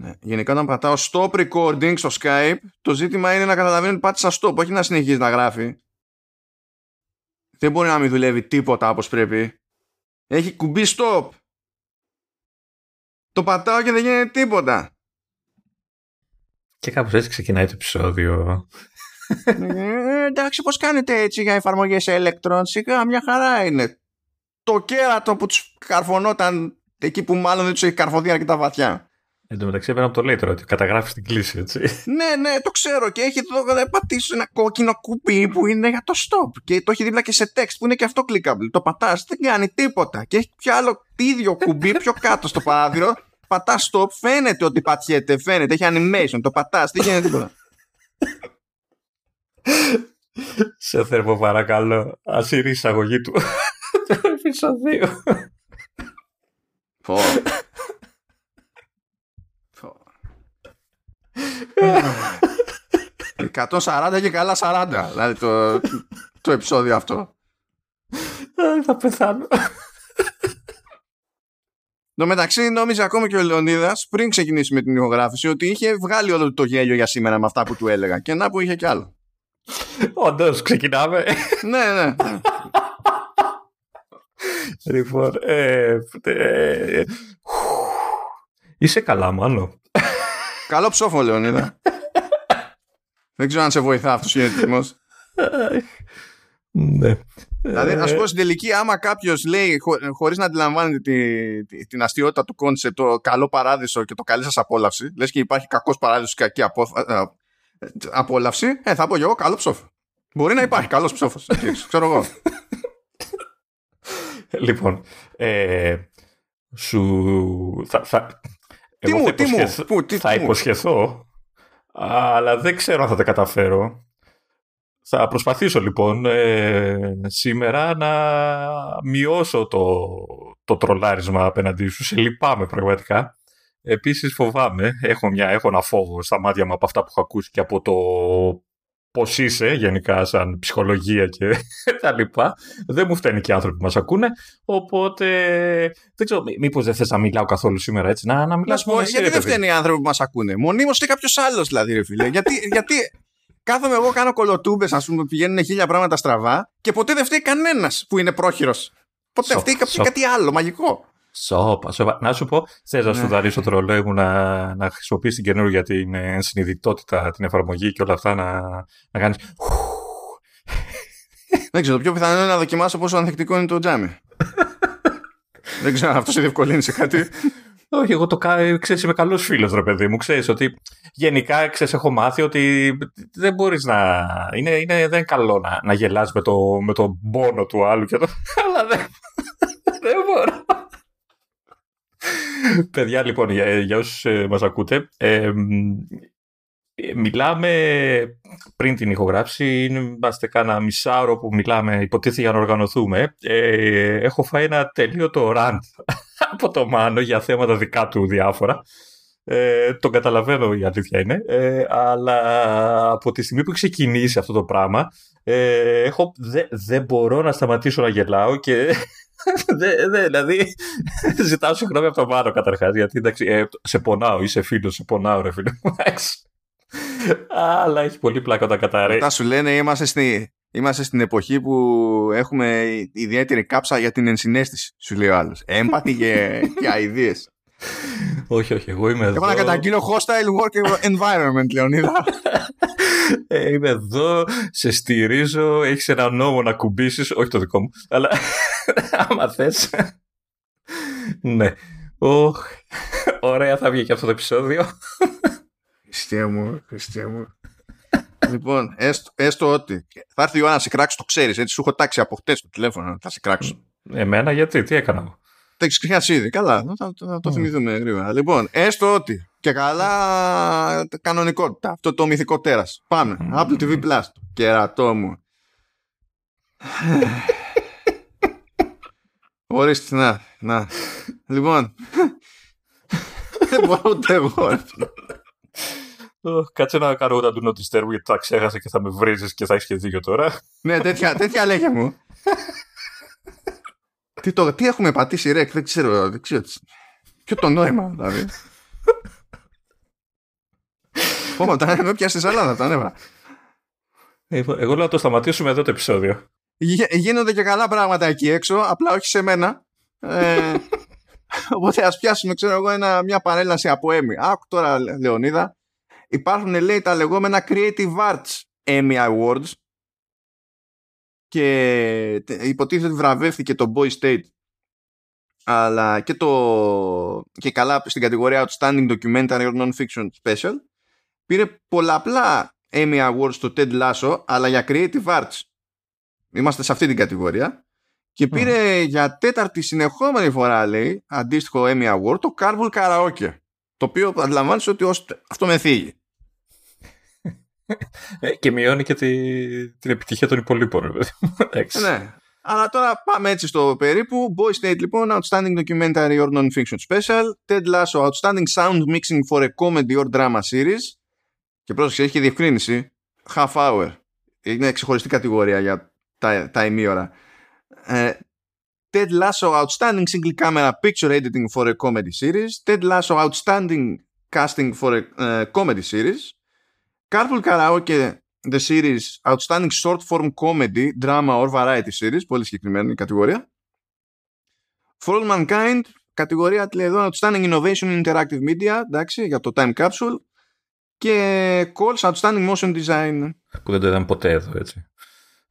Ναι. Γενικά όταν πατάω stop recording στο Skype το ζήτημα είναι να καταλαβαίνει ότι πάτησα stop όχι να συνεχίζει να γράφει. Δεν μπορεί να μην δουλεύει τίποτα όπως πρέπει. Έχει κουμπί stop. Το πατάω και δεν γίνεται τίποτα. Και κάπως έτσι ξεκινάει το επεισόδιο. ε, εντάξει, πώς κάνετε έτσι για εφαρμογές Electron. Σιγά, μια χαρά είναι. Το κέρατο που τους καρφωνόταν εκεί που μάλλον δεν τους έχει καρφωθεί αρκετά βαθιά. Εν τω μεταξύ έπαιρνα από το λέει τώρα ότι καταγράφεις την κλίση, έτσι. ναι, ναι, το ξέρω. Και έχει εδώ να πατήσει ένα κόκκινο κουμπί που είναι για το stop. Και το έχει δίπλα και σε text που είναι και αυτό clickable. Το πατάς, δεν κάνει τίποτα. Και έχει πιο άλλο ίδιο κουμπί πιο κάτω στο παράθυρο. Πατάς stop, φαίνεται ότι πατιέται, φαίνεται. Έχει animation. Το πατάς, δεν γίνεται τίποτα. σε θέρμο παρακαλώ. Ασύρει η εισαγωγή του. Το επεισοδίου. 140 και καλά 40 δηλαδή το, το επεισόδιο αυτό θα πεθάνω το μεταξύ νόμιζε ακόμα και ο Λεωνίδα πριν ξεκινήσει με την ηχογράφηση ότι είχε βγάλει όλο το γέλιο για σήμερα με αυτά που του έλεγα και να που είχε κι άλλο Όντω, ξεκινάμε. ναι, ναι. λοιπόν, ε, ε, είσαι καλά μάλλον. Καλό ψόφο, Λεωνίδα. Δεν ξέρω αν σε βοηθά αυτός ο συνειδητισμό. Ναι. Δηλαδή, ας πούμε στην τελική, άμα κάποιος λέει χω, χωρίς να αντιλαμβάνεται τη, τη, την αστειότητα του κόνσεπτ, το καλό παράδεισο και το καλή σας απόλαυση, λες και υπάρχει κακός παράδεισος και κακή απο, απόλαυση, ε, θα πω εγώ καλό ψόφο. Μπορεί να υπάρχει καλός ψόφος. ξέρω εγώ. Λοιπόν, ε, σου. Θα, θα, τι μου, τι μου, πού, τι, θα υποσχεθώ, αλλά δεν ξέρω αν θα τα καταφέρω. Θα προσπαθήσω λοιπόν ε, σήμερα να μειώσω το, το τρολάρισμα απέναντί σου. Σε λυπάμαι πραγματικά. Επίσης φοβάμαι, έχω, μια, έχω ένα φόβο στα μάτια μου από αυτά που έχω ακούσει και από το πώς είσαι γενικά σαν ψυχολογία και τα λοιπά. Δεν μου φταίνει και οι άνθρωποι που μας ακούνε, οπότε δεν ξέρω, μήπως δεν θες να μιλάω καθόλου σήμερα έτσι, να, να μιλάς μόνος εσύ. Γιατί δεν φταίνει οι άνθρωποι που μας ακούνε, μονίμως και κάποιος άλλος δηλαδή ρε φίλε, γιατί, γιατί κάθομαι εγώ κάνω κολοτούμπες ας πούμε πηγαίνουν χίλια πράγματα στραβά και ποτέ δεν φταίει κανένας που είναι πρόχειρος. Ποτέ φταίει κάτι άλλο μαγικό. Σόπα, σόπα. Να σου πω, θες να σου ναι. δαρίσω το ρολόι μου να, να χρησιμοποιήσεις την καινούργια την συνειδητότητα, την εφαρμογή και όλα αυτά να, να κάνεις. Δεν ξέρω, το πιο πιθανό είναι να δοκιμάσω πόσο ανθεκτικό είναι το τζάμι. Δεν ξέρω αν αυτό σε διευκολύνει σε κάτι. Όχι, εγώ το κάνω, ξέρεις, είμαι καλός φίλος, ρε παιδί μου. Ξέρεις ότι γενικά, ξέρεις, έχω μάθει ότι δεν μπορείς να... Είναι, είναι, δεν είναι καλό να, να γελάς με το, με το πόνο του άλλου και το... Αλλά δεν, δεν μπορώ. Παιδιά, λοιπόν, για, για όσους ε, μας ακούτε, ε, μιλάμε πριν την ηχογράφηση, είμαστε κάνα μισάωρο που μιλάμε, υποτίθεται για να οργανωθούμε. Ε, έχω φάει ένα τελείωτο rant από το Μάνο για θέματα δικά του διάφορα. Ε, τον καταλαβαίνω η αλήθεια είναι, ε, αλλά από τη στιγμή που ξεκινήσει αυτό το πράγμα, ε, έχω, δεν μπορώ να σταματήσω να γελάω και δε, δε, δηλαδή, ζητάω συγγνώμη από το Μάνο καταρχάς. Γιατί εντάξει, ε, σε πονάω, είσαι φίλος, σε πονάω, ρε φίλο μου. Αλλά έχει πολύ πλάκα όταν καταρρεύει. Αυτά σου λένε, είμαστε, στη, είμαστε στην εποχή που έχουμε ιδιαίτερη κάψα για την ενσυναίσθηση, σου λέει ο άλλος. Έμπαθη και, και αειδίε. όχι, όχι, εγώ είμαι εδώ. Έχω να καταγγείλω hostile work environment, Λεωνίδα. ε, είμαι εδώ, σε στηρίζω, έχεις ένα νόμο να κουμπίσεις, όχι το δικό μου, αλλά άμα θες. ναι. Οχ, ωραία θα βγει και αυτό το επεισόδιο. Χριστέ μου, Χριστέ μου. λοιπόν, έστω, έστω, ότι θα έρθει η ώρα να σε κράξει, το ξέρεις. Έτσι σου έχω τάξει από χτες το τηλέφωνο, θα σε κράξω. Εμένα γιατί, τι έκανα. Το έχεις ξεχάσει ήδη. Καλά, θα, θα το θυμηθούμε γρήγορα. Λοιπόν, έστω ότι και καλά κανονικότητα. Αυτό το μυθικό τέρας. Πάμε. Apple TV Plus. Κερατό μου. Ορίστε, να, να. Λοιπόν. Δεν μπορώ ούτε εγώ. Κάτσε να κάνω όταν του notice γιατί θα ξέχασα και θα με βρίζεις και θα έχεις και δίκιο τώρα. ναι, τέτοια, τέτοια λέγε μου. τι, το, τι έχουμε πατήσει ρεκ, δεν ξέρω. Δεν ξέρω. Ποιο το νόημα, δηλαδή. Πω, τα με πιάσεις σαλάδα, τα ανέβα. Εγώ λέω να το σταματήσουμε εδώ το επεισόδιο. Γίνονται και καλά πράγματα εκεί έξω, απλά όχι σε μένα. Ε, οπότε ας πιάσουμε, ξέρω εγώ, ένα, μια παρέλαση από Emmy. Άκου τώρα, Λεωνίδα. Υπάρχουν, λέει, τα λεγόμενα Creative Arts Emmy Awards και υποτίθεται ότι βραβεύτηκε το Boy State αλλά και, το, και καλά στην κατηγορία Outstanding Documentary or Non-Fiction Special πήρε πολλαπλά Emmy Awards στο Ted Lasso αλλά για Creative Arts είμαστε σε αυτή την κατηγορία και πήρε για τέταρτη συνεχόμενη φορά λέει αντίστοιχο Emmy Award το Carpool Karaoke το οποίο αντιλαμβάνεις ότι αυτό με θίγει ε, και μειώνει και τη, την επιτυχία των υπολείπων. ναι. Αλλά τώρα πάμε έτσι στο περίπου. Boy State λοιπόν, Outstanding Documentary or Non-Fiction Special. Ted Lasso, Outstanding Sound Mixing for a Comedy or Drama Series. Και πρόσεξε, έχει και διευκρίνηση. Half Hour. Είναι ξεχωριστή κατηγορία για τα, τα ημίωρα. Ε, Ted Lasso, Outstanding Single Camera Picture Editing for a Comedy Series. Ted Lasso, Outstanding Casting for a uh, Comedy Series. Carpool Karaoke The Series Outstanding Short Form Comedy, Drama or Variety Series, πολύ συγκεκριμένη κατηγορία. For All Mankind, κατηγορία εδώ Outstanding Innovation in Interactive Media, εντάξει, για το Time Capsule. Και Calls Outstanding Motion Design. Που δεν το είδαμε ποτέ εδώ, έτσι.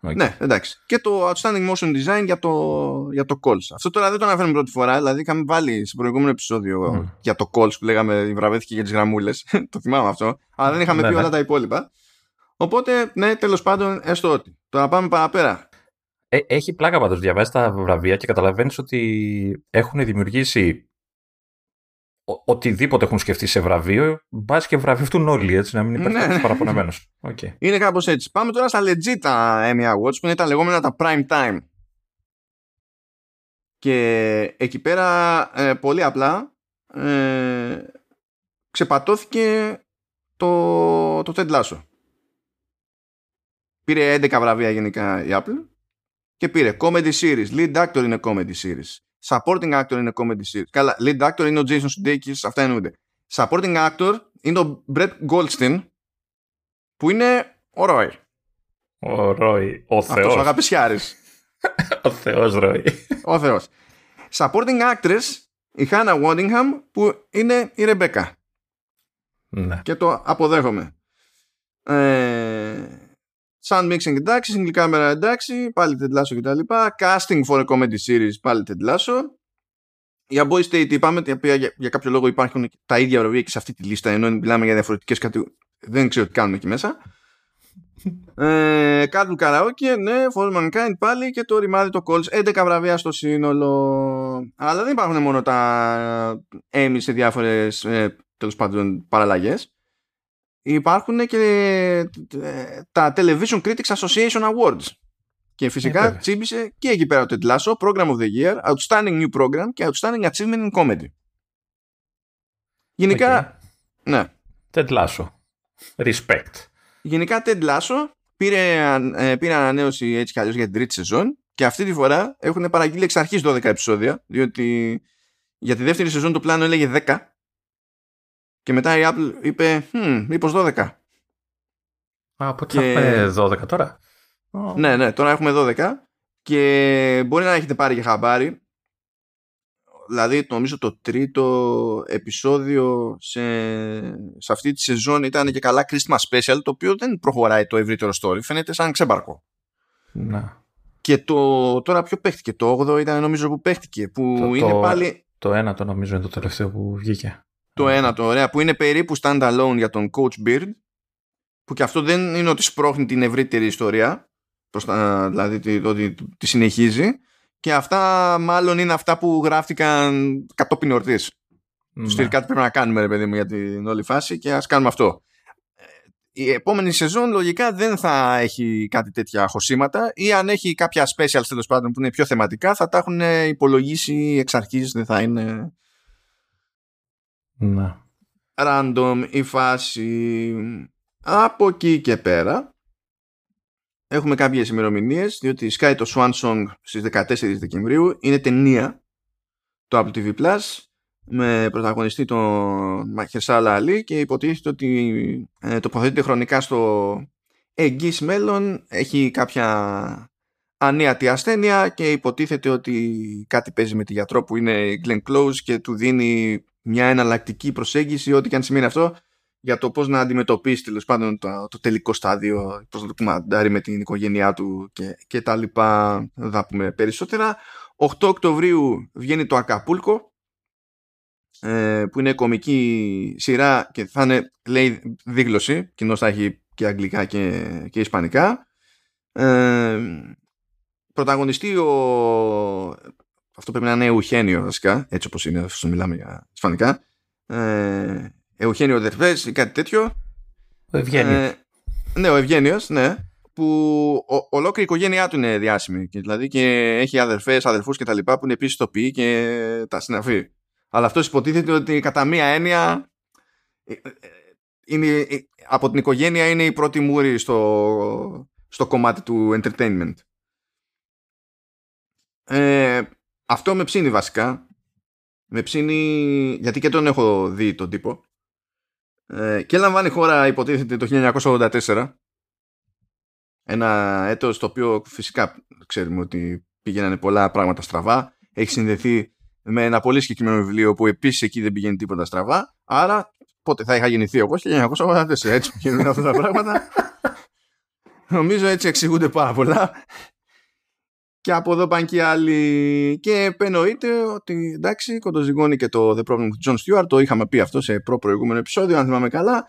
Okay. Ναι, εντάξει. Και το Outstanding Motion Design για το, για το Calls. Αυτό τώρα δεν το αναφέρουμε πρώτη φορά. Δηλαδή, είχαμε βάλει σε προηγούμενο επεισόδιο mm. για το Calls που λέγαμε βραβεύτηκε για τις γραμμούλες. το θυμάμαι αυτό. Αλλά δεν είχαμε ναι, πει ναι. όλα τα υπόλοιπα. Οπότε, ναι, τέλος πάντων, έστω ότι. Τώρα πάμε παραπέρα. Ε, έχει πλάκα πάντως. Διαβάζεις τα βραβεία και καταλαβαίνεις ότι έχουν δημιουργήσει οτιδήποτε έχουν σκεφτεί σε βραβείο, μπας και βραβευτούν όλοι, έτσι, να μην υπάρχει ναι. κάποιος παραπονεμένος. Okay. Είναι κάπως έτσι. Πάμε τώρα στα legit τα Emmy Awards, που είναι τα λεγόμενα τα prime time. Και εκεί πέρα, ε, πολύ απλά, ε, ξεπατώθηκε το, το Ted Lasso. Πήρε 11 βραβεία γενικά η Apple και πήρε Comedy Series, Lead Actor είναι Comedy Series, Supporting actor είναι comedy series. Καλά, lead actor είναι ο Jason Sudeikis, αυτά εννοούνται. Supporting actor είναι ο Brett Goldstein, που είναι ο Roy. Ο Roy, ο Θεός. Αυτός ο αγαπησιάρης. ο Θεός Roy. ο Θεός. Supporting actress, η Hannah Waddingham, που είναι η Rebecca. Ναι. Και το αποδέχομαι. Ε, Sound mixing εντάξει, single camera εντάξει, πάλι τεντλάσο και τα λοιπά. Casting for a comedy series, πάλι τεντλάσο. Για Boy State είπαμε ότι για, για κάποιο λόγο υπάρχουν τα ίδια βραβεία και σε αυτή τη λίστα, ενώ μιλάμε για διαφορετικές κατηγορίε. Δεν ξέρω τι κάνουμε εκεί μέσα. ε, Κάρτου Karaoke, ναι, For Mankind πάλι και το ρημάδι το Calls. 11 βραβεία στο σύνολο. Αλλά δεν υπάρχουν μόνο τα Emmy σε διάφορες ε, τέλος πάντων παραλλαγές υπάρχουν και ε, τα Television Critics Association Awards. Και φυσικά ε, τσίμπησε και εκεί πέρα το τετλάσο Program of the Year, Outstanding New Program και Outstanding Achievement in Comedy. Γενικά, okay. ναι. Τετλάσο. Respect. Γενικά τετλάσο πήρε, ε, πήρε ανανέωση έτσι κι αλλιώς για την τρίτη σεζόν και αυτή τη φορά έχουν παραγγείλει εξ αρχής 12 επεισόδια διότι για τη δεύτερη σεζόν το πλάνο έλεγε 10 και μετά η Apple είπε, hm, μήπως 12. Α, οπότε και... θα έχουμε 12 τώρα. Ναι, ναι, τώρα έχουμε 12 και μπορεί να έχετε πάρει και χαμπάρι. Δηλαδή, νομίζω το τρίτο επεισόδιο σε, σε αυτή τη σεζόν ήταν και καλά Christmas Special, το οποίο δεν προχωράει το ευρύτερο story, φαίνεται σαν ξέμπαρκο. Να. Και το, τώρα ποιο παίχτηκε, το 8ο ήταν νομίζω που παίχτηκε, που το, είναι το, πάλι... Το ένα το νομίζω είναι το τελευταίο που βγήκε το ένα το ωραία που είναι περίπου stand-alone για τον Coach Beard που και αυτό δεν είναι ότι σπρώχνει την ευρύτερη ιστορία προς τα, δηλαδή ότι τη συνεχίζει και αυτά μάλλον είναι αυτά που γράφτηκαν κατόπιν ορτής ναι. στυλ κάτι πρέπει να κάνουμε ρε παιδί μου για την όλη φάση και ας κάνουμε αυτό η επόμενη σεζόν λογικά δεν θα έχει κάτι τέτοια χωσήματα ή αν έχει κάποια special τέλος πάντων που είναι πιο θεματικά θα τα έχουν υπολογίσει εξ αρχής δεν θα είναι ναι. Random η φάση. Από εκεί και πέρα έχουμε κάποιες ημερομηνίες, διότι σκάει το Swan Song στις 14 Δεκεμβρίου. Είναι ταινία το Apple TV Plus. με πρωταγωνιστή τον Μαχερσάλα Αλή και υποτίθεται ότι ε, τοποθετείται χρονικά στο εγγύς μέλλον, έχει κάποια ανίατη ασθένεια και υποτίθεται ότι κάτι παίζει με τη γιατρό που είναι Glenn Close και του δίνει μια εναλλακτική προσέγγιση, ό,τι και αν σημαίνει αυτό, για το πώς να αντιμετωπίσει τέλος πάντων το, το, τελικό στάδιο, πώς να το κουμαντάρει με την οικογένειά του και, και τα λοιπά, δεν θα πούμε περισσότερα. 8 Οκτωβρίου βγαίνει το Ακαπούλκο, ε, που είναι κομική σειρά και θα είναι, λέει, δίγλωση, κοινώς θα έχει και αγγλικά και, και ισπανικά. Ε, πρωταγωνιστεί ο... Αυτό πρέπει να είναι Εουχένιο βασικά, έτσι όπως είναι, αυτό μιλάμε για ισπανικά. Ε, Εουχένιο Δερβές ή κάτι τέτοιο. Ο Ευγένιος. Ε, ναι, ο Ευγένιος, ναι. Που ο, ολόκληρη η οικογένειά του είναι διάσημη. Και, δηλαδή και έχει αδερφές, αδερφούς και τα λοιπά που είναι επίσης τοπιοί και τα συναφή. Αλλά αυτός υποτίθεται ότι κατά μία έννοια ε, ε, είναι, ε, από την οικογένεια είναι η πρώτη μούρη στο, στο κομμάτι του entertainment. Ε, αυτό με ψήνει βασικά. Με ψήνει γιατί και τον έχω δει τον τύπο. Ε, και λαμβάνει χώρα υποτίθεται το 1984. Ένα έτος το οποίο φυσικά ξέρουμε ότι πήγαιναν πολλά πράγματα στραβά. Έχει συνδεθεί με ένα πολύ συγκεκριμένο βιβλίο που επίσης εκεί δεν πηγαίνει τίποτα στραβά. Άρα πότε θα είχα γεννηθεί εγώ 1984 έτσι που γίνονται αυτά τα πράγματα. Νομίζω έτσι εξηγούνται πάρα πολλά. Και από εδώ πάνε και άλλοι. Και εννοείται ότι εντάξει, κοντοζυγώνει και το The Problem with John Stewart. Το είχαμε πει αυτό σε προ-προηγούμενο επεισόδιο, αν θυμάμαι καλά.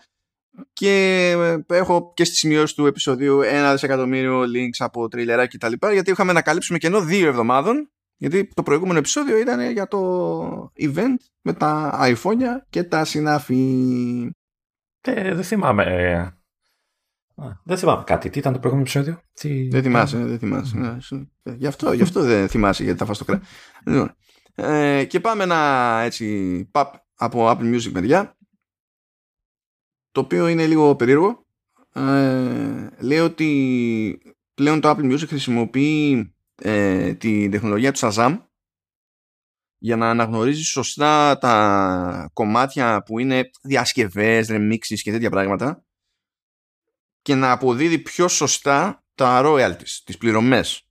Και ε, έχω και στις σημειώσεις του επεισοδίου ένα δισεκατομμύριο links από τριλερά και τα λοιπά, γιατί είχαμε να καλύψουμε κενό δύο εβδομάδων. Γιατί το προηγούμενο επεισόδιο ήταν για το event με τα iPhone και τα συνάφη. Ε, δεν θυμάμαι. Ε, δεν θυμάμαι κάτι. Τι ήταν το προηγούμενο επεισόδιο; Τι... Δεν θυμάσαι, δεν θυμάσαι. Ναι, γι, αυτό, γι' αυτό δεν θυμάσαι γιατί τα φας το κρέα. Λοιπόν, ε, και πάμε ένα έτσι παπ από Apple Music παιδιά το οποίο είναι λίγο περίεργο. Ε, λέει ότι πλέον το Apple Music χρησιμοποιεί ε, τη τεχνολογία του Shazam για να αναγνωρίζει σωστά τα κομμάτια που είναι διασκευές, remixes και τέτοια πράγματα και να αποδίδει πιο σωστά τα royalties, τις πληρωμές.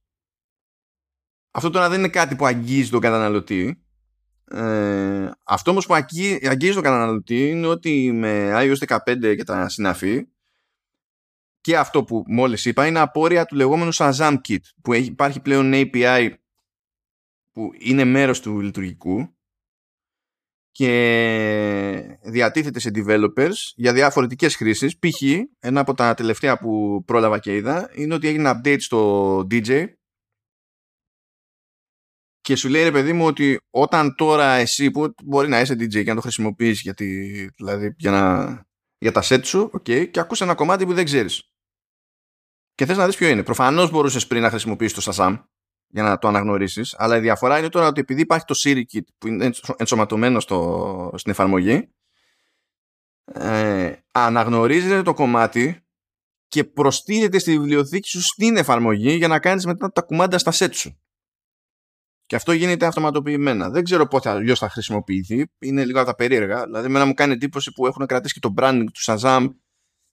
Αυτό τώρα δεν είναι κάτι που αγγίζει τον καταναλωτή. Ε, αυτό όμως που αγγίζει τον καταναλωτή είναι ότι με iOS 15 και τα συναφή και αυτό που μόλις είπα είναι απόρρια του λεγόμενου Shazam Kit που έχει, υπάρχει πλέον API που είναι μέρος του λειτουργικού και διατίθεται σε developers για διαφορετικές χρήσεις. Π.χ. ένα από τα τελευταία που πρόλαβα και είδα είναι ότι έγινε update στο DJ και σου λέει ρε παιδί μου ότι όταν τώρα εσύ που μπορεί να είσαι DJ και να το χρησιμοποιείς γιατί, δηλαδή, για, να, για τα set σου okay, και ακούς ένα κομμάτι που δεν ξέρεις και θες να δεις ποιο είναι. Προφανώς μπορούσες πριν να χρησιμοποιήσεις το Shazam για να το αναγνωρίσεις. Αλλά η διαφορά είναι τώρα ότι επειδή υπάρχει το Siri Kit που είναι ενσωματωμένο στο, στην εφαρμογή, ε, αναγνωρίζεται το κομμάτι και προστίθεται στη βιβλιοθήκη σου στην εφαρμογή για να κάνεις μετά τα κουμάντα στα set σου. Και αυτό γίνεται αυτοματοποιημένα. Δεν ξέρω πότε αλλιώς θα χρησιμοποιηθεί. Είναι λίγο από τα περίεργα. Δηλαδή, εμένα μου κάνει εντύπωση που έχουν κρατήσει και το branding του Shazam.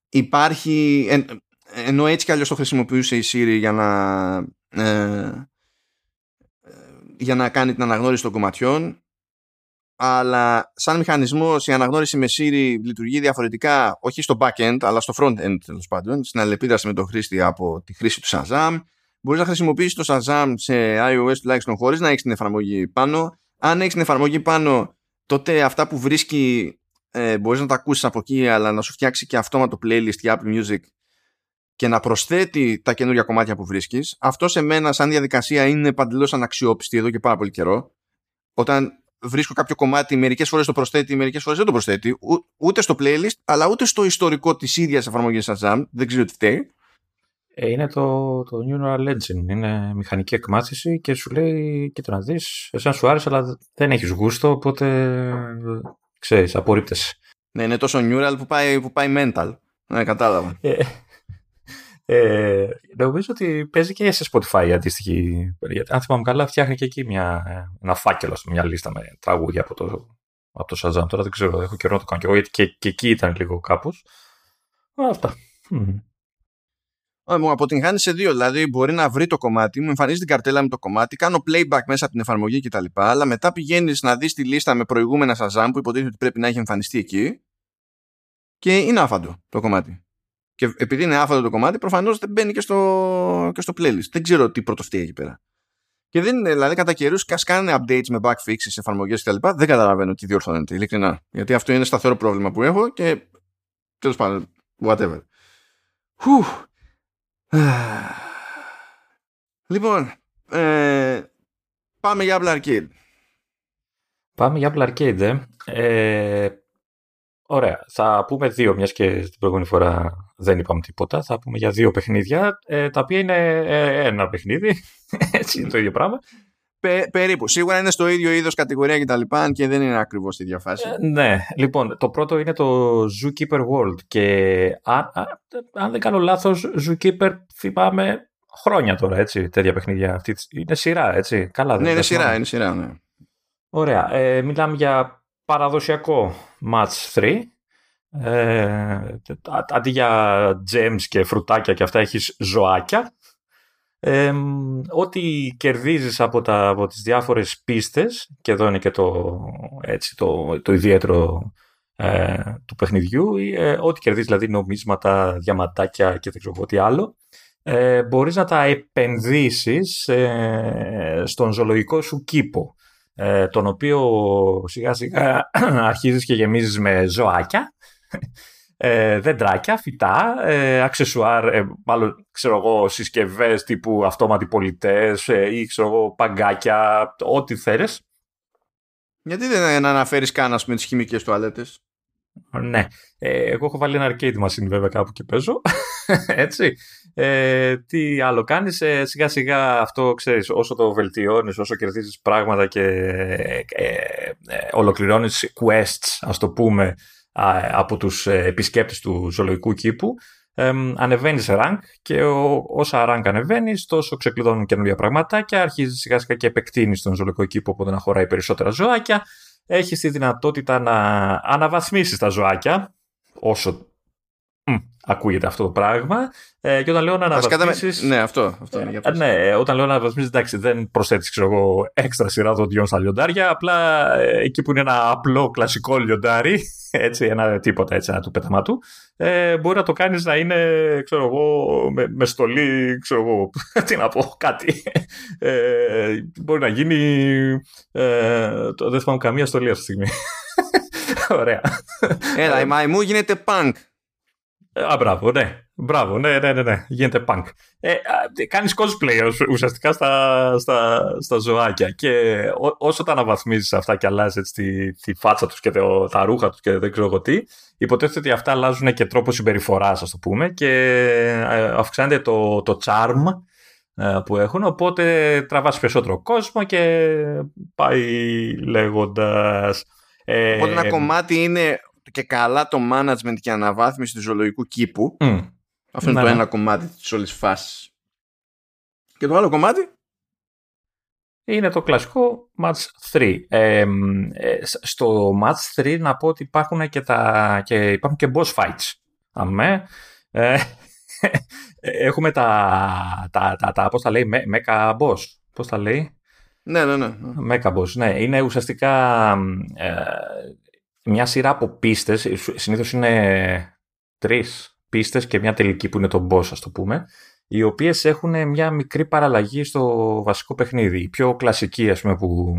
Υπάρχει. ενώ έτσι κι αλλιώς το χρησιμοποιούσε η Siri για να. Ε, για να κάνει την αναγνώριση των κομματιών αλλά σαν μηχανισμός η αναγνώριση με Siri λειτουργεί διαφορετικά όχι στο back-end αλλά στο front-end τέλος πάντων στην αλληλεπίδραση με τον χρήστη από τη χρήση του Shazam. Μπορείς να χρησιμοποιήσεις το Shazam σε iOS τουλάχιστον χωρίς να έχεις την εφαρμογή πάνω. Αν έχεις την εφαρμογή πάνω τότε αυτά που βρίσκει ε, μπορείς να τα ακούσεις από εκεί αλλά να σου φτιάξει και αυτόματο playlist για Apple Music και να προσθέτει τα καινούργια κομμάτια που βρίσκεις, αυτό σε μένα, σαν διαδικασία, είναι παντελώς αναξιόπιστη εδώ και πάρα πολύ καιρό. Όταν βρίσκω κάποιο κομμάτι, μερικές φορές το προσθέτει, μερικές φορές δεν το προσθέτει, ούτε στο playlist, αλλά ούτε στο ιστορικό της ίδιας εφαρμογής Shazam. Δεν ξέρω τι φταίει. Ε, είναι το, το Neural Engine. Είναι μηχανική εκμάθηση και σου λέει: Κοίτα να δεις, εσένα σου άρεσε, αλλά δεν έχεις γούστο, οπότε ξέρεις, απορρίπτεσαι. Ναι, είναι τόσο neural που πάει, που πάει mental. Ναι, κατάλαβα. Ε, ε, νομίζω ότι παίζει και σε Spotify αντίστοιχη. Αν θυμάμαι καλά, φτιάχνει και εκεί μια, ένα φάκελο, μια λίστα με τραγούδια από το, από το Shazam. Τώρα δεν ξέρω, έχω καιρό να το κάνω και εγώ, γιατί και, και εκεί ήταν λίγο κάπως. Αυτά. Μου αποτυγχάνει σε δύο. Δηλαδή, μπορεί να βρει το κομμάτι, μου εμφανίζει την καρτέλα με το κομμάτι, κάνω playback μέσα από την εφαρμογή κτλ. Αλλά μετά πηγαίνεις να δεις τη λίστα με προηγούμενα Shazam που υποτίθεται ότι πρέπει να έχει εμφανιστεί εκεί και είναι άφαντο το κομμάτι. Και επειδή είναι άφαντο το κομμάτι, προφανώς δεν μπαίνει και στο, και στο playlist. Δεν ξέρω τι πρωτοστεί εκεί πέρα. Και δεν είναι, δηλαδή, κατά καιρούς κάνουν updates με bug fixes, εφαρμογές κτλ. Δεν καταλαβαίνω τι διορθώνεται, ειλικρινά. Γιατί αυτό είναι σταθερό πρόβλημα που έχω και τέλος πάντων, whatever. Λοιπόν, ε, πάμε για Apple Arcade. Πάμε για Apple Arcade, ε. ε Ωραία. Θα πούμε δύο, μιας και την προηγούμενη φορά δεν είπαμε τίποτα. Θα πούμε για δύο παιχνίδια, ε, τα οποία είναι ε, ένα παιχνίδι. Έτσι είναι το ίδιο πράγμα. Πε, περίπου. Σίγουρα είναι στο ίδιο είδος κατηγορία κτλ. Αν και δεν είναι ακριβώς στη διαφάση. Ε, ναι. Λοιπόν, το πρώτο είναι το Zookeeper World. Και αν, αν δεν κάνω λάθος, Zookeeper θυμάμαι χρόνια τώρα, έτσι, τέτοια παιχνίδια. Αυτή, είναι σειρά, έτσι. Καλά, ναι, είναι σειρά, είναι σειρά, ναι. Ωραία. Ε, μιλάμε για παραδοσιακό match 3. Ε, αντί για gems και φρουτάκια και αυτά έχεις ζωάκια. Ε, ό,τι κερδίζεις από, τα, από τις διάφορες πίστες και εδώ είναι και το, έτσι, το, το ιδιαίτερο ε, του παιχνιδιού ε, ό,τι κερδίζεις δηλαδή νομίσματα, διαματάκια και δεν ξέρω τι άλλο ε, μπορείς να τα επενδύσεις ε, στον ζωολογικό σου κήπο ε, τον οποίο σιγά σιγά αρχίζεις και γεμίζεις με ζωάκια, ε, δέντρακια, φυτά, ε, αξεσουάρ, ε, μάλλον ξέρω εγώ συσκευές τύπου αυτόματοι πολιτές ε, ή ξέρω εγώ παγκάκια, ό,τι θέλεις. Γιατί δεν αναφέρεις καν ας πούμε τις χημικές τουαλέτες; Ναι. Ε, εγώ έχω βάλει ένα arcade machine βέβαια κάπου και παίζω. Έτσι. Ε, τι άλλο κάνεις, ε, σιγά σιγά αυτό ξέρεις, όσο το βελτιώνεις, όσο κερδίζεις πράγματα και ε, ε, ε ολοκληρώνεις quests, ας το πούμε, από τους επισκέπτες του ζωολογικού κήπου, ε, ανεβαίνεις rank και ο, όσα rank ανεβαίνεις, τόσο ξεκλειδώνουν καινούργια πράγματα και αρχίζεις σιγά σιγά και επεκτείνεις τον ζωολογικό κήπο, οπότε να χωράει περισσότερα ζωάκια. Έχεις τη δυνατότητα να αναβαθμίσεις τα ζωάκια, όσο ακούγεται αυτό το πράγμα. Ε, και όταν λέω να αναβαθμίσει. Ναι, αυτό, αυτό είναι για ε, Ναι, όταν λέω να αναβαθμίσεις, εντάξει, δεν προσθέτεις έξτρα σειρά δοντιών στα λιοντάρια. Απλά ε, εκεί που είναι ένα απλό κλασικό λιοντάρι, έτσι, ένα τίποτα έτσι, ένα του πεταμάτου, ε, μπορεί να το κάνεις να είναι, ξέρω εγώ, με, με στολή, ξέρω εγώ, τι να πω, κάτι. Ε, μπορεί να γίνει. Ε, δεν θυμάμαι καμία στολή αυτή τη στιγμή. Ωραία. Έλα, η μαϊμού γίνεται punk. Α, μπράβο, ναι. Μπράβο, ναι, ναι, ναι, ναι. Γίνεται punk. Ε, κάνεις cosplay ουσιαστικά στα, στα, στα ζωάκια και ό, όσο τα αναβαθμίζεις αυτά και αλλάζεις τη, τη φάτσα τους και το, τα ρούχα τους και δεν ξέρω εγώ τι, υποτίθεται ότι αυτά αλλάζουν και τρόπο συμπεριφοράς, ας το πούμε, και ε, αυξάνεται το, το charm ε, που έχουν, οπότε τραβάς περισσότερο κόσμο και πάει λέγοντας... Ε, οπότε ένα κομμάτι είναι και καλά το management και αναβάθμιση του ζωολογικού κήπου. Αυτό είναι το ναι, ναι. ένα κομμάτι της όλης φάσης. Και το άλλο κομμάτι; Είναι το κλασικό Match 3. Ε, στο Match 3 να πω ότι υπάρχουν και, τα, και, υπάρχουν και boss fights. Αμέ. Ε, έχουμε τα, τα, τα, τα, πώς τα λέει, mecha boss. Πώς τα λέει; Ναι, ναι, ναι. Mecha boss, ναι. Είναι ουσιαστικά ε, μια σειρά από πίστες, συνήθως είναι τρεις πίστες και μια τελική που είναι το boss, ας το πούμε, οι οποίες έχουν μια μικρή παραλλαγή στο βασικό παιχνίδι. Η πιο κλασική, ας πούμε, που,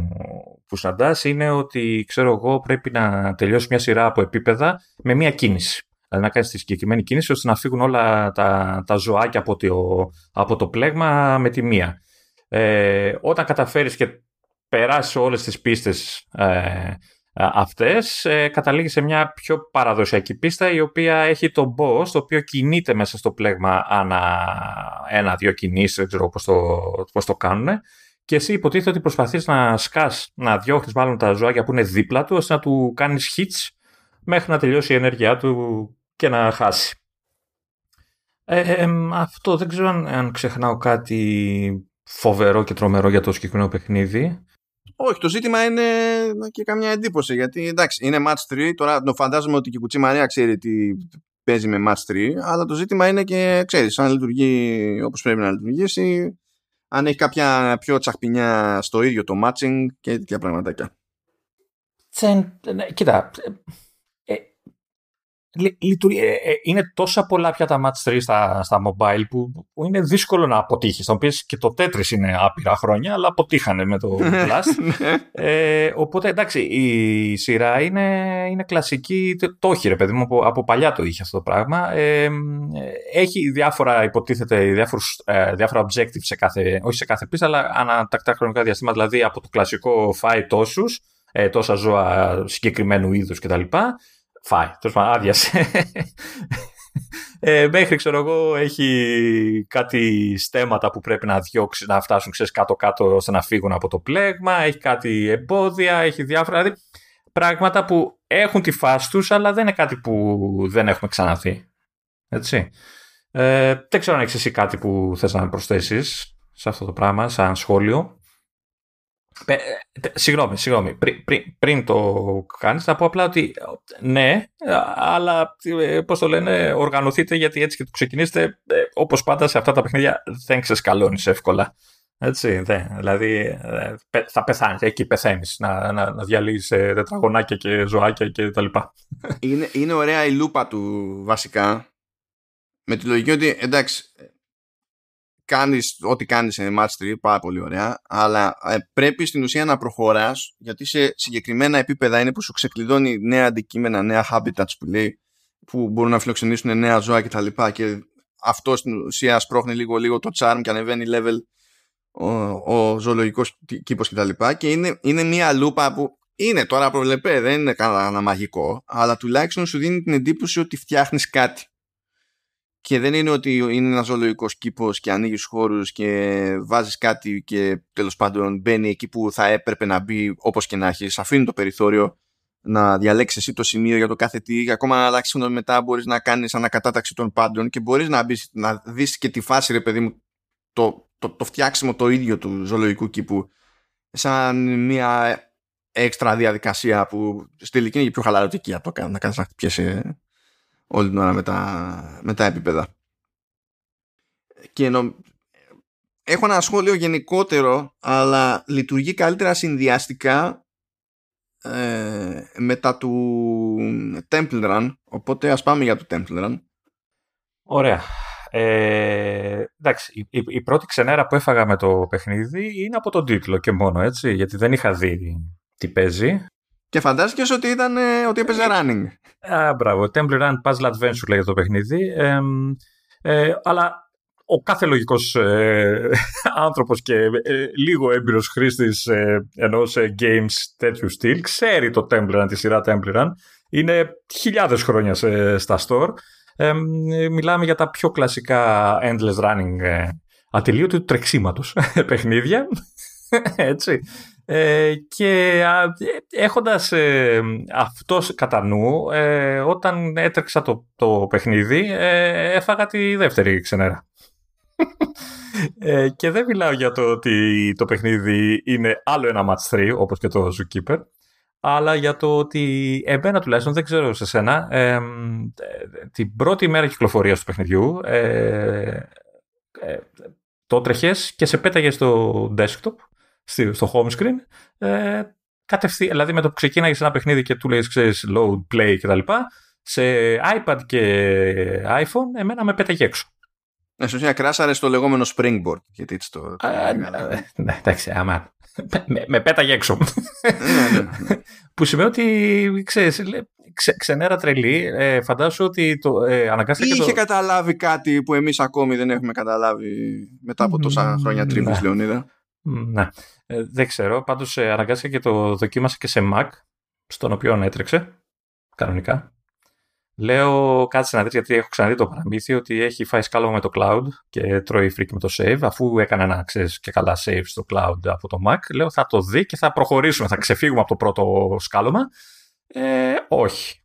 που συναντάς είναι ότι, ξέρω εγώ, πρέπει να τελειώσει μια σειρά από επίπεδα με μια κίνηση. Δηλαδή να κάνεις τη συγκεκριμένη κίνηση ώστε να φύγουν όλα τα, τα ζωάκια από το, από το πλέγμα με τη μία. Ε, όταν καταφέρεις και περάσεις όλες τις πίστες ε, αυτές ε, καταλήγει σε μια πιο παραδοσιακή πίστα η οποία έχει τον boss το οποίο κινείται μέσα στο πλέγμα ανά ένα-δύο κινήσεις, δεν ξέρω πώς το, πώς το κάνουν και εσύ υποτίθεται ότι προσπαθείς να σκάς, να διώχνεις μάλλον τα ζωάκια που είναι δίπλα του ώστε να του κάνεις hits μέχρι να τελειώσει η ενέργειά του και να χάσει. Ε, αυτό δεν ξέρω αν, αν ξεχνάω κάτι φοβερό και τρομερό για το συγκεκριμένο παιχνίδι. Όχι, το ζήτημα είναι και καμιά εντύπωση. Γιατί εντάξει, είναι match 3. Τώρα το φαντάζομαι ότι και η Κουτσή Μαρία ξέρει τι παίζει με match 3. Αλλά το ζήτημα είναι και ξέρεις, αν λειτουργεί όπως πρέπει να λειτουργήσει. Αν έχει κάποια πιο τσαχπινιά στο ίδιο το matching και τέτοια πραγματάκια. Ναι, κοίτα, λειτουργεί, ε, ε, είναι τόσα πολλά πια τα Match 3 στα, στα mobile που, που είναι δύσκολο να αποτύχεις. Θα πεις και το Tetris είναι άπειρα χρόνια, αλλά αποτύχανε με το Plus. Ναι. ε, οπότε εντάξει, η σειρά είναι, είναι κλασική. Το έχει ρε παιδί μου, από, από παλιά το είχε αυτό το πράγμα. Ε, έχει διάφορα, υποτίθεται, διάφορους, ε, διάφορα objectives σε κάθε, όχι σε κάθε πίστα, αλλά ανατακτά χρονικά διαστήματα. Δηλαδή από το κλασικό φάει τόσους, ε, τόσα ζώα συγκεκριμένου είδους κτλ φάει. Τέλος πάντων, άδειασε. Ε, μέχρι ξέρω εγώ έχει κάτι στέματα που πρέπει να διώξει να φτάσουν ξέρεις, κάτω-κάτω ώστε να φύγουν από το πλέγμα. Έχει κάτι εμπόδια, έχει διάφορα. Δηλαδή, πράγματα που έχουν τη φάση τους αλλά δεν είναι κάτι που δεν έχουμε ξαναθεί έτσι. Ε, δεν ξέρω αν έχεις εσύ κάτι που θες να προσθέσεις σε αυτό το πράγμα σαν σχόλιο. ε, συγγνώμη, συγγνώμη. Πριν, πριν, πριν το κάνεις θα πω απλά ότι ναι, αλλά ε, πώς το λένε, οργανωθείτε γιατί έτσι και το ξεκινήσετε ε, όπως πάντα σε αυτά τα παιχνίδια δεν ξεσκαλώνεις εύκολα. Έτσι, δε, δηλαδή θα πεθάνεις, εκεί πεθαίνεις να, να, να διαλύεις τετραγωνάκια και ζωάκια και τα λοιπά. Είναι, είναι ωραία η λούπα του βασικά με τη λογική ότι εντάξει κάνεις ό,τι κάνεις σε match 3, πάρα πολύ ωραία, αλλά ε, πρέπει στην ουσία να προχωράς, γιατί σε συγκεκριμένα επίπεδα είναι που σου ξεκλειδώνει νέα αντικείμενα, νέα habitats που λέει, που μπορούν να φιλοξενήσουν νέα ζώα κτλ. Και, και αυτό στην ουσία σπρώχνει λίγο λίγο το charm και ανεβαίνει level ο, ο ζωολογικός κήπος κτλ. Και, και είναι, είναι μια λούπα που είναι τώρα προβλεπέ, δεν είναι κανένα μαγικό, αλλά τουλάχιστον σου δίνει την εντύπωση ότι φτιάχνεις κάτι και δεν είναι ότι είναι ένας ζωολογικό κήπος και ανοίγεις χώρους και βάζεις κάτι και τέλος πάντων μπαίνει εκεί που θα έπρεπε να μπει όπως και να έχεις. Αφήνει το περιθώριο να διαλέξεις εσύ το σημείο για το κάθε τι. Και ακόμα να αλλάξεις μετά μπορείς να κάνεις ανακατάταξη των πάντων και μπορείς να, να δεις και τη φάση, ρε παιδί μου, το, το, το φτιάξιμο το ίδιο του ζωολογικού κήπου σαν μια έξτρα διαδικασία που στη τελική είναι και πιο χαλαρωτική από το να κάνεις να χτυπιέσαι όλη την ώρα με τα, με τα επίπεδα. Και νο... έχω ένα σχόλιο γενικότερο, αλλά λειτουργεί καλύτερα συνδυαστικά ε, μετά του Temple Run, οπότε ας πάμε για το Temple Run. Ωραία. Ε, εντάξει, η, η, πρώτη ξενέρα που έφαγα με το παιχνίδι είναι από τον τίτλο και μόνο, έτσι, γιατί δεν είχα δει τι παίζει. Και φαντάστηκε ότι, ήταν, ε, ότι έπαιζε running. Α, μπράβο. Temple Run Puzzle Adventure λέγεται το παιχνίδι. Ε, ε, αλλά ο κάθε λογικός ε, άνθρωπος και ε, λίγο έμπειρος χρήστης ε, ενός ε, games τέτοιου στυλ ξέρει το Temple Run, τη σειρά Temple Run. Είναι χιλιάδες χρόνια στα store. μιλάμε για τα πιο κλασικά endless running ε, ατελείωτου τρεξίματος παιχνίδια. Έτσι. Ε, και έχοντας ε, αυτός κατά νου, ε, όταν έτρεξα το, το παιχνίδι, ε, έφαγα τη δεύτερη ξενέρα. Ε, και δεν μιλάω για το ότι το παιχνίδι είναι άλλο ένα match 3, όπως και το Zookeeper, αλλά για το ότι εμένα τουλάχιστον, δεν ξέρω σε σένα, την πρώτη μέρα κυκλοφορίας του παιχνιδιού το τρεχες και σε πέταγες στο desktop στο home screen. Ε, κατευθείαν, δηλαδή με το που ξεκίναγες ένα παιχνίδι και του λέει, ξέρεις, load, play κτλ. Σε iPad και iPhone, εμένα με πέταγε έξω. Ναι, στην ουσία κράσαρε στο λεγόμενο springboard. Γιατί έτσι το. ναι, εντάξει, άμα. Με, με πέταγε έξω. Ναι, ναι, ναι. που σημαίνει ότι ξέρεις, ξε, ξενέρα τρελή. Ε, φαντάσου ότι το, ε, αναγκάστηκε. Είχε το... καταλάβει κάτι που εμείς ακόμη δεν έχουμε καταλάβει μετά από τόσα χρόνια τρίβη, Λεωνίδα. Ναι. Ε, δεν ξέρω. Πάντως ε, αναγκάστηκα και το δοκίμασα και σε Mac, στον οποίο έτρεξε. Κανονικά. Λέω κάτσε να δεις γιατί έχω ξαναδεί το παραμύθι ότι έχει φάει σκάλωμα με το cloud και τρώει freak με το save. Αφού έκανα ένα ξέρεις και καλά save στο cloud από το Mac, λέω θα το δει και θα προχωρήσουμε. Θα ξεφύγουμε από το πρώτο σκάλωμα. Ε, όχι.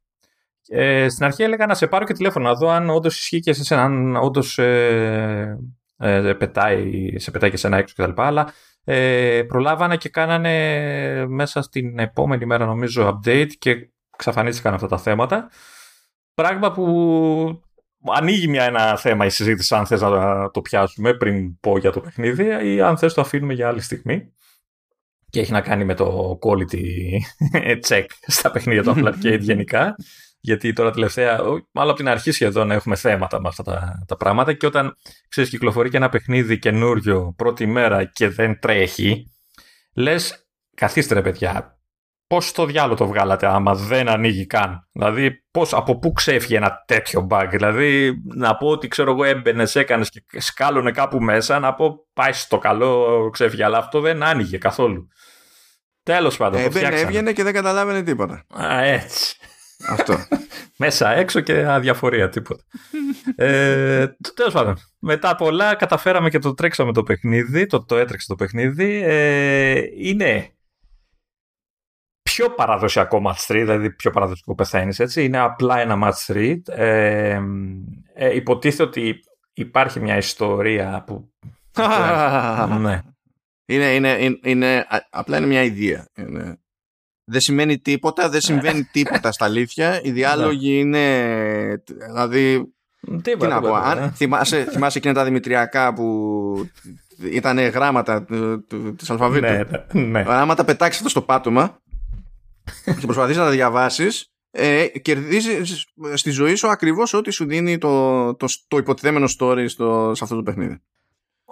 Ε, στην αρχή έλεγα να σε πάρω και τηλέφωνο να δω αν όντως ισχύει και σε αν όντως ε, ε, πετάει, σε πετάει και σε ένα έξω κτλ. Αλλά ε, προλάβανε και κάνανε μέσα στην επόμενη μέρα νομίζω update και ξαφανίστηκαν αυτά τα θέματα. Πράγμα που ανοίγει μια, ένα θέμα η συζήτηση αν θες να το πιάσουμε πριν πω για το παιχνίδι ή αν θες το αφήνουμε για άλλη στιγμή. Και έχει να κάνει με το quality check στα παιχνίδια του Apple Arcade γενικά. Γιατί τώρα τελευταία, μάλλον από την αρχή σχεδόν έχουμε θέματα με αυτά τα, τα πράγματα και όταν ξέρεις κυκλοφορεί και ένα παιχνίδι καινούριο πρώτη μέρα και δεν τρέχει, λες καθίστε ρε παιδιά, πώς στο διάλογο το βγάλατε άμα δεν ανοίγει καν; Δηλαδή πώς, από πού ξέφυγε ένα τέτοιο bug; Δηλαδή να πω ότι ξέρω εγώ έμπαινες, έκανες και σκάλωνε κάπου μέσα, να πω πάει στο καλό ξέφυγε, αλλά αυτό δεν άνοιγε καθόλου. Τέλος πάντων. Έμπαινε, έβγαινε και δεν καταλάβαινε τίποτα. Α, έτσι. Αυτό. Μέσα έξω και αδιαφορία, τίποτα. ε, Τέλος πάντων. Μετά πολλά καταφέραμε και το τρέξαμε το παιχνίδι. Το, το έτρεξε το παιχνίδι. Ε, είναι πιο παραδοσιακό match 3, δηλαδή πιο παραδοσιακό πεθαίνεις έτσι. Είναι απλά ένα match 3. Ε, ε, υποτίθεται ότι υπάρχει μια ιστορία που. ναι. Είναι, είναι, είναι, απλά είναι μια ιδέα. Είναι, δεν σημαίνει τίποτα, δεν συμβαίνει τίποτα στα αλήθεια. Οι διάλογοι ναι. είναι. Δηλαδή. Τι, τι να πω. Αν ναι. θυμάσαι, θυμάσαι εκείνα τα δημητριακά που ήταν γράμματα της αλφαβήτου. Ναι, ναι. Άμα τα πετάξεις αυτό στο πάτωμα και προσπαθείς να τα διαβάσεις, ε, κερδίζεις στη ζωή σου ακριβώς ό,τι σου δίνει το, το, το υποτιθέμενο story στο, σε αυτό το παιχνίδι.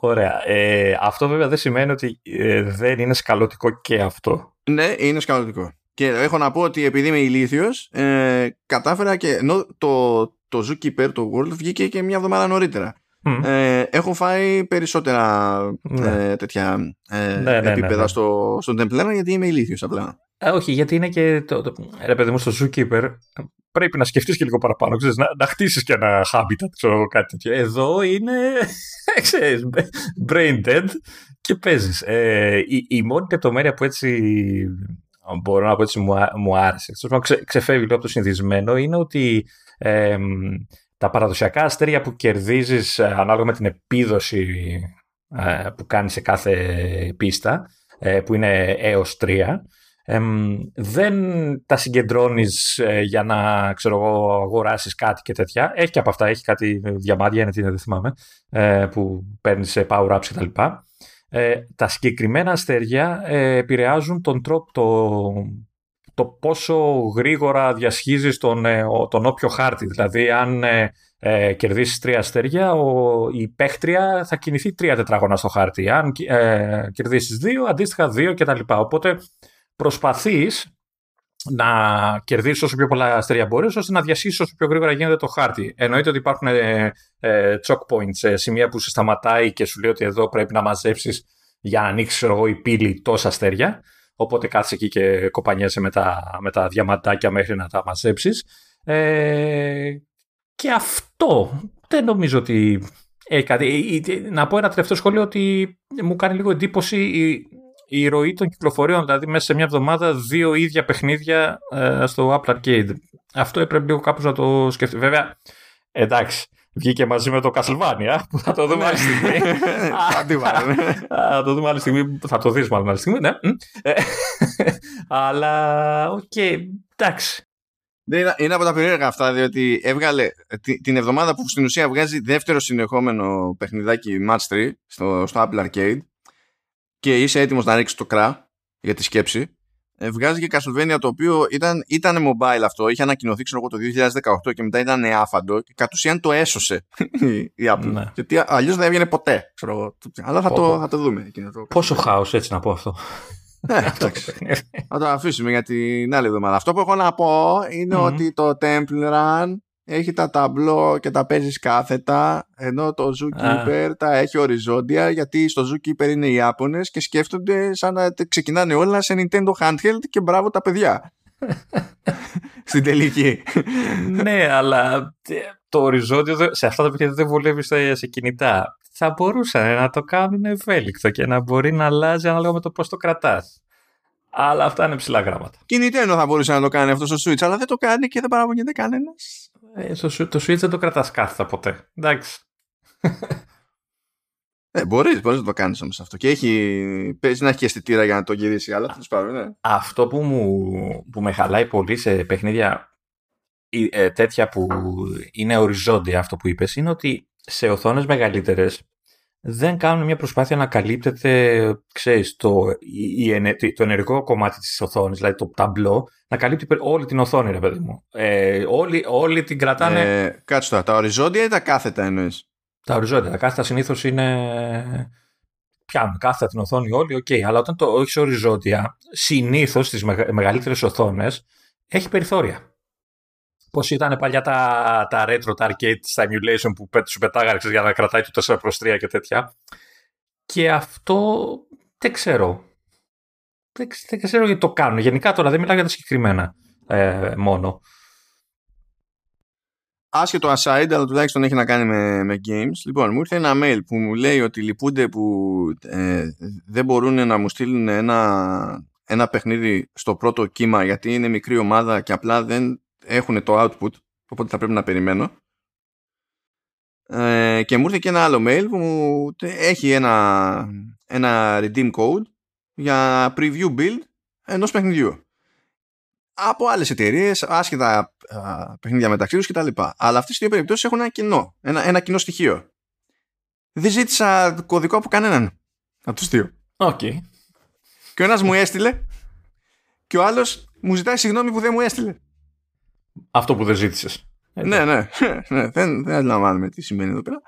Ωραία. Ε, αυτό βέβαια δεν σημαίνει ότι ε, δεν είναι σκαλωτικό και αυτό. Ναι, είναι σκαλωτικό. Και έχω να πω ότι επειδή είμαι ηλίθιος, ε, κατάφερα και ενώ το, το Zookeeper, το World, βγήκε και μια εβδομάδα νωρίτερα. Ε, έχω φάει περισσότερα ναι. ε, τέτοια ε, ναι, ναι, επίπεδα στο, στον Temple γιατί είμαι ηλίθιος απλά. Ε, όχι, γιατί είναι και το, το, ρε παιδί μου στο Zookeeper πρέπει να σκεφτείς και λίγο παραπάνω, ξέρεις, να, να χτίσεις και ένα habitat, ξέρω κάτι τέτοιο. Εδώ είναι, ξέρεις, brain dead και παίζεις. Ε, η, η μόνη λεπτομέρεια που έτσι μπορώ να πω έτσι μου, μου άρεσε, ξε, ξεφεύγει λίγο από το συνηθισμένο, είναι ότι ε, τα παραδοσιακά αστέρια που κερδίζεις ε, ανάλογα με την επίδοση ε, που κάνεις σε κάθε πίστα, ε, που είναι έως τρία, δεν τα συγκεντρώνεις ε, για να ξέρω εγώ, αγοράσεις κάτι και τέτοια. Έχει και από αυτά, έχει κάτι διαμάντια, είναι τι δεν θυμάμαι, ε, που παίρνεις σε power-ups κτλ. Ε, τα συγκεκριμένα αστέρια ε, επηρεάζουν τον τρόπο, το, το πόσο γρήγορα διασχίζεις τον, ε, τον όποιο χάρτη. Δηλαδή, αν ε, ε, κερδίσεις τρία αστέρια, ο, η παίχτρια θα κινηθεί τρία τετράγωνα στο χάρτη. Αν ε, κερδίσεις δύο, αντίστοιχα δύο κτλ. Οπότε προσπαθείς να κερδίσεις όσο πιο πολλά αστέρια μπορείς, ώστε να διασύσει όσο πιο γρήγορα γίνεται το χάρτη. Εννοείται ότι υπάρχουν ε, ε, choke points, ε, σημεία που σε σταματάει και σου λέει ότι εδώ πρέπει να μαζέψεις για να ανοίξεις εγώ, η πύλη τόσα αστέρια. Οπότε κάθεσαι εκεί και κοπανιέσαι με τα, με τα διαμαντάκια μέχρι να τα μαζέψεις. Ε, και αυτό δεν νομίζω ότι έχει κάτι. Να πω ένα τελευταίο σχόλιο ότι μου κάνει λίγο εντύπωση η ροή των κυκλοφοριών, δηλαδή μέσα σε μια εβδομάδα δύο ίδια παιχνίδια ε, στο Apple Arcade. Αυτό έπρεπε λίγο κάπως να το σκεφτεί. Βέβαια, εντάξει, βγήκε μαζί με το Castlevania που θα το δούμε άλλη στιγμή. Θα το δούμε άλλη στιγμή. Θα το δεις μάλλον άλλη στιγμή, ναι. Ε, αλλά, οκ, εντάξει. Είναι από τα περίεργα αυτά, διότι έβγαλε την εβδομάδα που στην ουσία βγάζει δεύτερο συνεχόμενο παιχνιδάκι Match 3 στο, στο Apple Arcade και είσαι έτοιμος να ρίξεις το κρά για τη σκέψη ε, βγάζει και Castlevania το οποίο ήταν, ήταν mobile αυτό, είχε ανακοινωθεί ξέρω το 2018 και μετά ήταν άφαντο και κατ' ουσίαν το έσωσε η Apple. Ναι. Γιατί αλλιώς δεν έβγαινε ποτέ. Ξέρω, αλλά θα, το, θα το δούμε. Το... Πόσο χάος έτσι να πω αυτό. Ναι, εντάξει. θα το αφήσουμε για την άλλη εβδομάδα. Αυτό που έχω να πω είναι ότι το Temple Run έχει τα ταμπλό και τα παίζεις κάθετα, ενώ το Zookeeper τα έχει οριζόντια, γιατί στο Zookeeper είναι οι Ιάπωνες και σκέφτονται σαν να ξεκινάνε όλα σε Nintendo Handheld και μπράβο τα παιδιά. Στην τελική. ναι, αλλά το οριζόντιο σε αυτά τα παιδιά δεν βολεύει σε κινητά. Θα μπορούσαν να το κάνουν ευέλικτο και να μπορεί να αλλάζει ανάλογα με το πώς το κρατάς. Αλλά αυτά είναι ψηλά γράμματα. Κινητένο θα μπορούσε να το κάνει αυτό στο Switch, αλλά δεν το κάνει και δεν παραγωγείται κανένας. Ε, το, το Switch δεν το κρατάς κάθετα ποτέ. Εντάξει. Ε, μπορείς, μπορείς να το κάνεις όμως αυτό. Και έχει, παίζει να έχει αισθητήρα για να το γυρίσει, αλλά τέλος πάντων, ναι. Αυτό που, μου, που με χαλάει πολύ σε παιχνίδια ε, τέτοια που είναι οριζόντια αυτό που είπες είναι ότι σε οθόνες μεγαλύτερες δεν κάνουν μια προσπάθεια να καλύπτεται ξέρεις, το, η, το ενεργό κομμάτι της οθόνης, δηλαδή το ταμπλό, να καλύπτει όλη την οθόνη, ρε παιδί μου. Ε, όλοι, όλοι την κρατάνε... Ε, κάτσε τώρα, τα οριζόντια ή τα κάθετα εννοείς; Τα οριζόντια, τα κάθετα συνήθως είναι... Πιάνουν κάθετα την οθόνη όλοι, OK. Okay. Αλλά όταν το έχει οριζόντια, συνήθως στις μεγαλύτερες οθόνες έχει περιθώρια. Πώς ήταν παλιά τα, τα retro, τα arcade, τα emulation που σου πετάγανε για να κρατάει το 4 προς 3 και τέτοια. Και αυτό δεν ξέρω. Δεν, δεν ξέρω γιατί το κάνουν. Γενικά τώρα δεν μιλάω για τα συγκεκριμένα ε, μόνο. Άσχετο aside, αλλά τουλάχιστον έχει να κάνει με, με games. Λοιπόν, μου ήρθε ένα mail που μου λέει ότι λυπούνται που ε, δεν μπορούν να μου στείλουν ένα, ένα παιχνίδι στο πρώτο κύμα γιατί είναι μικρή ομάδα και απλά δεν έχουν το output, οπότε θα πρέπει να περιμένω. Ε, και μου ήρθε και ένα άλλο mail που μου έχει ένα, ένα redeem code για preview build ενός παιχνιδιού. Από άλλες εταιρείες, άσχετα παιχνίδια μεταξύ τους κτλ. Αλλά αυτές οι δύο περιπτώσεις έχουν ένα κοινό, ένα, ένα κοινό στοιχείο. Δεν ζήτησα κωδικό από κανέναν από τους δύο. Okay. Και ο ένας μου έστειλε και ο άλλος μου ζητάει συγγνώμη που δεν μου έστειλε. Αυτό που δεν ζήτησες. Ναι, ναι, ναι. Δεν, δεν αντιλαμβάνομαι τι σημαίνει εδώ πέρα.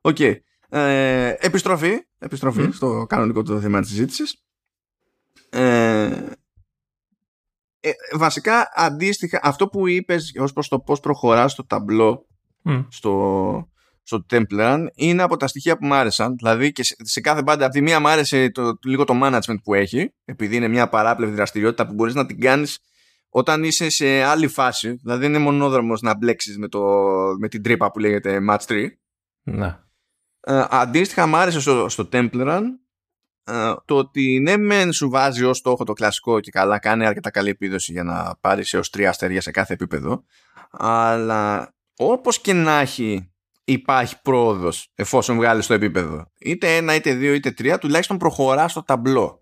OK. Okay. Ε, επιστροφή, επιστροφή mm. στο κανονικό το θέμα της συζήτησης. Ε, ε, βασικά αντίστοιχα αυτό που είπες ως προς το πώς προχωρά στο ταμπλό mm. στο, στο Temple είναι από τα στοιχεία που μου άρεσαν δηλαδή και σε, σε κάθε μπάντα από τη μία μου άρεσε το, λίγο το management που έχει επειδή είναι μια παράπλευρη δραστηριότητα που μπορείς να την κάνεις όταν είσαι σε άλλη φάση, δηλαδή δεν είναι μονόδρομος να μπλέξεις με, το, με την τρύπα που λέγεται Match 3. Ναι. Ε, αντίστοιχα μου άρεσε στο, στο Temple Run ε, το ότι ναι μεν σου βάζει ως στόχο το κλασικό και καλά κάνει αρκετά καλή επίδοση για να πάρεις έως τρία αστέρια σε κάθε επίπεδο αλλά όπως και να έχει υπάρχει πρόοδος εφόσον βγάλεις το επίπεδο είτε ένα είτε δύο είτε τρία τουλάχιστον προχωρά στο ταμπλό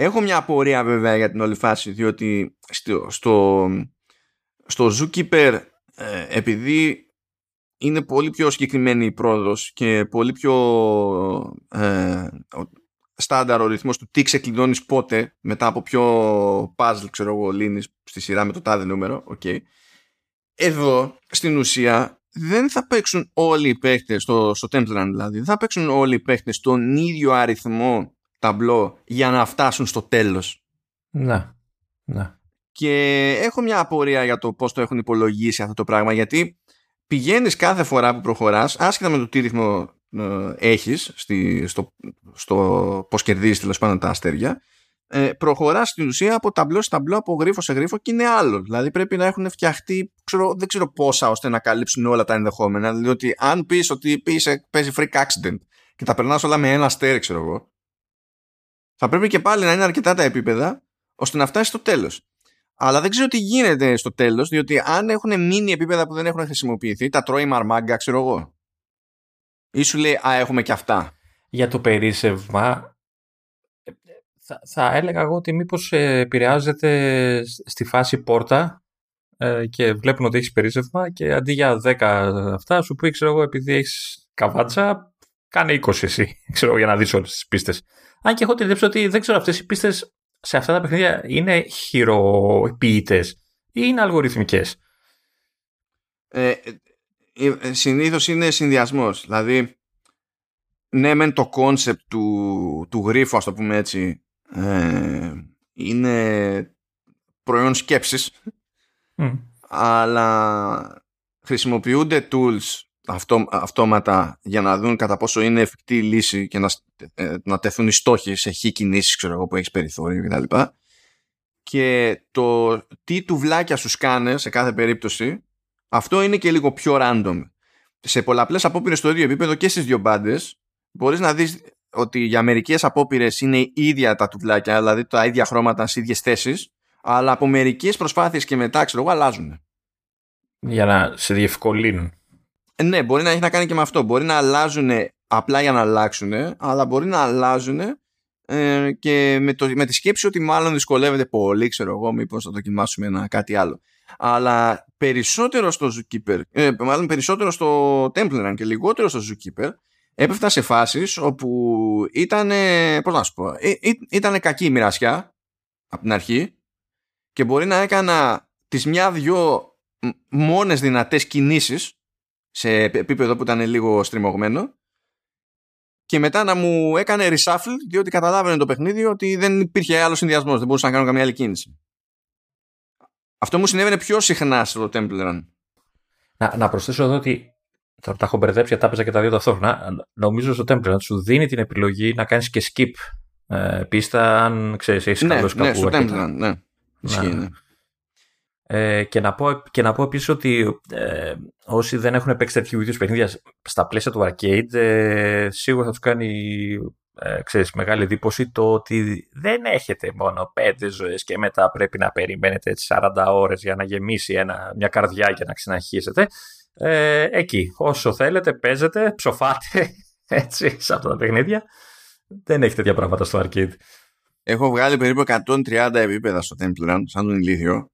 Έχω μια απορία βέβαια για την όλη φάση διότι στο, στο, στο Zookeeper ε, επειδή είναι πολύ πιο συγκεκριμένη η πρόοδος και πολύ πιο ε, στάνταρ ο ρυθμός του τι ξεκλειδώνεις πότε μετά από πιο puzzle ξέρω εγώ λύνεις στη σειρά με το τάδε νούμερο okay. εδώ στην ουσία δεν θα παίξουν όλοι οι παίχτες στο, στο Temple δηλαδή δεν θα παίξουν όλοι οι παίχτες τον ίδιο αριθμό ταμπλό για να φτάσουν στο τέλος. Να, να. Και έχω μια απορία για το πώς το έχουν υπολογίσει αυτό το πράγμα γιατί πηγαίνεις κάθε φορά που προχωράς άσχετα με το τι ρυθμό ε, έχεις στη, στο, στο πώς κερδίζεις τέλος πάντων τα αστέρια ε, προχωράς στην ουσία από ταμπλό σε ταμπλό, από γρίφο σε γρίφο και είναι άλλο. Δηλαδή πρέπει να έχουν φτιαχτεί, ξέρω, δεν ξέρω πόσα ώστε να καλύψουν όλα τα ενδεχόμενα. Δηλαδή αν πεις ότι παίζει freak accident και τα περνάς όλα με ένα αστέρι, ξέρω εγώ, θα πρέπει και πάλι να είναι αρκετά τα επίπεδα ώστε να φτάσει στο τέλος. Αλλά δεν ξέρω τι γίνεται στο τέλος, διότι αν έχουν μείνει επίπεδα που δεν έχουν χρησιμοποιηθεί, τα τρώει μαρμάγκα, ξέρω εγώ. Ή σου λέει, α, έχουμε και αυτά. Για το περίσευμα, θα, θα έλεγα εγώ ότι μήπως ε, επηρεάζεται στη φάση πόρτα ε, και βλέπουν ότι έχεις περίσευμα και αντί για 10 αυτά σου πει, ξέρω εγώ, επειδή έχεις καβάτσα, κάνε 20 εσύ, ξέρω, για να δεις όλες τις πίστες. Αν και έχω τη ότι δεν ξέρω αυτές οι πίστες σε αυτά τα παιχνίδια είναι χειροποίητες ή είναι αλγοριθμικές; Ε, ε, ε, συνήθως είναι συνδυασμός. Δηλαδή, ναι μεν το κόνσεπτ του, του γρίφου, ας το πούμε έτσι, ε, είναι προϊόν σκέψης, αλλά χρησιμοποιούνται tools αυτό, αυτόματα για να δουν κατά πόσο είναι εφικτή η λύση και να, ε, να τεθούν οι στόχοι σε χι κινήσεις ξέρω εγώ, που έχεις περιθώριο κτλ. Και, και το τι τουβλάκια σου σκάνε σε κάθε περίπτωση αυτό είναι και λίγο πιο random. Σε πολλαπλές απόπειρες στο ίδιο επίπεδο και στις δύο μπάντες, μπορείς να δεις ότι για μερικές απόπειρες είναι ίδια τα τουβλάκια, δηλαδή τα ίδια χρώματα στις ίδιες θέσεις, αλλά από μερικές προσπάθειες και μετά, ξέρω εγώ, αλλάζουν. Για να σε διευκολύνουν. Ε, ναι, μπορεί να έχει να κάνει και με αυτό. Μπορεί να αλλάζουν απλά για να αλλάξουν, αλλά μπορεί να αλλάζουν ε, και με, το, με τη σκέψη ότι μάλλον δυσκολεύεται πολύ, ξέρω εγώ, μήπως θα δοκιμάσουμε ένα κάτι άλλο. Αλλά περισσότερο στο Zookeeper, ε, μάλλον περισσότερο στο Temple και λιγότερο στο Zookeeper, έπεφτα σε φάσεις όπου ήταν, πώς να σου πω, ε, ε, ήταν κακή η μοιρασιά από την αρχή και μπορεί να έκανα τις μια-δυο μόνες δυνατές κινήσεις σε επίπεδο που ήταν λίγο στριμωγμένο και μετά να μου έκανε reshuffle διότι καταλάβαινε το παιχνίδι ότι δεν υπήρχε άλλο συνδυασμός, δεν μπορούσα να κάνω καμία άλλη κίνηση. Αυτό μου συνέβαινε πιο συχνά στο Temple Run. Να, να προσθέσω εδώ ότι τώρα τα έχω μπερδέψει γιατί τα έπαιζα και τα δύο ταυτόχρονα. Νομίζω στο Temple Run σου δίνει την επιλογή να κάνεις και skip ε, πίστα αν ξέρεις, έχεις ναι, κάπου. Ναι, στο Temple Run, ναι. Ισχύει, ναι. Ε, και, να πω, και να πω επίσης ότι ε, όσοι δεν έχουν παίξει τέτοιου είδους παιχνίδια στα πλαίσια του arcade ε, σίγουρα θα τους κάνει ε, ξέρεις, μεγάλη εντύπωση το ότι δεν έχετε μόνο πέντε ζωές και μετά πρέπει να περιμένετε 40 ώρες για να γεμίσει ένα, μια καρδιά και να ξαναρχίσετε. Ε, εκεί, όσο θέλετε, παίζετε, ψοφάτε έτσι, σε αυτά τα παιχνίδια. Δεν έχει τέτοια πράγματα στο arcade. Έχω βγάλει περίπου 130 επίπεδα στο Temple Run, σαν τον ηλίθιο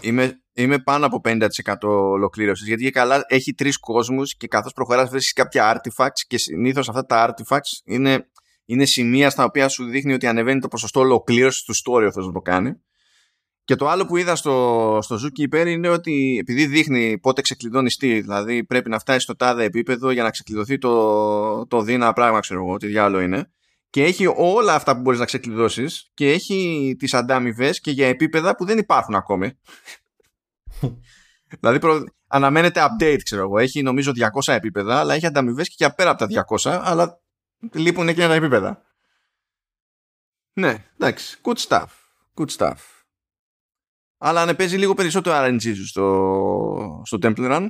είμαι, είμαι πάνω από 50% ολοκλήρωσης. Γιατί καλά έχει τρεις κόσμους και καθώς προχωρά βρίσκεις κάποια artifacts και συνήθως αυτά τα artifacts είναι, είναι σημεία στα οποία σου δείχνει ότι ανεβαίνει το ποσοστό ολοκλήρωσης του story αυτό να το κάνει. Και το άλλο που είδα στο, στο Zookeeper είναι ότι επειδή δείχνει πότε ξεκλειδώνει τι, δηλαδή πρέπει να φτάσει στο τάδε επίπεδο για να ξεκλειδωθεί το, το δίνα πράγμα, ξέρω εγώ, τι διάλογο είναι και έχει όλα αυτά που μπορείς να ξεκλειδώσεις και έχει τις αντάμοιβες και για επίπεδα που δεν υπάρχουν ακόμη. δηλαδή προ... αναμένεται update ξέρω εγώ. Έχει νομίζω 200 επίπεδα αλλά έχει ανταμοιβέ και για πέρα από τα 200 αλλά λείπουν εκείνα τα επίπεδα. Ναι, εντάξει. Good stuff. Good stuff. Αλλά αν παίζει λίγο περισσότερο RNG στο, στο Temple Run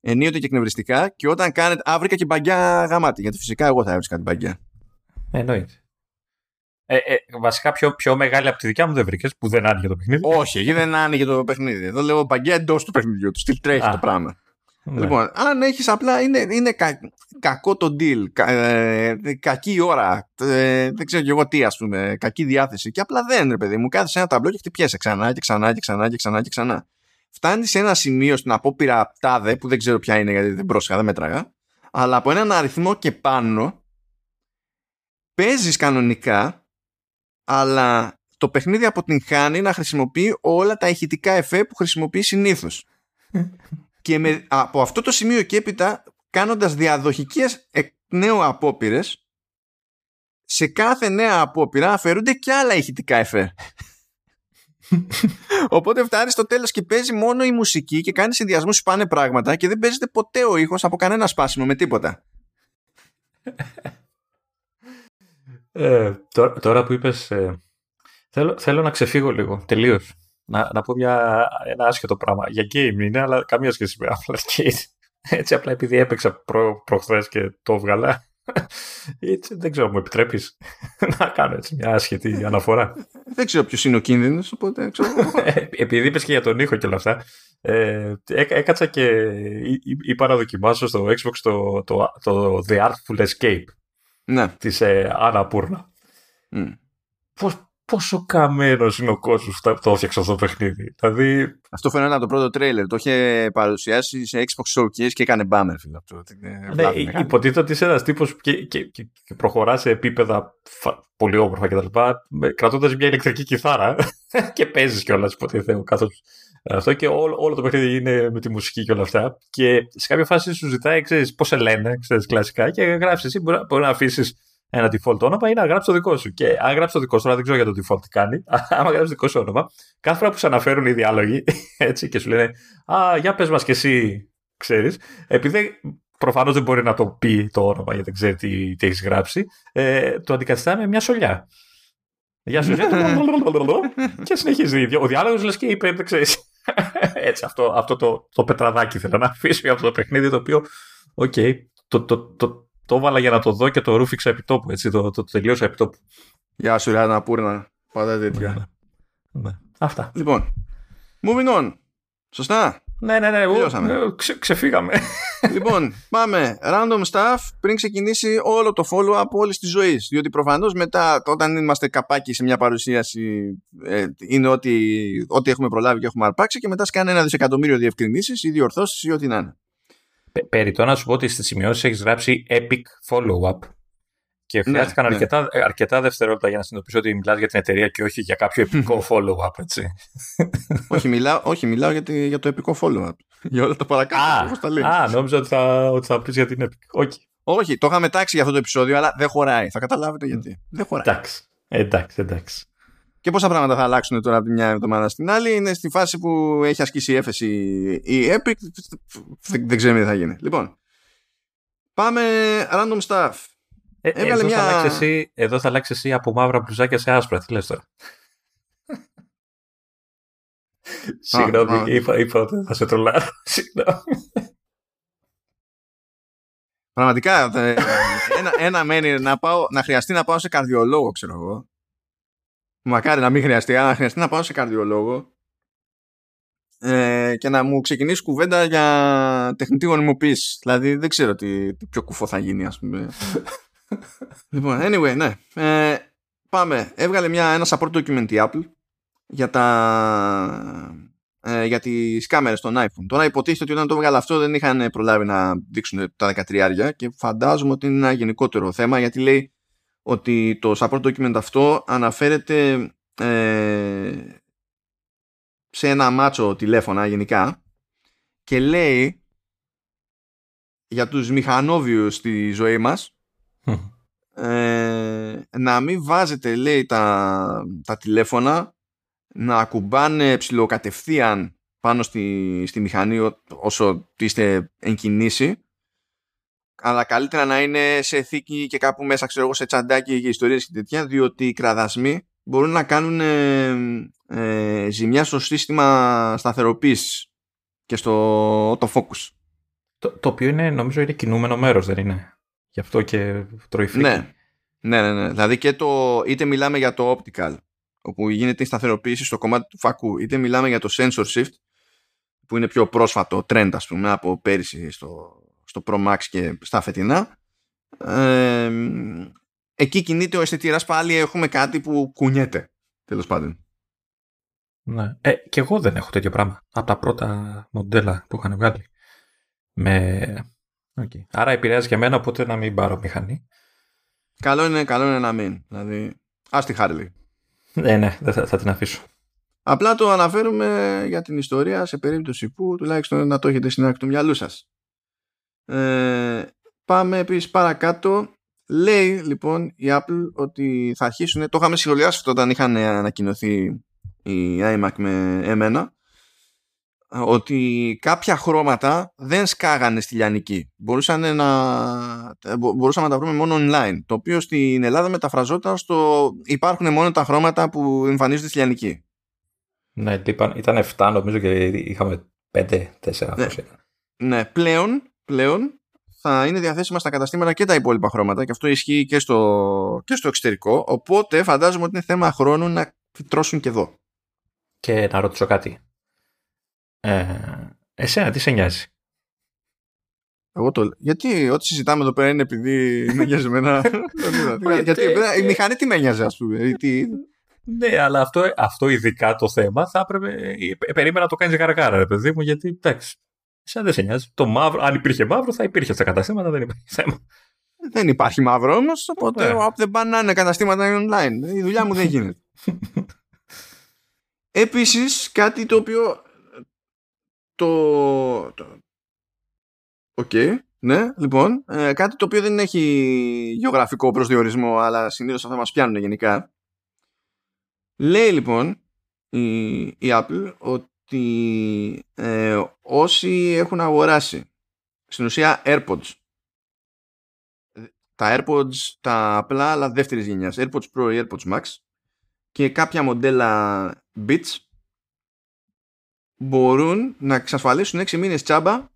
ενίοτε και εκνευριστικά και όταν κάνετε... Α, βρήκα και μπαγκιά γαμάτι γιατί φυσικά εγώ θα έβρισκα την μπαγκιά. Ε, εννοείται. Ε, ε, βασικά πιο, πιο μεγάλη από τη δικιά μου δεν βρήκες που δεν άνοιγε το παιχνίδι. Όχι, εκεί δεν άνοιγε το παιχνίδι. Εδώ λέω παγκιά εντός του παιχνιδιού του. Τι τρέχει το πράγμα. Ναι. Λοιπόν, αν έχεις απλά είναι, είναι κα, κακό το deal, κα, ε, κακή ώρα, ε, δεν ξέρω κι εγώ τι, ας πούμε, κακή διάθεση. Και απλά δεν, ρε παιδί μου, κάθεσαι ένα ταμπλό και χτυπιέσαι ξανά και ξανά και ξανά και ξανά και ξανά. Φτάνεις σε ένα σημείο στην απόπειρα τάδε, που δεν ξέρω ποια είναι γιατί δεν πρόσεχα, δεν μέτραγα, αλλά από έναν αριθμό και πάνω παίζεις κανονικά αλλά το παιχνίδι αποτυγχάνει να χρησιμοποιεί όλα τα ηχητικά εφέ που χρησιμοποιείς συνήθως και με, από αυτό το σημείο και έπειτα κάνοντας διαδοχικές εκ νέου απόπειρες, σε κάθε νέα απόπειρα αφαιρούνται και άλλα ηχητικά εφέ Οπότε φτάνει στο τέλος και παίζει μόνο η μουσική και κάνει συνδυασμούς που πάνε πράγματα και δεν παίζεται ποτέ ο ήχος από κανένα σπάσιμο με τίποτα. Ε, τώρα, που είπες, ε, θέλω, θέλω να ξεφύγω λίγο, τελείως. Να, να πω μια, ένα άσχετο πράγμα. Για game είναι, αλλά καμία σχέση με απλά Έτσι απλά επειδή έπαιξα προ, προχθές και το έβγαλα. Έτσι, δεν ξέρω, μου επιτρέπεις να κάνω έτσι μια άσχετη αναφορά. δεν ξέρω ποιος είναι ο κίνδυνος, οπότε ξέρω. Ε, επειδή είπες και για τον ήχο και όλα αυτά, ε, έκατσα και είπα να δοκιμάσω στο Xbox το, το, το The Artful Escape ναι. της ε, Αναπούρνα. Πώς, πόσο καμένος είναι ο κόσμος που το έφτιαξε αυτό το παιχνίδι. Δηλαδή... Αυτό φαίνεται από το πρώτο τρέιλερ. Το είχε παρουσιάσει σε Xbox Showcase και έκανε μπάμερ, φίλε. Αυτό. Ναι, υποτίθεται ότι είσαι ένας τύπος και, και, και, και, προχωρά σε επίπεδα πολύ όμορφα κτλ. Κρατώντας μια ηλεκτρική κιθάρα και παίζεις κιόλας, υποτίθεται. Καθώς αυτό και όλο, όλο το παιχνίδι είναι με τη μουσική και όλα αυτά. Και σε κάποια φάση σου ζητάει, ξέρεις πώς σε λένε, ξέρεις κλασικά, και γράφει εσύ. Μπορεί, μπορεί να αφήσεις ένα default όνομα ή να γράψεις το δικό σου. Και αν γράψεις το δικό σου, τώρα δεν ξέρω για το default τι κάνει, άμα γράψεις το δικό σου όνομα, κάθε φορά που σε αναφέρουν οι διάλογοι έτσι, και σου λένε Α, για πες μας κι εσύ, ξέρεις, επειδή προφανώς δεν μπορεί να το πει το όνομα γιατί δεν ξέρει τι, τι έχεις γράψει, ε, το αντικαθιστά με μια σολιά. Γεια σου, και συνεχίζει. Ο διάλογος λες και είπε, δεν ξέρεις. Έτσι, αυτό, αυτό το, το πετραδάκι θέλω να αφήσω για αυτό το παιχνίδι το οποίο, OK, okay, το, το, το, το, έβαλα για να το δω και το ρούφιξα επί τόπου, έτσι, το, το, το τελείωσα επί τόπου. Γεια σου, Ριάννα Πούρνα. Πάντα τέτοια. Ναι, ναι. Αυτά. Λοιπόν, moving on. Σωστά; Ναι, ναι, ναι. Τελειώσαμε. Ε, ξε- ξεφύγαμε. λοιπόν, πάμε. Random stuff πριν ξεκινήσει όλο το follow-up όλης της ζωής. Διότι προφανώς μετά, όταν είμαστε καπάκι σε μια παρουσίαση, ε, είναι ό,τι, ό,τι έχουμε προλάβει και έχουμε αρπάξει και μετά σκάνε ένα δισεκατομμύριο διευκρινήσεις ή διορθώσεις ή ό,τι να είναι. Πε- Περιττό να σου πω ότι στις σημειώσεις έχεις γράψει epic follow-up. Και χρειάστηκαν ναι. αρκετά, ε, αρκετά δευτερόλεπτα για να συνειδητοποιήσω ότι μιλάς για την εταιρεία και όχι για κάποιο επικό follow-up, έτσι. όχι, μιλάω, όχι, μιλάω για, τη- για το επικό follow-up. για όλα τα παρακάτω. όπως τα λέει. α, νόμιζα ότι θα, ότι θα πεις για την epic. Όχι. Όχι, το είχαμε τάξει για αυτό το επεισόδιο, αλλά δεν χωράει. Θα καταλάβετε γιατί. Δεν χωράει. Εντάξει. Εντάξει, εντάξει. Και πόσα πράγματα θα αλλάξουν τώρα από τη μια εβδομάδα στην άλλη. Είναι στη φάση που έχει ασκήσει η έφεση η Epic. Δεν, δεν ξέρουμε τι θα γίνει. Λοιπόν, πάμε random stuff. Ε, Έβγαλε εδώ, μια- θα αλλάξει εσύ, εδώ θα αλλάξει εσύ από μαύρα μπλουζάκια σε άσπρα. Τι λες τώρα; α. Συγγνώμη, είπα, είπα ότι θα σε τρολάρω. Συγγνώμη. Πραγματικά, ε, ένα, ένα μένει να, πάω, να χρειαστεί να πάω σε καρδιολόγο, ξέρω εγώ. Μακάρι να μην χρειαστεί, αλλά να χρειαστεί να πάω σε καρδιολόγο ε, και να μου ξεκινήσει κουβέντα για τεχνητή γονιμοποίηση. Δηλαδή δεν ξέρω τι, τι πιο κουφό θα γίνει, ας πούμε. λοιπόν, anyway, ναι. Ε, πάμε. Έβγαλε μια, ένα support document η Apple για, τα, ε, για τις κάμερες των iPhone. Τώρα υποτίθεται ότι όταν το έβγαλε αυτό δεν είχαν προλάβει να δείξουν τα 13 και φαντάζομαι ότι είναι ένα γενικότερο θέμα γιατί λέει ότι το support document αυτό αναφέρεται ε, σε ένα μάτσο τηλέφωνα γενικά και λέει για τους μηχανόβιους στη ζωή μας ε, να μην βάζετε λέει τα, τα τηλέφωνα να ακουμπάνε ψηλοκατευθείαν πάνω στη, στη μηχανή ό- όσο είστε εν κινήσει αλλά καλύτερα να είναι σε θήκη και κάπου μέσα ξέρω εγώ σε τσαντάκι και ιστορίες και τέτοια διότι οι κραδασμοί μπορούν να κάνουν ε, ε, ζημιά στο σύστημα σταθεροποίησης και στο το focus. Το, το οποίο είναι, νομίζω είναι κινούμενο μέρος, δεν είναι; Γι' αυτό και τρώει φρίκι. Ναι. ναι, ναι, ναι. Δηλαδή και το, είτε μιλάμε για το optical, όπου γίνεται η σταθεροποίηση στο κομμάτι του φακού, είτε μιλάμε για το sensor shift, που είναι πιο πρόσφατο trend, ας πούμε, από πέρυσι στο, στο Pro Max και στα φετινά. Ε, εκεί κινείται ο αισθητήρας πάλι έχουμε κάτι που κουνιέται, τέλος πάντων. Ναι. Ε, και εγώ δεν έχω τέτοιο πράγμα. Από τα πρώτα μοντέλα που είχαν βγάλει. Με... Okay. Άρα επηρεάζει και εμένα, οπότε να μην πάρω μηχανή. Καλό είναι, καλό είναι να μην. Δηλαδή, ας τη Harley. Ναι, ναι, δεν θα, θα την αφήσω. Απλά το αναφέρουμε για την ιστορία σε περίπτωση που τουλάχιστον να το έχετε στην άκρη του μυαλού σας. Ε, πάμε επίσης παρακάτω. Λέει λοιπόν η Apple ότι θα αρχίσουν, το είχαμε σχολιάσει αυτό όταν είχαν ανακοινωθεί η iMac με εμένα, ότι κάποια χρώματα δεν σκάγανε στη λιανική. Μπορούσαν να, μπο- μπορούσαμε να τα βρούμε μόνο online. Το οποίο στην Ελλάδα μεταφραζόταν στο υπάρχουν μόνο τα χρώματα που εμφανίζονται στη λιανική. Ναι, είπαν, ήταν 7 νομίζω και είχαμε 5, 4 Ναι. πώς ήταν. Ναι, πλέον, πλέον θα είναι διαθέσιμα στα καταστήματα και τα υπόλοιπα χρώματα και αυτό ισχύει και στο, και στο εξωτερικό. Οπότε φαντάζομαι ότι είναι θέμα χρόνου να φυτρώσουν και εδώ. Και να ρωτήσω κάτι. Ε, εσένα τι σε νοιάζει; Εγώ το... Γιατί ό,τι συζητάμε εδώ πέρα είναι επειδή με νοιάζει εμένα. Δεν είδα. Γιατί Ε, η μηχανή τι με νοιάζει, ας πούμε. ή τι- Ναι, αλλά αυτό, αυτό ειδικά το θέμα θα έπρεπε. ε, Περίμενα να το κάνεις γαργάρα, ρε παιδί μου, γιατί εντάξει. Σαν δεν σε νοιάζει. Το μαύρο, αν υπήρχε μαύρο, θα υπήρχε στα καταστήματα, δεν υπάρχει θέμα. Δεν υπάρχει μαύρο όμως. Οπότε Ναι. ο app δεν πάνε να είναι καταστήματα online. Η δουλειά μου δεν γίνεται. Επίσης κάτι το οποίο το... το... Οκ, ναι, λοιπόν, ε, κάτι το οποίο δεν έχει γεωγραφικό προσδιορισμό αλλά συνήθως αυτά μας πιάνουν γενικά. Λέει λοιπόν η, η Apple ότι ε, όσοι έχουν αγοράσει στην ουσία AirPods τα AirPods τα απλά αλλά δεύτερης γενιάς AirPods Pro ή AirPods Max και κάποια μοντέλα Beats μπορούν να εξασφαλίσουν 6 μήνες τσάμπα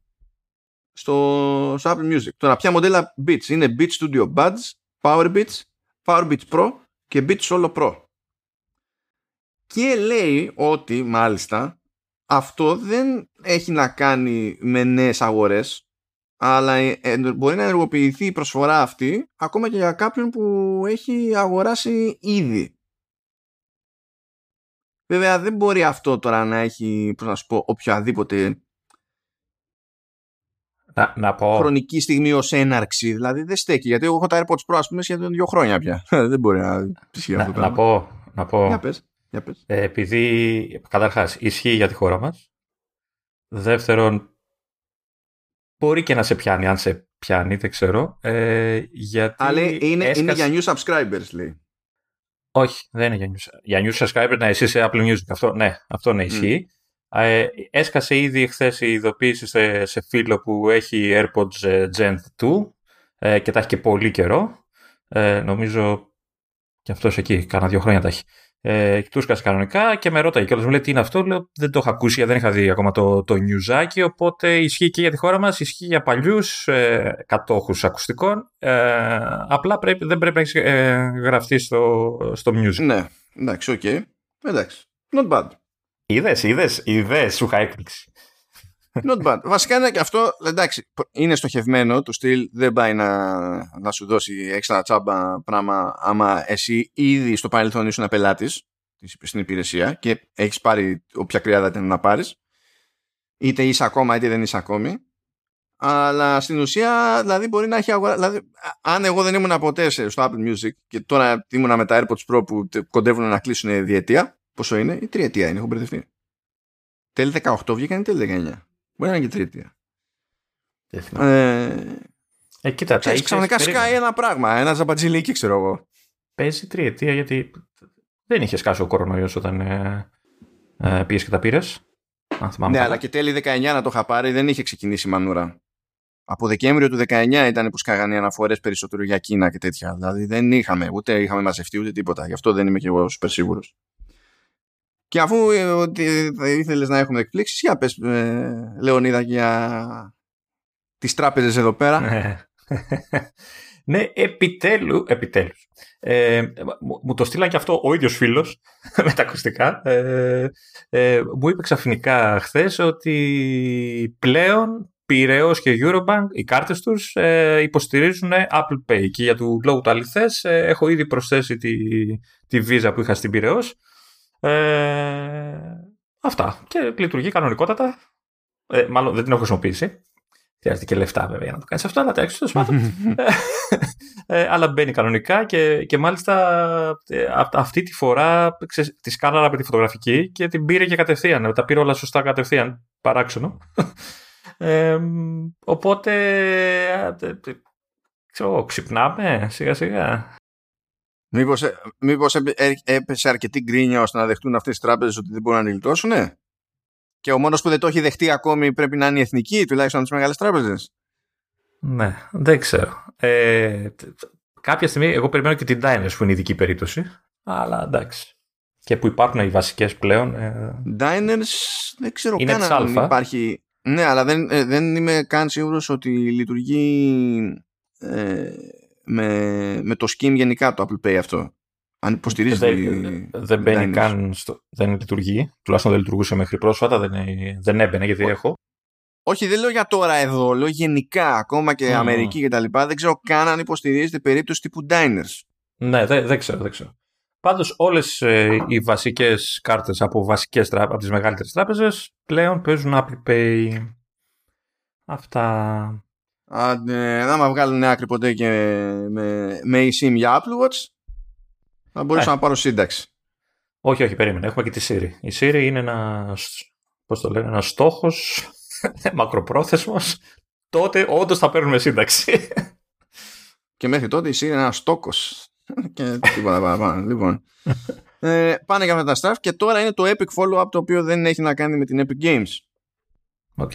στο, στο Apple Music. Τώρα, ποια μοντέλα Beats; Είναι Beats Studio Buds, Power Beats, Power Beats Pro και Beats Solo Pro. Και λέει ότι, μάλιστα, αυτό δεν έχει να κάνει με νέες αγορές αλλά ε, ε, μπορεί να ενεργοποιηθεί η προσφορά αυτή ακόμα και για κάποιον που έχει αγοράσει ήδη. Βέβαια δεν μπορεί αυτό τώρα να έχει, πώς να σου πω, οποιαδήποτε να, να πω... χρονική στιγμή ως έναρξη. Δηλαδή δεν στέκει, γιατί εγώ έχω τα AirPods Pro ας πούμε σχεδόν δύο χρόνια πια. δεν μπορεί να ισχύει αυτό να, να πω, να πω... Για πες, για πες. Ε, επειδή καταρχάς ισχύει για τη χώρα μας. Δεύτερον, μπορεί και να σε πιάνει, αν σε πιάνει, δεν ξέρω. Ε, γιατί Αλλά είναι, έσκασε... είναι για new subscribers, λέει. Όχι, δεν είναι για new, για new subscribers. Ναι, εσύ σε Apple Music. Αυτό, ναι, αυτό ναι, ισχύει. Mm. Ε, έσκασε ήδη χθες η ειδοποίηση σε, σε φίλο που έχει AirPods ε, Gen 2 ε, και τα έχει και πολύ καιρό. Ε, νομίζω και αυτός εκεί, κάνα δύο χρόνια τα έχει. Ε, τους κανονικά και με ρώταγε κιόλας. Μου λέει τι είναι αυτό; Λέω δεν το είχα ακούσει, δεν είχα δει ακόμα το, το νιουζάκι. Οπότε ισχύει και για τη χώρα μας, ισχύει για παλιούς ε, κατόχους ακουστικών. Ε, απλά πρέπει, δεν πρέπει να έχεις ε, γραφτεί στο, στο music. Ναι, εντάξει, ok. Okay. Εντάξει. Not bad. Είδες, είδες, είδες, σου είχα έκπληξη. Not bad. Βασικά είναι και αυτό, εντάξει, είναι στοχευμένο του στυλ, δεν πάει να, να σου δώσει έξτρα τσάμπα πράγμα άμα εσύ ήδη στο παρελθόν ήσουν πελάτης στην υπηρεσία και έχεις πάρει όποια κρυάδα ήταν να πάρεις. Είτε είσαι ακόμα είτε δεν είσαι ακόμη. Αλλά στην ουσία, δηλαδή, μπορεί να έχει αγορά. Δηλαδή, αν εγώ δεν ήμουν ποτέ στο Apple Music και τώρα ήμουν με τα AirPods Pro που κοντεύουν να κλείσουν διετία, πόσο είναι, ή τριετία είναι, έχω μπερδευτεί. Τέλη 18 βγήκαν ή τέλη 19. Μπορεί να είναι και τρίτη. Ε, ε, κοίτα, ξέρεις, ξαφνικά σκάει ένα πράγμα, ένα ζαμπατζιλίκι, ξέρω εγώ. Παίζει τριετία γιατί δεν είχε σκάσει ο κορονοϊός όταν ε, ε, πήγες και τα πήρες. Ναι, αλλά και τέλη 19 να το είχα πάρει δεν είχε ξεκινήσει η μανούρα. Από Δεκέμβριο του 19 ήταν που σκάγανε οι αναφορές περισσότερο για Κίνα και τέτοια. Δηλαδή δεν είχαμε, ούτε είχαμε μαζευτεί ούτε τίποτα. Γι' αυτό δεν είμαι και εγώ super σίγουρος. Και αφού ε, ήθελες να έχουμε εκπλήξεις, για πες, ε, Λεωνίδα, για τις τράπεζες εδώ πέρα. Ναι, ναι επιτέλου, επιτέλους. Ε, μου το στείλαν και αυτό ο ίδιος φίλος με τα ακουστικά. Ε, ε, μου είπε ξαφνικά χθες ότι πλέον Πυραιός και Eurobank, οι κάρτες τους ε, υποστηρίζουν Apple Pay και για του λόγου του αληθές έχω ήδη προσθέσει τη, τη Visa που είχα στην Πυραιός ε, αυτά. Και λειτουργεί κανονικότατα. Ε, μάλλον δεν την έχω χρησιμοποιήσει. Χρειάζεται και λεφτά βέβαια για να το κάνεις αυτό, αλλά τέλος πάντων. ε, αλλά μπαίνει κανονικά και, και μάλιστα ε, αυτή τη φορά τη σκάναρα με τη φωτογραφική και την πήρε και κατευθείαν. Τα πήρε όλα σωστά κατευθείαν. Παράξενο. Ε, οπότε ε, ξέρω, ξυπνάμε σιγά σιγά. Μήπως, ε, μήπως έπεσε αρκετή γκρίνια ώστε να δεχτούν αυτές τις τράπεζες ότι δεν μπορούν να λιτώσουν και ο μόνος που δεν το έχει δεχτεί ακόμη πρέπει να είναι η εθνική τουλάχιστον τις μεγάλες τράπεζες. Ναι, δεν ξέρω. Ε, κάποια στιγμή εγώ περιμένω και την Diners που είναι ειδική περίπτωση αλλά εντάξει. Και που υπάρχουν οι βασικές πλέον ε... Diners δεν ξέρω είναι καν αν υπάρχει. Ναι αλλά δεν, ε, δεν είμαι καν σίγουρος ότι λειτουργεί ε, με, με το scheme γενικά το Apple Pay αυτό. Αν υποστηρίζεις. Δεν, δεν μπαίνει καν. Στο, δεν λειτουργεί. Τουλάχιστον δεν λειτουργούσε μέχρι πρόσφατα. Δεν, δεν έμπαινε γιατί έχω. Όχι, δεν λέω για τώρα εδώ. Λέω γενικά. Ακόμα και mm. Αμερική κτλ. Δεν ξέρω καν αν υποστηρίζεται περίπτωση τύπου diners. Ναι, δεν, δεν ξέρω. Δεν ξέρω. Πάντως, όλες ε, οι βασικές κάρτες από, βασικές, από τις μεγαλύτερες τράπεζες πλέον παίζουν Apple Pay. Αυτά. Αν ναι, άμα βγάλουν άκρη ποτέ και με, με eSIM για Apple Watch, θα μπορούσα ε. να πάρω σύνταξη. Όχι, όχι, περίμενε. Έχουμε και τη Siri. Η Siri είναι ένα, πώς το λένε, ένας στόχος μακροπρόθεσμος. Τότε όντως θα παίρνουμε σύνταξη. Και μέχρι τότε η Siri είναι ένας στόκος. και τίποτα παραπάνω. λοιπόν, ε, πάνε για αυτά τα stuff και τώρα είναι το Epic Follow-up το οποίο δεν έχει να κάνει με την Epic Games. Οκ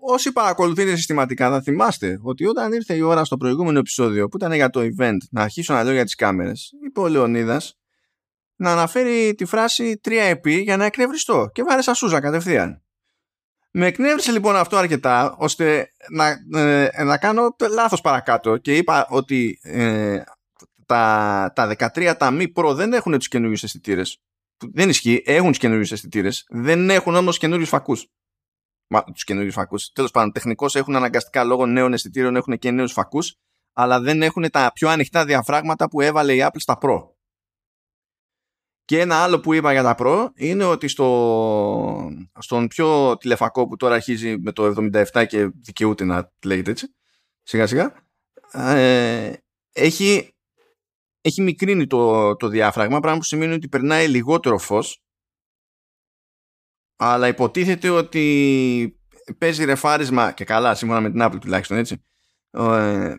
όσοι παρακολουθείτε συστηματικά θα θυμάστε ότι όταν ήρθε η ώρα στο προηγούμενο επεισόδιο που ήταν για το event να αρχίσω να λέω για τις κάμερες είπε ο Λεωνίδας να αναφέρει τη φράση 3EP για να εκνευριστώ και βάρεσα σούζα κατευθείαν. Με εκνεύρισε λοιπόν αυτό αρκετά ώστε να, ε, να κάνω λάθος παρακάτω και είπα ότι ε, τα, τα 13 τα μη Pro δεν έχουν τους καινούριους αισθητήρες δεν ισχύει, έχουν τους καινούριους αισθητήρες, δεν έχουν όμως καινούριους φακούς. Μα τους καινούριους φακούς. Τέλος πάντων, τεχνικώς έχουν αναγκαστικά λόγω νέων αισθητήρων έχουν και νέους φακούς, αλλά δεν έχουν τα πιο ανοιχτά διαφράγματα που έβαλε η Apple στα Pro. Και ένα άλλο που είπα για τα Pro είναι ότι στο, στον πιο τηλεφακό που τώρα αρχίζει με το 77 και δικαιούται να λέγεται έτσι, σιγά σιγά, ε, έχει, έχει μικρύνει το, το διάφραγμα, πράγμα που σημαίνει ότι περνάει λιγότερο φως, αλλά υποτίθεται ότι παίζει ρεφάρισμα και καλά, σύμφωνα με την Apple τουλάχιστον έτσι, ε,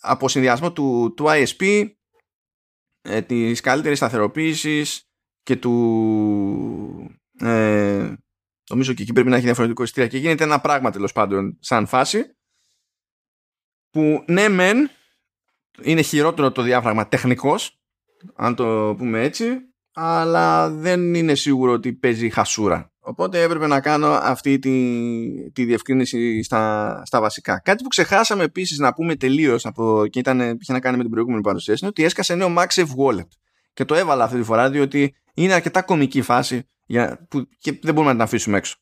από συνδυασμό του, του ISP, ε, της καλύτερης σταθεροποίησης, και του ε, νομίζω και εκεί πρέπει να έχει διαφορετικό εισιτήριο και γίνεται ένα πράγμα τέλος πάντων σαν φάση που ναι μεν είναι χειρότερο το διάφραγμα τεχνικός αν το πούμε έτσι αλλά δεν είναι σίγουρο ότι παίζει χασούρα οπότε έπρεπε να κάνω αυτή τη, τη διευκρίνηση στα, στα βασικά κάτι που ξεχάσαμε επίσης να πούμε τελείως από, και ήταν, είχε να κάνει με την προηγούμενη παρουσίαση είναι ότι έσκασε νέο MagSafe Wallet και το έβαλα αυτή τη φορά διότι είναι αρκετά κομική φάση για, που, και δεν μπορούμε να την αφήσουμε έξω.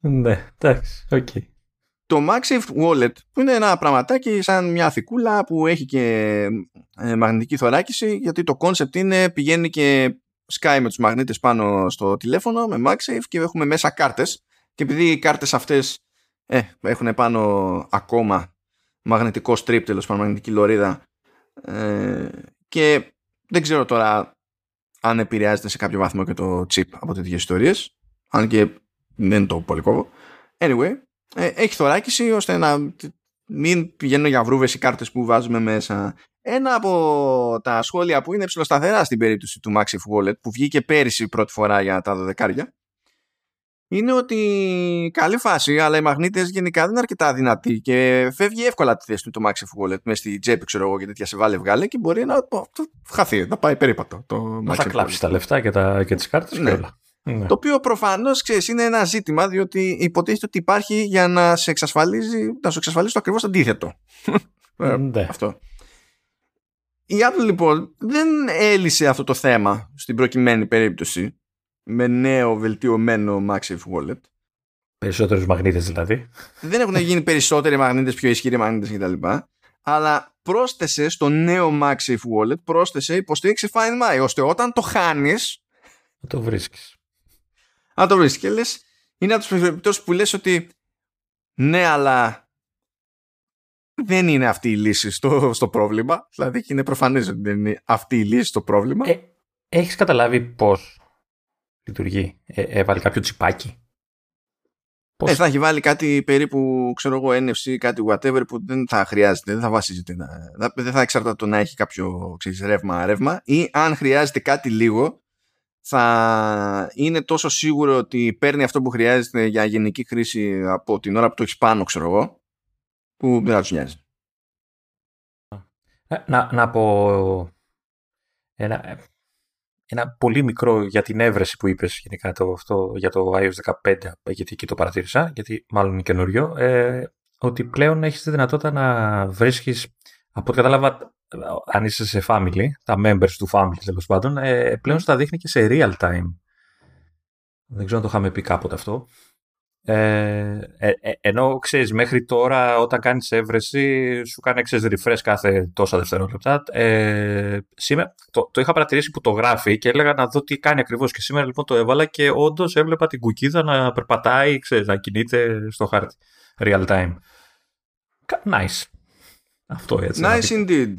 Ναι, εντάξει, ok. Okay. Το MagSafe Wallet που είναι ένα πραγματάκι σαν μια θικούλα που έχει και ε, μαγνητική θωράκιση γιατί το concept είναι πηγαίνει και σκάει με τους μαγνήτες πάνω στο τηλέφωνο με MagSafe και έχουμε μέσα κάρτες και επειδή οι κάρτες αυτές ε, έχουν πάνω ακόμα μαγνητικό strip τέλος πάντων μαγνητική λωρίδα ε, και δεν ξέρω τώρα αν επηρεάζεται σε κάποιο βαθμό και το chip από τέτοιες ιστορίες. Αν και δεν το πολύ κόβω. Anyway, ε, έχει θωράκιση ώστε να μην πηγαίνουν για βρούβες οι κάρτες που βάζουμε μέσα. Ένα από τα σχόλια που είναι ψηλοσταθερά στην περίπτωση του Maxif Wallet που βγήκε πέρυσι πρώτη φορά για τα δωδεκάρια είναι ότι καλή φάση, αλλά οι μαγνήτες γενικά δεν είναι αρκετά δυνατοί και φεύγει εύκολα τη θέση του το Maxi Wallet μέσα στη τσέπη, ξέρω εγώ, και τέτοια σε βάλε βγάλε και μπορεί να το, χαθεί, να πάει περίπατο. Το θα κλάψει τα λεφτά και, τα, και τις κάρτες ναι. και όλα. Ναι. Το οποίο προφανώς είναι ένα ζήτημα, διότι υποτίθεται ότι υπάρχει για να σε εξασφαλίζει, να σου εξασφαλίσει το ακριβώς αντίθετο. Ε, ναι. Αυτό. Η Apple λοιπόν δεν έλυσε αυτό το θέμα στην προκειμένη περίπτωση με νέο βελτιωμένο MagSafe Wallet. Περισσότερους μαγνήτες δηλαδή. Δεν έχουν γίνει περισσότεροι μαγνήτες, πιο ισχυροί μαγνήτες κτλ. Αλλά πρόσθεσε στο νέο MagSafe Wallet, πρόσθεσε υποστήριξη Find My, ώστε όταν το χάνεις... Να το βρίσκεις. Να το βρίσκεις και λες, είναι από τους περιπτώσεις που λες ότι ναι, αλλά δεν είναι αυτή η λύση στο, στο πρόβλημα. Δηλαδή είναι προφανές ότι δεν είναι αυτή η λύση στο πρόβλημα. Ε, έχεις καταλάβει πώς λειτουργεί; Ε, έβαλε κάποιο τσιπάκι; Πώς... Ε, θα έχει βάλει κάτι περίπου, ξέρω εγώ, NFC, κάτι whatever που δεν θα χρειάζεται, δεν θα βασίζεται. Δεν θα εξαρτάται το να έχει κάποιο ξέρεις, ρεύμα, ρεύμα ή αν χρειάζεται κάτι λίγο θα είναι τόσο σίγουρο ότι παίρνει αυτό που χρειάζεται για γενική χρήση από την ώρα που το έχεις πάνω, ξέρω εγώ, που δεν θα του νοιάζει. Ε, να, να πω ένα, ένα πολύ μικρό για την έβρεση που είπες γενικά το, αυτό, για το iOS 15, γιατί εκεί το παρατήρησα, γιατί μάλλον είναι καινούριο, ε, ότι πλέον έχεις τη δυνατότητα να βρίσκεις, από ό,τι κατάλαβα, αν είσαι σε family, τα members του family τέλος πάντων, ε, πλέον στα δείχνει και σε real time. Δεν ξέρω αν το είχαμε πει κάποτε αυτό. Ε, ε, ε, ενώ ξέρεις, μέχρι τώρα όταν κάνεις έβρεση, σου κάνει ξέρεις, refresh κάθε τόσα δευτερόλεπτα. Ε, σήμερα, το, το είχα παρατηρήσει που το γράφει και έλεγα να δω τι κάνει ακριβώς. Και σήμερα λοιπόν το έβαλα και όντως έβλεπα την κουκίδα να περπατάει, ξέρεις, να κινείται στο χάρτη. Real time. Nice. Αυτό έτσι. Nice indeed.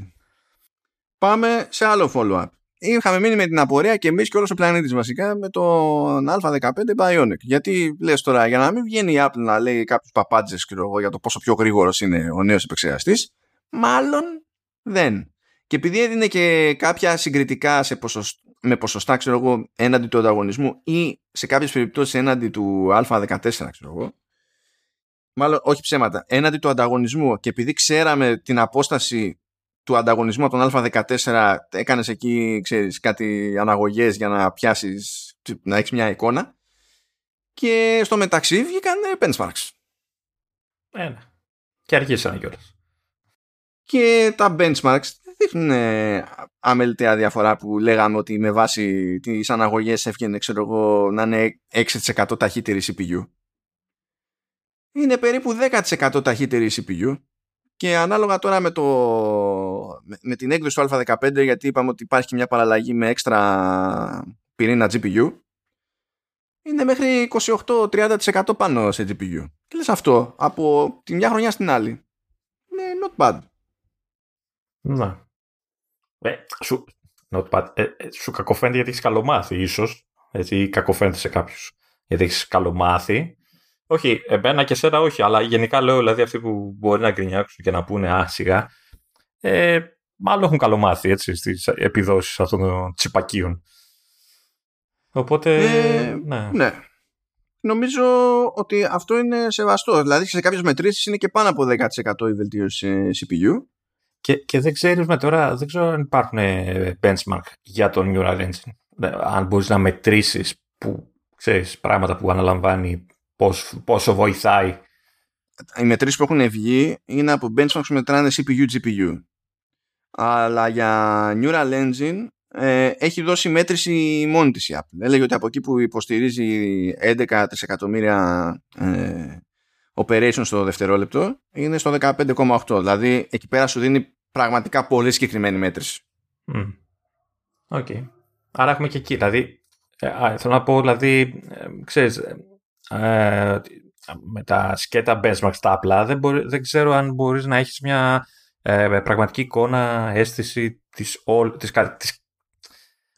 Πάμε σε άλλο follow-up είχαμε μείνει με την απορία και εμείς και όλος ο πλανήτης βασικά με τον Α15 Bionic. Γιατί λες τώρα, για να μην βγαίνει η Apple να λέει κάποιους παπάντζες για το πόσο πιο γρήγορος είναι ο νέος επεξεργαστής, μάλλον δεν. Και επειδή έδινε και κάποια συγκριτικά σε με ποσοστά, ξέρω εγώ, έναντι του ανταγωνισμού ή σε κάποιες περιπτώσεις έναντι του Α14, ξέρω εγώ, μάλλον όχι ψέματα, έναντι του ανταγωνισμού και επειδή ξέραμε την απόσταση του ανταγωνισμού από τον Α14 έκανες εκεί ξέρεις, κάτι αναγωγές για να πιάσεις να έχεις μια εικόνα και στο μεταξύ βγήκαν benchmarks. Ένα. Και αργήσανε κιόλας. Και τα benchmarks δείχνουν ε, αμεληταία διαφορά που λέγαμε ότι με βάση τις αναγωγές έφυγε ξέρω εγώ να είναι 6% ταχύτερη CPU. Είναι περίπου 10% ταχύτερη CPU και ανάλογα τώρα με, το, με, την έκδοση του α15 γιατί είπαμε ότι υπάρχει μια παραλλαγή με έξτρα πυρήνα GPU είναι μέχρι 28-30% πάνω σε GPU. Τι λες αυτό από τη μια χρονιά στην άλλη. Είναι not bad. Ναι. Ε, σου, not bad. Ε, ε, σου κακοφαίνεται γιατί έχεις καλομάθει, ίσως. Έτσι, κακοφαίνεται σε κάποιους. Γιατί έχεις καλομάθει. Όχι, εμένα και εσένα όχι, αλλά γενικά λέω δηλαδή αυτοί που μπορεί να γκρινιάξουν και να πούνε άσυγα, ε, μάλλον έχουν καλομάθει έτσι στις επιδόσεις αυτών των τσιπακίων. Οπότε, ε, ναι. ναι. Νομίζω ότι αυτό είναι σεβαστό. Δηλαδή σε κάποιες μετρήσεις είναι και πάνω από 10% η βελτίωση CPU. Και, και δεν ξέρουμε τώρα, δεν ξέρω αν υπάρχουν ε, benchmark για το Neural Engine. Αν μπορείς να μετρήσεις που, ξέρεις, πράγματα που αναλαμβάνει, πώς, πόσο βοηθάει. Οι μετρήσεις που έχουν βγει είναι από benchmarks που μετράνε CPU-GPU. Αλλά για Neural Engine ε, έχει δώσει μέτρηση μόνη της η Apple. Έλεγε ότι από εκεί που υποστηρίζει 11 τρισεκατομμύρια ε, operations στο δευτερόλεπτο είναι στο 15,8. Δηλαδή εκεί πέρα σου δίνει πραγματικά πολύ συγκεκριμένη μέτρηση. Ok. Okay. Άρα έχουμε και εκεί. Δηλαδή, ε, θέλω να πω, δηλαδή, ε, ξέρεις, ε, με τα σκέτα benchmarks τα απλά δεν, μπορεί, δεν ξέρω αν μπορείς να έχεις μια ε, πραγματική εικόνα, αίσθηση της, όλ, της, της,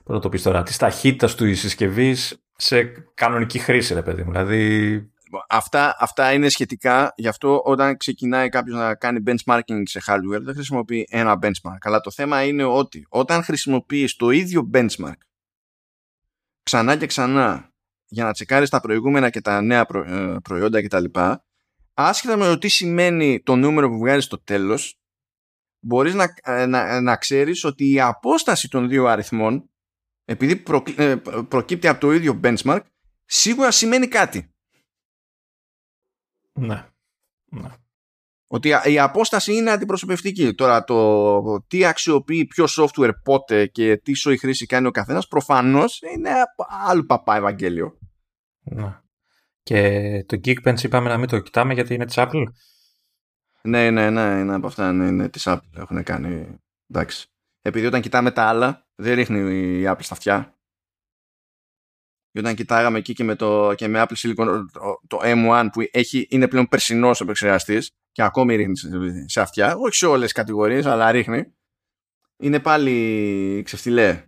πώς το πεις τώρα, της ταχύτητας του συσκευής σε κανονική χρήση, ρε παιδί μου. Δηλαδή, Αυτά, αυτά είναι σχετικά, γι' αυτό όταν ξεκινάει κάποιος να κάνει benchmarking σε hardware δεν χρησιμοποιεί ένα benchmark. Αλλά το θέμα είναι ότι όταν χρησιμοποιείς το ίδιο benchmark ξανά και ξανά για να τσεκάρεις τα προηγούμενα και τα νέα ε, προϊόντα κτλ. Άσχετα με το τι σημαίνει το νούμερο που βγάζεις στο τέλος, μπορείς να, ε, να, να ξέρεις ότι η απόσταση των δύο αριθμών, επειδή ε, προκύπτει από το ίδιο benchmark, σίγουρα σημαίνει κάτι. Ναι. ναι. Ότι η απόσταση είναι αντιπροσωπευτική. Τώρα το τι αξιοποιεί ποιο software πότε και τι σοή χρήση κάνει ο καθένας προφανώς είναι άλλο παπά Ευαγγέλιο. Ναι. Και το Geekbench είπαμε να μην το κοιτάμε γιατί είναι της Apple. Ναι, ναι, ναι, είναι από αυτά είναι, είναι της Apple. Έχουν κάνει, εντάξει. Επειδή όταν κοιτάμε τα άλλα δεν ρίχνει η Apple στα αυτιά. Και όταν κοιτάγαμε εκεί και με, το, και με Apple Silicon το, M1 που έχει, είναι πλέον περσινός επεξεργαστής και ακόμη ρίχνει σε αυτιά, όχι σε όλες τις κατηγορίες αλλά ρίχνει, είναι πάλι ξεφτιλέ.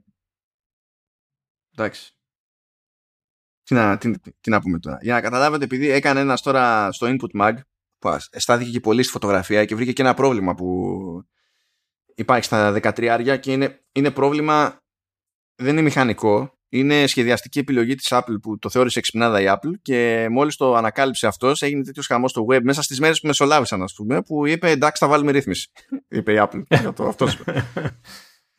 Εντάξει. Τι να, τι, τι να πούμε τώρα. Για να καταλάβετε, επειδή έκανε ένας τώρα στο Input Mag, που στάθηκε και πολύ στη φωτογραφία και βρήκε και ένα πρόβλημα που υπάρχει στα 13 και είναι, είναι πρόβλημα δεν είναι μηχανικό είναι σχεδιαστική επιλογή της Apple που το θεώρησε εξυπνάδα η Apple και μόλις το ανακάλυψε αυτός έγινε τέτοιος χαμός στο web μέσα στις μέρες που μεσολάβησαν ας πούμε που είπε εντάξει θα βάλουμε ρύθμιση είπε η Apple για το, αυτός.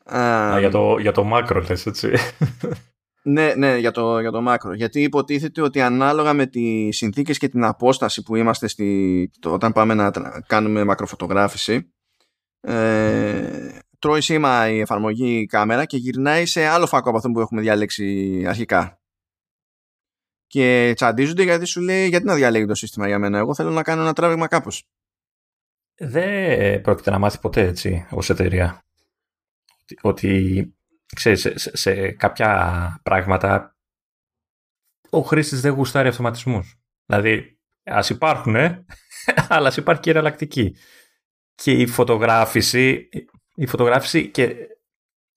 Α, για, το, για το μάκρο λες έτσι ναι, ναι, για το, για το μάκρο. Γιατί υποτίθεται ότι ανάλογα με τις συνθήκες και την απόσταση που είμαστε στη, το, όταν πάμε να κάνουμε μακροφωτογράφηση ε, τρώει σήμα η εφαρμογή η κάμερα και γυρνάει σε άλλο φάκο από αυτό που έχουμε διαλέξει αρχικά. Και τσαντίζονται γιατί σου λέει γιατί να διαλέγει το σύστημα για μένα; Εγώ θέλω να κάνω ένα τράβηγμα κάπως. Δεν πρόκειται να μάθει ποτέ έτσι ως εταιρεία. Ότι, ξέρεις, σε, σε κάποια πράγματα ο χρήστης δεν γουστάρει αυτοματισμούς. Δηλαδή, ας υπάρχουν, αλλά ας υπάρχει και εναλλακτική. Και η φωτογράφηση η φωτογράφηση και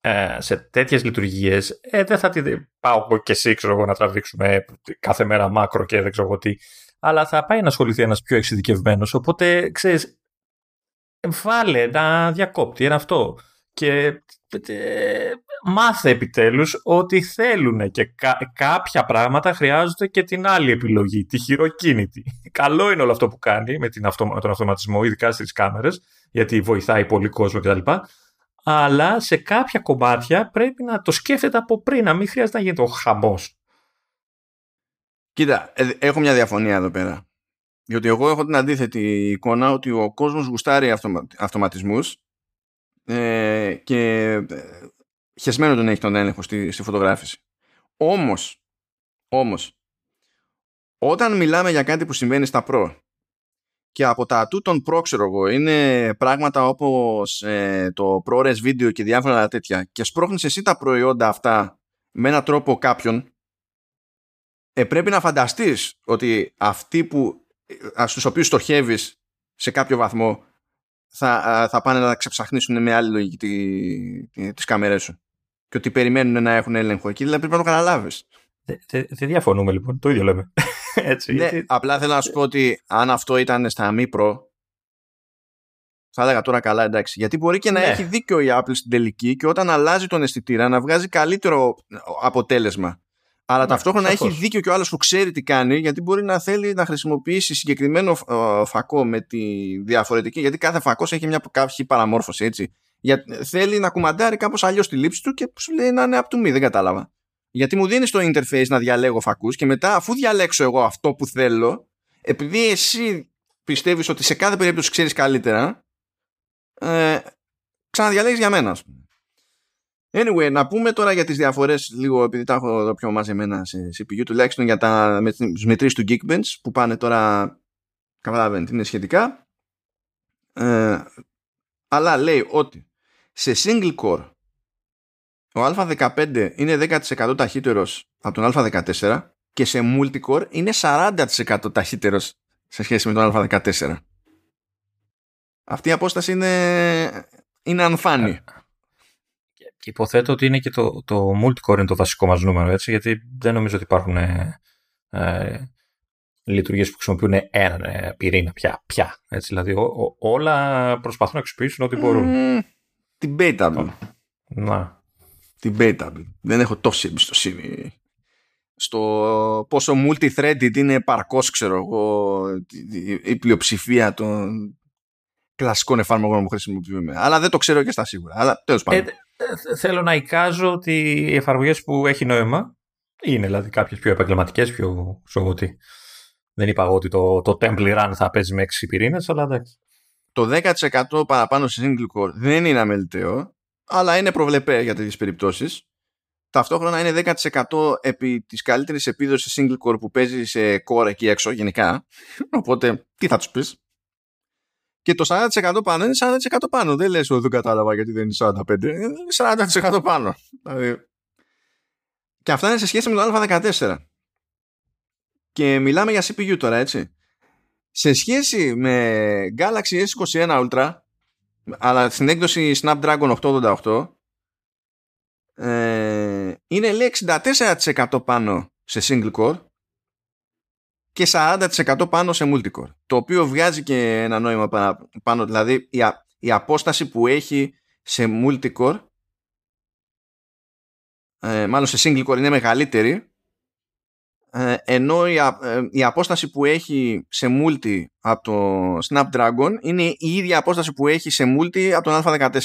ε, σε τέτοιες λειτουργίες ε, δεν θα τη πάω και εσύ ξέρω εγώ να τραβήξουμε κάθε μέρα μάκρο και δεν ξέρω τι αλλά θα πάει να ασχοληθεί ένας πιο εξειδικευμένος. οπότε ξέρεις βάλε να διακόπτει ένα αυτό και ε, μάθε επιτέλους ότι θέλουν και κάποια πράγματα χρειάζονται και την άλλη επιλογή, τη χειροκίνητη. Καλό είναι όλο αυτό που κάνει με, την με τον αυτοματισμό, ειδικά στις κάμερες, γιατί βοηθάει πολύ κόσμο κτλ. Αλλά σε κάποια κομμάτια πρέπει να το σκέφτεται από πριν, να μην χρειάζεται να γίνεται ο χαμός. Κοίτα, ε, έχω μια διαφωνία εδώ πέρα. Γιατί εγώ έχω την αντίθετη εικόνα ότι ο κόσμος γουστάρει αυτομα... αυτοματισμούς ε, και ε, χεσμένο τον έχει τον έλεγχο στη, στη φωτογράφηση. Όμως, όμως, όταν μιλάμε για κάτι που συμβαίνει στα Pro και από τα ατού των Pro ξέρω εγώ είναι πράγματα όπως ε, το ProRes Video και διάφορα τέτοια και σπρώχνεις εσύ τα προϊόντα αυτά με έναν τρόπο κάποιον ε, πρέπει να φανταστείς ότι αυτοί που, ε, στους οποίους στοχεύεις σε κάποιο βαθμό θα, θα πάνε να ξεψαχνίσουν με άλλη λογική τη, τις κάμερές σου και ότι περιμένουν να έχουν έλεγχο εκεί, δηλαδή πρέπει να το καταλάβεις. Δεν διαφωνούμε λοιπόν, το ίδιο λέμε. Έτσι, ναι, γιατί... απλά θέλω να σου πω ότι αν αυτό ήταν στα Mi Pro θα έλεγα τώρα καλά εντάξει. Γιατί μπορεί και να Ναι. έχει δίκιο η Apple στην τελική και όταν αλλάζει τον αισθητήρα να βγάζει καλύτερο αποτέλεσμα. Αλλά Ναι, ταυτόχρονα σαφώς. έχει δίκιο και ο άλλος που ξέρει τι κάνει, γιατί μπορεί να θέλει να χρησιμοποιήσει συγκεκριμένο ε, φακό με τη διαφορετική. Γιατί κάθε φακός έχει μια κάποια παραμόρφωση, έτσι. Για, θέλει να κουμαντάρει κάπως αλλιώς τη λήψη του και σου λέει να είναι από του μη, δεν κατάλαβα. Γιατί μου δίνεις το interface να διαλέγω φακούς και μετά αφού διαλέξω εγώ αυτό που θέλω, επειδή εσύ πιστεύεις ότι σε κάθε περίπτωση ξέρεις καλύτερα, ε, ξαναδιαλέγεις για μένα. ας πούμε. Anyway, να πούμε τώρα για τις διαφορές λίγο, επειδή τα έχω εδώ πιο μαζεμένα σε CPU, τουλάχιστον για τα, με τις μετρήσεις του Geekbench που πάνε τώρα, καταλαβαίνετε, είναι σχετικά. Ε, αλλά λέει ότι σε single core ο α15 είναι 10% ταχύτερος από τον α14 και σε multicore είναι 40% ταχύτερος σε σχέση με τον α14. Αυτή η απόσταση είναι, είναι unfunny. Και υποθέτω ότι είναι και το, το multicore είναι το βασικό μας νούμερο, έτσι, γιατί δεν νομίζω ότι υπάρχουν ε, ε, λειτουργίες που χρησιμοποιούν έναν ε, πυρήνα πια. πια έτσι, δηλαδή ο- ο- όλα προσπαθούν να αξιοποιήσουν ό,τι μπορούν. Μμμ, Debatable. Να. Debatable. Δεν έχω τόση εμπιστοσύνη στο πόσο multi-threaded είναι παρκώς, ξέρω εγώ, η- η- η πλειοψηφία των κλασικών εφαρμογών που χρησιμοποιούμε. Αλλά δεν το ξέρω και στα σίγουρα. Αλλά τέλος πάντων. Ε, ε, θέλω να εικάζω ότι οι εφαρμογές που έχει νόημα είναι δηλαδή κάποιες πιο επαγγελματικές, πιο ξέρω εγώ τι. Δεν είπα εγώ ότι το, το Temple Run θα παίζει με 6 πυρήνες, αλλά εντάξει. το 10% παραπάνω σε single core δεν είναι αμεληταίο, αλλά είναι προβλεπέ για τέτοιες περιπτώσεις. Ταυτόχρονα είναι 10% επί της καλύτερης επίδοσης single core που παίζει σε core εκεί έξω γενικά. Οπότε τι θα τους πεις; Και το 40% πάνω είναι 40% πάνω. Δεν λες ότι δεν κατάλαβα γιατί δεν είναι 45. Είναι 40% πάνω. Δηλαδή... Και αυτά είναι σε σχέση με το α14. Και μιλάμε για CPU τώρα, έτσι. Σε σχέση με Galaxy S21 Ultra, αλλά στην έκδοση Snapdragon 888, ε, είναι λέει 64% πάνω σε single core και 40% πάνω σε multicore. Το οποίο βγάζει και ένα νόημα παρα- πάνω. Δηλαδή η, α- η απόσταση που έχει σε multicore ε, μάλλον σε single core είναι μεγαλύτερη ε, ενώ η, α- ε, η απόσταση που έχει σε multi από το Snapdragon είναι η ίδια απόσταση που έχει σε multi από τον α14.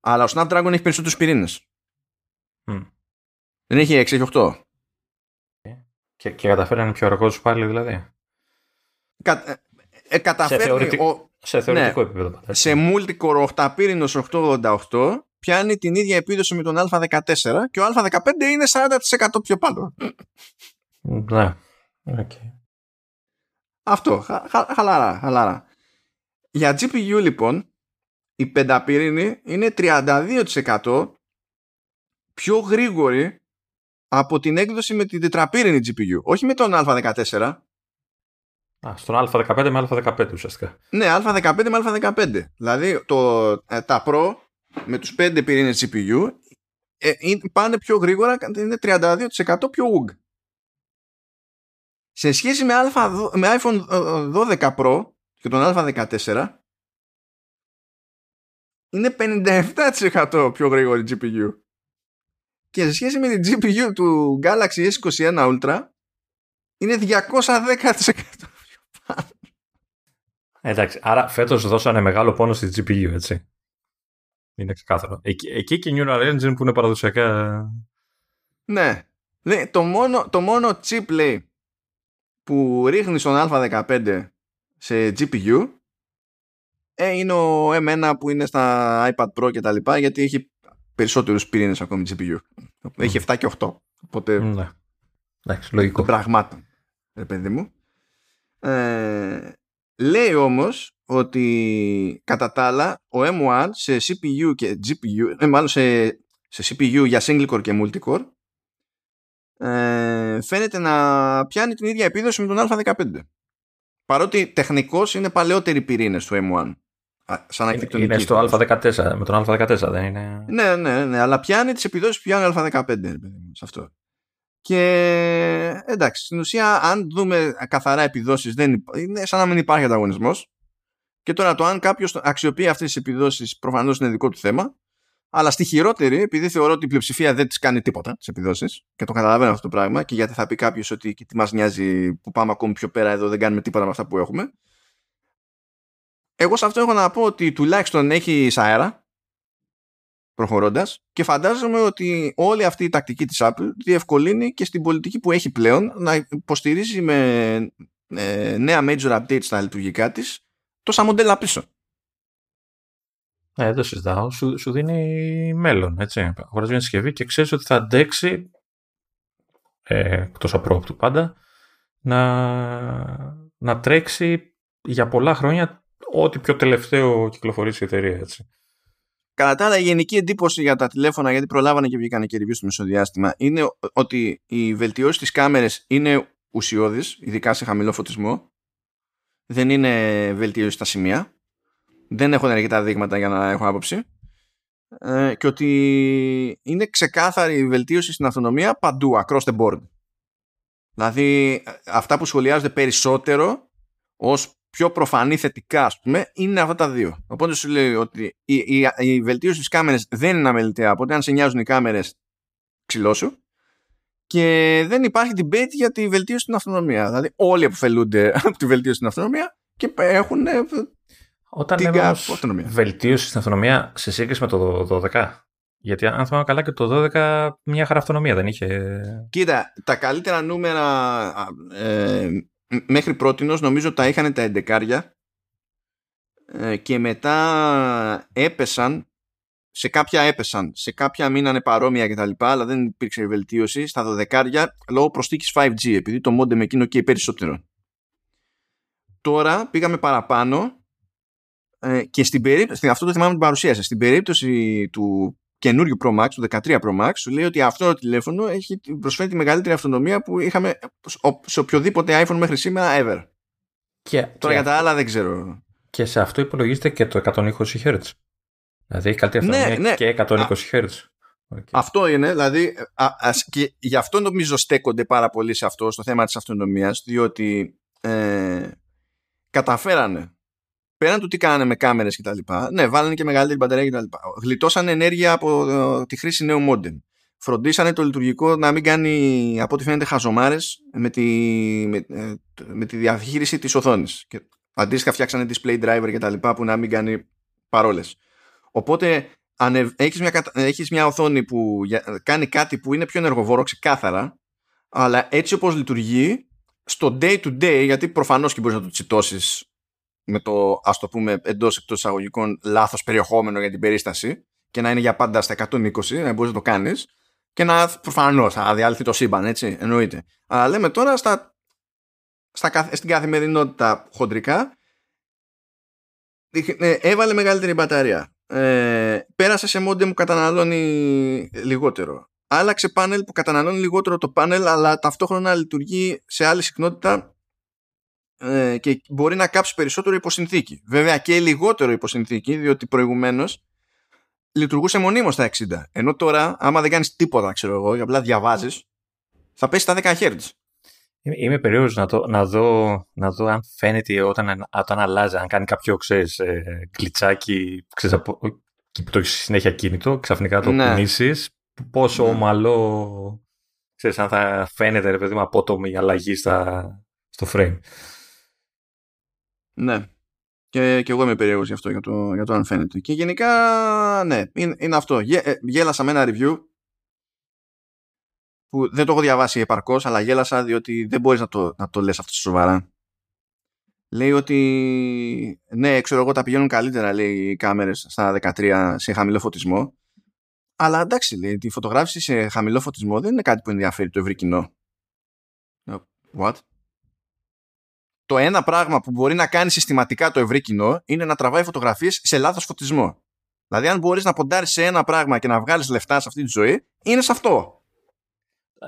Αλλά ο Snapdragon έχει περισσότερους πυρήνες. Μμ. Δεν έχει 6, έχει 8. Και, και καταφέρει να είναι πιο αργός πάλι δηλαδή. Κα, ε, ε, καταφέρνει θεωρητικ- ο, Σε θεωρητικό επίπεδο πάντα. έτσι. σε multicore 8πύρηνος 888 πιάνει την ίδια επίδοση με τον A14 και ο A15 είναι 40% πιο πάνω. Ναι. Οκ. Αυτό, χα, χα- χαλαρά, χαλαρά. Για GPU λοιπόν, η πενταπύρινη είναι 32% πιο γρήγορη από την έκδοση με την τετραπύρινη GPU. Όχι με τον α14. Α, στον Α15 με Α15 ουσιαστικά. Ναι, α15 με α15. Δηλαδή το, ε, τα Pro με τους 5 πυρήνες GPU ε, είναι- πάνε πιο γρήγορα, είναι 32% πιο UG. Σε σχέση με, α, με iPhone ε, 12 Pro και τον α14 είναι 57% πιο γρήγορη GPU. Και σε σχέση με την GPU του Galaxy S21 Ultra είναι 210% πιο πάνω. Εντάξει, άρα φέτος δώσανε μεγάλο πόνο στη GPU, έτσι. Είναι ξεκάθαρο. Εκεί, εκεί και η Neural Engine που είναι παραδοσιακά. Ναι. Λέει, το, μόνο, το μόνο chip λέει που ρίχνει στον α15 σε GPU ε, είναι ο M1 που είναι στα iPad Pro και τα λοιπά γιατί έχει περισσότερους πυρήνες ακόμη GPU. Έχει 7 και 8. Οπότε Ναι. Εντάξει, λογικό. των πραγμάτων, ρε παιδί μου. Ε, λέει όμως ότι κατά τα άλλα ο M1 σε CPU και GPU, ε, μάλλον σε, σε CPU για single core και multicore ε, φαίνεται να πιάνει την ίδια επίδοση με τον Α15. Παρότι τεχνικώς είναι παλαιότεροι πυρήνες του M1. Α, Σαν Είναι, αρχιτεκτονική. είναι στο Α14, με τον Α14 δεν είναι. Ναι, ναι, ναι, αλλά πιάνει τις επιδόσεις που πιάνει ο Α15 ρε παιδί μου, σε αυτό. Και εντάξει, στην ουσία αν δούμε καθαρά επιδόσεις δεν υπά- είναι σαν να μην υπάρχει ανταγωνισμός και τώρα το αν κάποιος αξιοποιεί αυτές τις επιδόσεις προφανώς είναι δικό του θέμα αλλά στη χειρότερη, επειδή θεωρώ ότι η πλειοψηφία δεν τις κάνει τίποτα τις επιδόσεις και το καταλαβαίνω αυτό το πράγμα και γιατί θα πει κάποιος ότι και τι μας νοιάζει που πάμε ακόμη πιο πέρα εδώ δεν κάνουμε τίποτα με αυτά που έχουμε εγώ σε αυτό έχω να πω ότι τουλάχιστον έχει αέρα προχωρώντας και φαντάζομαι ότι όλη αυτή η τακτική της Apple διευκολύνει και στην πολιτική που έχει πλέον να υποστηρίζει με ε, νέα major updates στα λειτουργικά της τόσα μοντέλα πίσω. Ναι, δεν συζητάω. Σου, σου δίνει μέλλον, έτσι. Αγοράζει μια συσκευή και ξέρεις ότι θα αντέξει, ε, εκτός απρόπτου πάντα, να, να τρέξει για πολλά χρόνια ό,τι πιο τελευταίο κυκλοφορήσει η εταιρεία, έτσι. Κατά τα άλλα, η γενική εντύπωση για τα τηλέφωνα, γιατί προλάβανε και βγήκανε και review στο μεσοδιάστημα, είναι ότι οι βελτιώσεις στις κάμερες είναι ουσιώδεις, ειδικά σε χαμηλό φωτισμό. Δεν είναι βελτίωση στα σημεία. Δεν έχουν αρκετά δείγματα για να έχω άποψη. Ε, και ότι είναι ξεκάθαρη η βελτίωση στην αυτονομία παντού, across the board. Δηλαδή, αυτά που σχολιάζονται περισσότερο ως πιο προφανή θετικά, ας πούμε, είναι αυτά τα δύο. Οπότε σου λέει ότι η, η, η βελτίωση στις κάμερες δεν είναι αμεληταία, οπότε αν σε νοιάζουν οι κάμερες, ξυλώσου. Και δεν υπάρχει debate για τη βελτίωση στην αυτονομία. Δηλαδή, όλοι αποφελούνται από τη βελτίωση στην αυτονομία και έχουν ε, Όταν Την λέμε κα- όμως αυτονομία. βελτίωση στην αυτονομία σε σύγκριση με το 12. Γιατί αν θυμάμαι καλά και το 12 μια χαρά αυτονομία δεν είχε. Κοίτα, τα καλύτερα νούμερα α, ε, μ- μέχρι πρότινος νομίζω τα είχαν τα 11 ε, και μετά έπεσαν σε κάποια έπεσαν, σε κάποια μείνανε παρόμοια κτλ. Αλλά δεν υπήρξε βελτίωση στα 12 λόγω προστίκης 5G, επειδή το modem εκείνο και περισσότερο. Τώρα πήγαμε παραπάνω ε, και στην περίπτωση, αυτό το θυμάμαι την παρουσίαση, στην περίπτωση του καινούριου Pro Max, του 13 Pro Max, σου λέει ότι αυτό το τηλέφωνο έχει, προσφέρει τη μεγαλύτερη αυτονομία που είχαμε σε οποιοδήποτε iPhone μέχρι σήμερα ever. Και, Τώρα και, για τα άλλα δεν ξέρω. και σε αυτό υπολογίζεται και το 120 Hz. Δηλαδή έχει καλύτερη Ναι, αυτονομία ναι. και 120 Hz. Ok. Αυτό είναι, δηλαδή, α, ας- και γι' αυτό νομίζω στέκονται πάρα πολύ σε αυτό, στο θέμα της αυτονομίας, διότι ε, καταφέρανε, πέραν του τι κάνανε με κάμερες και τα λοιπά, ναι, βάλανε και μεγαλύτερη μπαταρία και τα λοιπά, γλιτώσανε ενέργεια από ε, τη χρήση νέου μόντεμ. Φροντίσανε το λειτουργικό να μην κάνει, από ό,τι φαίνεται, χαζομάρες με τη, με, ε, με τη διαχείριση της οθόνης. Και αντίστοιχα φτιάξανε display driver και τα λοιπά που να μην κάνει παρόλες. Οπότε αν έχεις μια, κατα- έχεις μια οθόνη που για- κάνει κάτι που είναι πιο ενεργοβόρο ξεκάθαρα αλλά έτσι όπως λειτουργεί στο day to day γιατί προφανώς και μπορείς να το τσιτώσεις με το ας το πούμε εντός εκτός εισαγωγικών λάθος περιεχόμενο για την περίσταση και να είναι για πάντα στα 120 να μπορείς να το κάνεις και να προφανώς θα διάλθει το σύμπαν έτσι εννοείται αλλά λέμε τώρα στα, στα, καθ- στην καθημερινότητα χοντρικά ε, έβαλε μεγαλύτερη μπαταρία. Ε, πέρασε σε μόντε που καταναλώνει λιγότερο. Άλλαξε πάνελ που καταναλώνει λιγότερο το πάνελ, αλλά ταυτόχρονα λειτουργεί σε άλλη συχνότητα ε, και μπορεί να κάψει περισσότερο υποσυνθήκη. Βέβαια και λιγότερο υποσυνθήκη, διότι προηγουμένως λειτουργούσε μονίμως στα 60. Ενώ τώρα, άμα δεν κάνεις τίποτα, ξέρω εγώ, απλά διαβάζεις, θα πέσει στα 10 Hz. Είμαι, είμαι περίεργος να, το, να, δω, να δω αν φαίνεται όταν, όταν αλλάζει, αν κάνει κάποιο ξέρεις, ε, κλιτσάκι ξέρεις, από, και που το έχεις συνέχεια κίνητο, ξαφνικά το Ναι. κουνήσεις, πόσο Ναι. ομαλό, ξέρεις, αν θα φαίνεται ρε παιδί μου απότομη η αλλαγή στα, στο frame. Ναι. Και, και εγώ είμαι περίεργος γι' αυτό, για το, για το αν φαίνεται. Και γενικά, ναι, είναι, είναι αυτό. Γε, ε, γέλασα με ένα review που δεν το έχω διαβάσει επαρκώς, αλλά γέλασα διότι δεν μπορείς να το, να το λες αυτό σοβαρά. λέει ότι ναι, ξέρω εγώ τα πηγαίνουν καλύτερα λέει οι κάμερες στα 13 σε χαμηλό φωτισμό αλλά εντάξει λέει τη φωτογράφηση σε χαμηλό φωτισμό δεν είναι κάτι που ενδιαφέρει το ευρύ κοινό. Ε, what? Το ένα πράγμα που μπορεί να κάνει συστηματικά το ευρύ κοινό είναι να τραβάει φωτογραφίες σε λάθος φωτισμό. Δηλαδή αν μπορείς να ποντάρεις σε ένα πράγμα και να βγάλεις λεφτά σε αυτή τη ζωή είναι σε αυτό.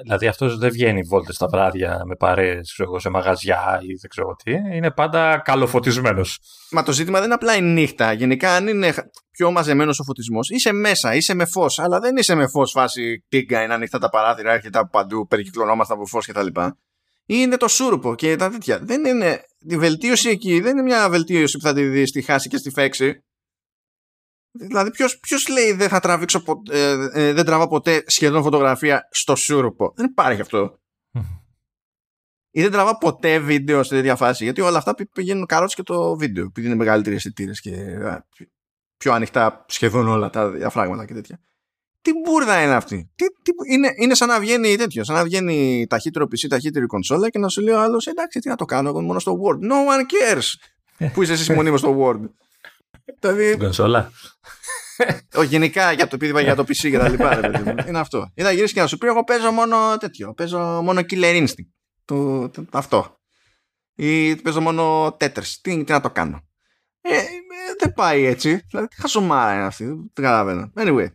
Δηλαδή αυτός δεν βγαίνει βόλτες τα βράδια με παρέες σε μαγαζιά ή δεν ξέρω τι. Είναι πάντα καλοφωτισμένος. Μα το ζήτημα δεν είναι απλά η νύχτα. Γενικά, αν είναι πιο μαζεμένος ο φωτισμός, είσαι μέσα, είσαι με φως. Αλλά δεν είσαι με φως φάση τίγκα, είναι ανοιχτά τα παράθυρα, έρχεται από παντού, περικυκλωνόμαστε από φως κτλ. Είναι το σούρουπο και τα τέτοια. Δεν είναι. Η βελτίωση εκεί δεν είναι μια βελτίωση που θα τη δεις στη χάση και στη φέξη. Δηλαδή ποιος, ποιος λέει δεν θα τραβήξω ε, ε, δεν τραβάω ποτέ σχεδόν φωτογραφία στο σούρουπο; Δεν υπάρχει αυτό. Ή δεν τραβάω ποτέ βίντεο σε τέτοια φάση. Γιατί όλα αυτά πηγαίνουν καρότσι και το βίντεο. Επειδή είναι μεγαλύτεροι αισθητήρες και πιο ανοιχτά σχεδόν όλα τα διαφράγματα και τέτοια. Τι μπουρδα είναι αυτή; Τι, τι, είναι, είναι σαν να βγαίνει τέτοιο. Σαν να βγαίνει ταχύτερο PC, ταχύτερη κονσόλα και να σου λέει ο άλλος εντάξει, τι να το κάνω. Εγώ μόνο στο Word. No one cares. Πού είσαι εσύ μονίμω στο Word. Δηλαδή... Κονσόλα. γενικά για το, για το PC και τα λοιπά. είναι αυτό. Είδα γυρίσει και να σου πει: Εγώ παίζω μόνο τέτοιο. Παίζω μόνο Killer Instinct. Το, το, αυτό. Ή παίζω μόνο Tetris. Τι, τι να το κάνω. Ε, ε, δεν πάει έτσι. Δηλαδή, τι χασομάρα είναι αυτή. Δεν καταλαβαίνω. Anyway.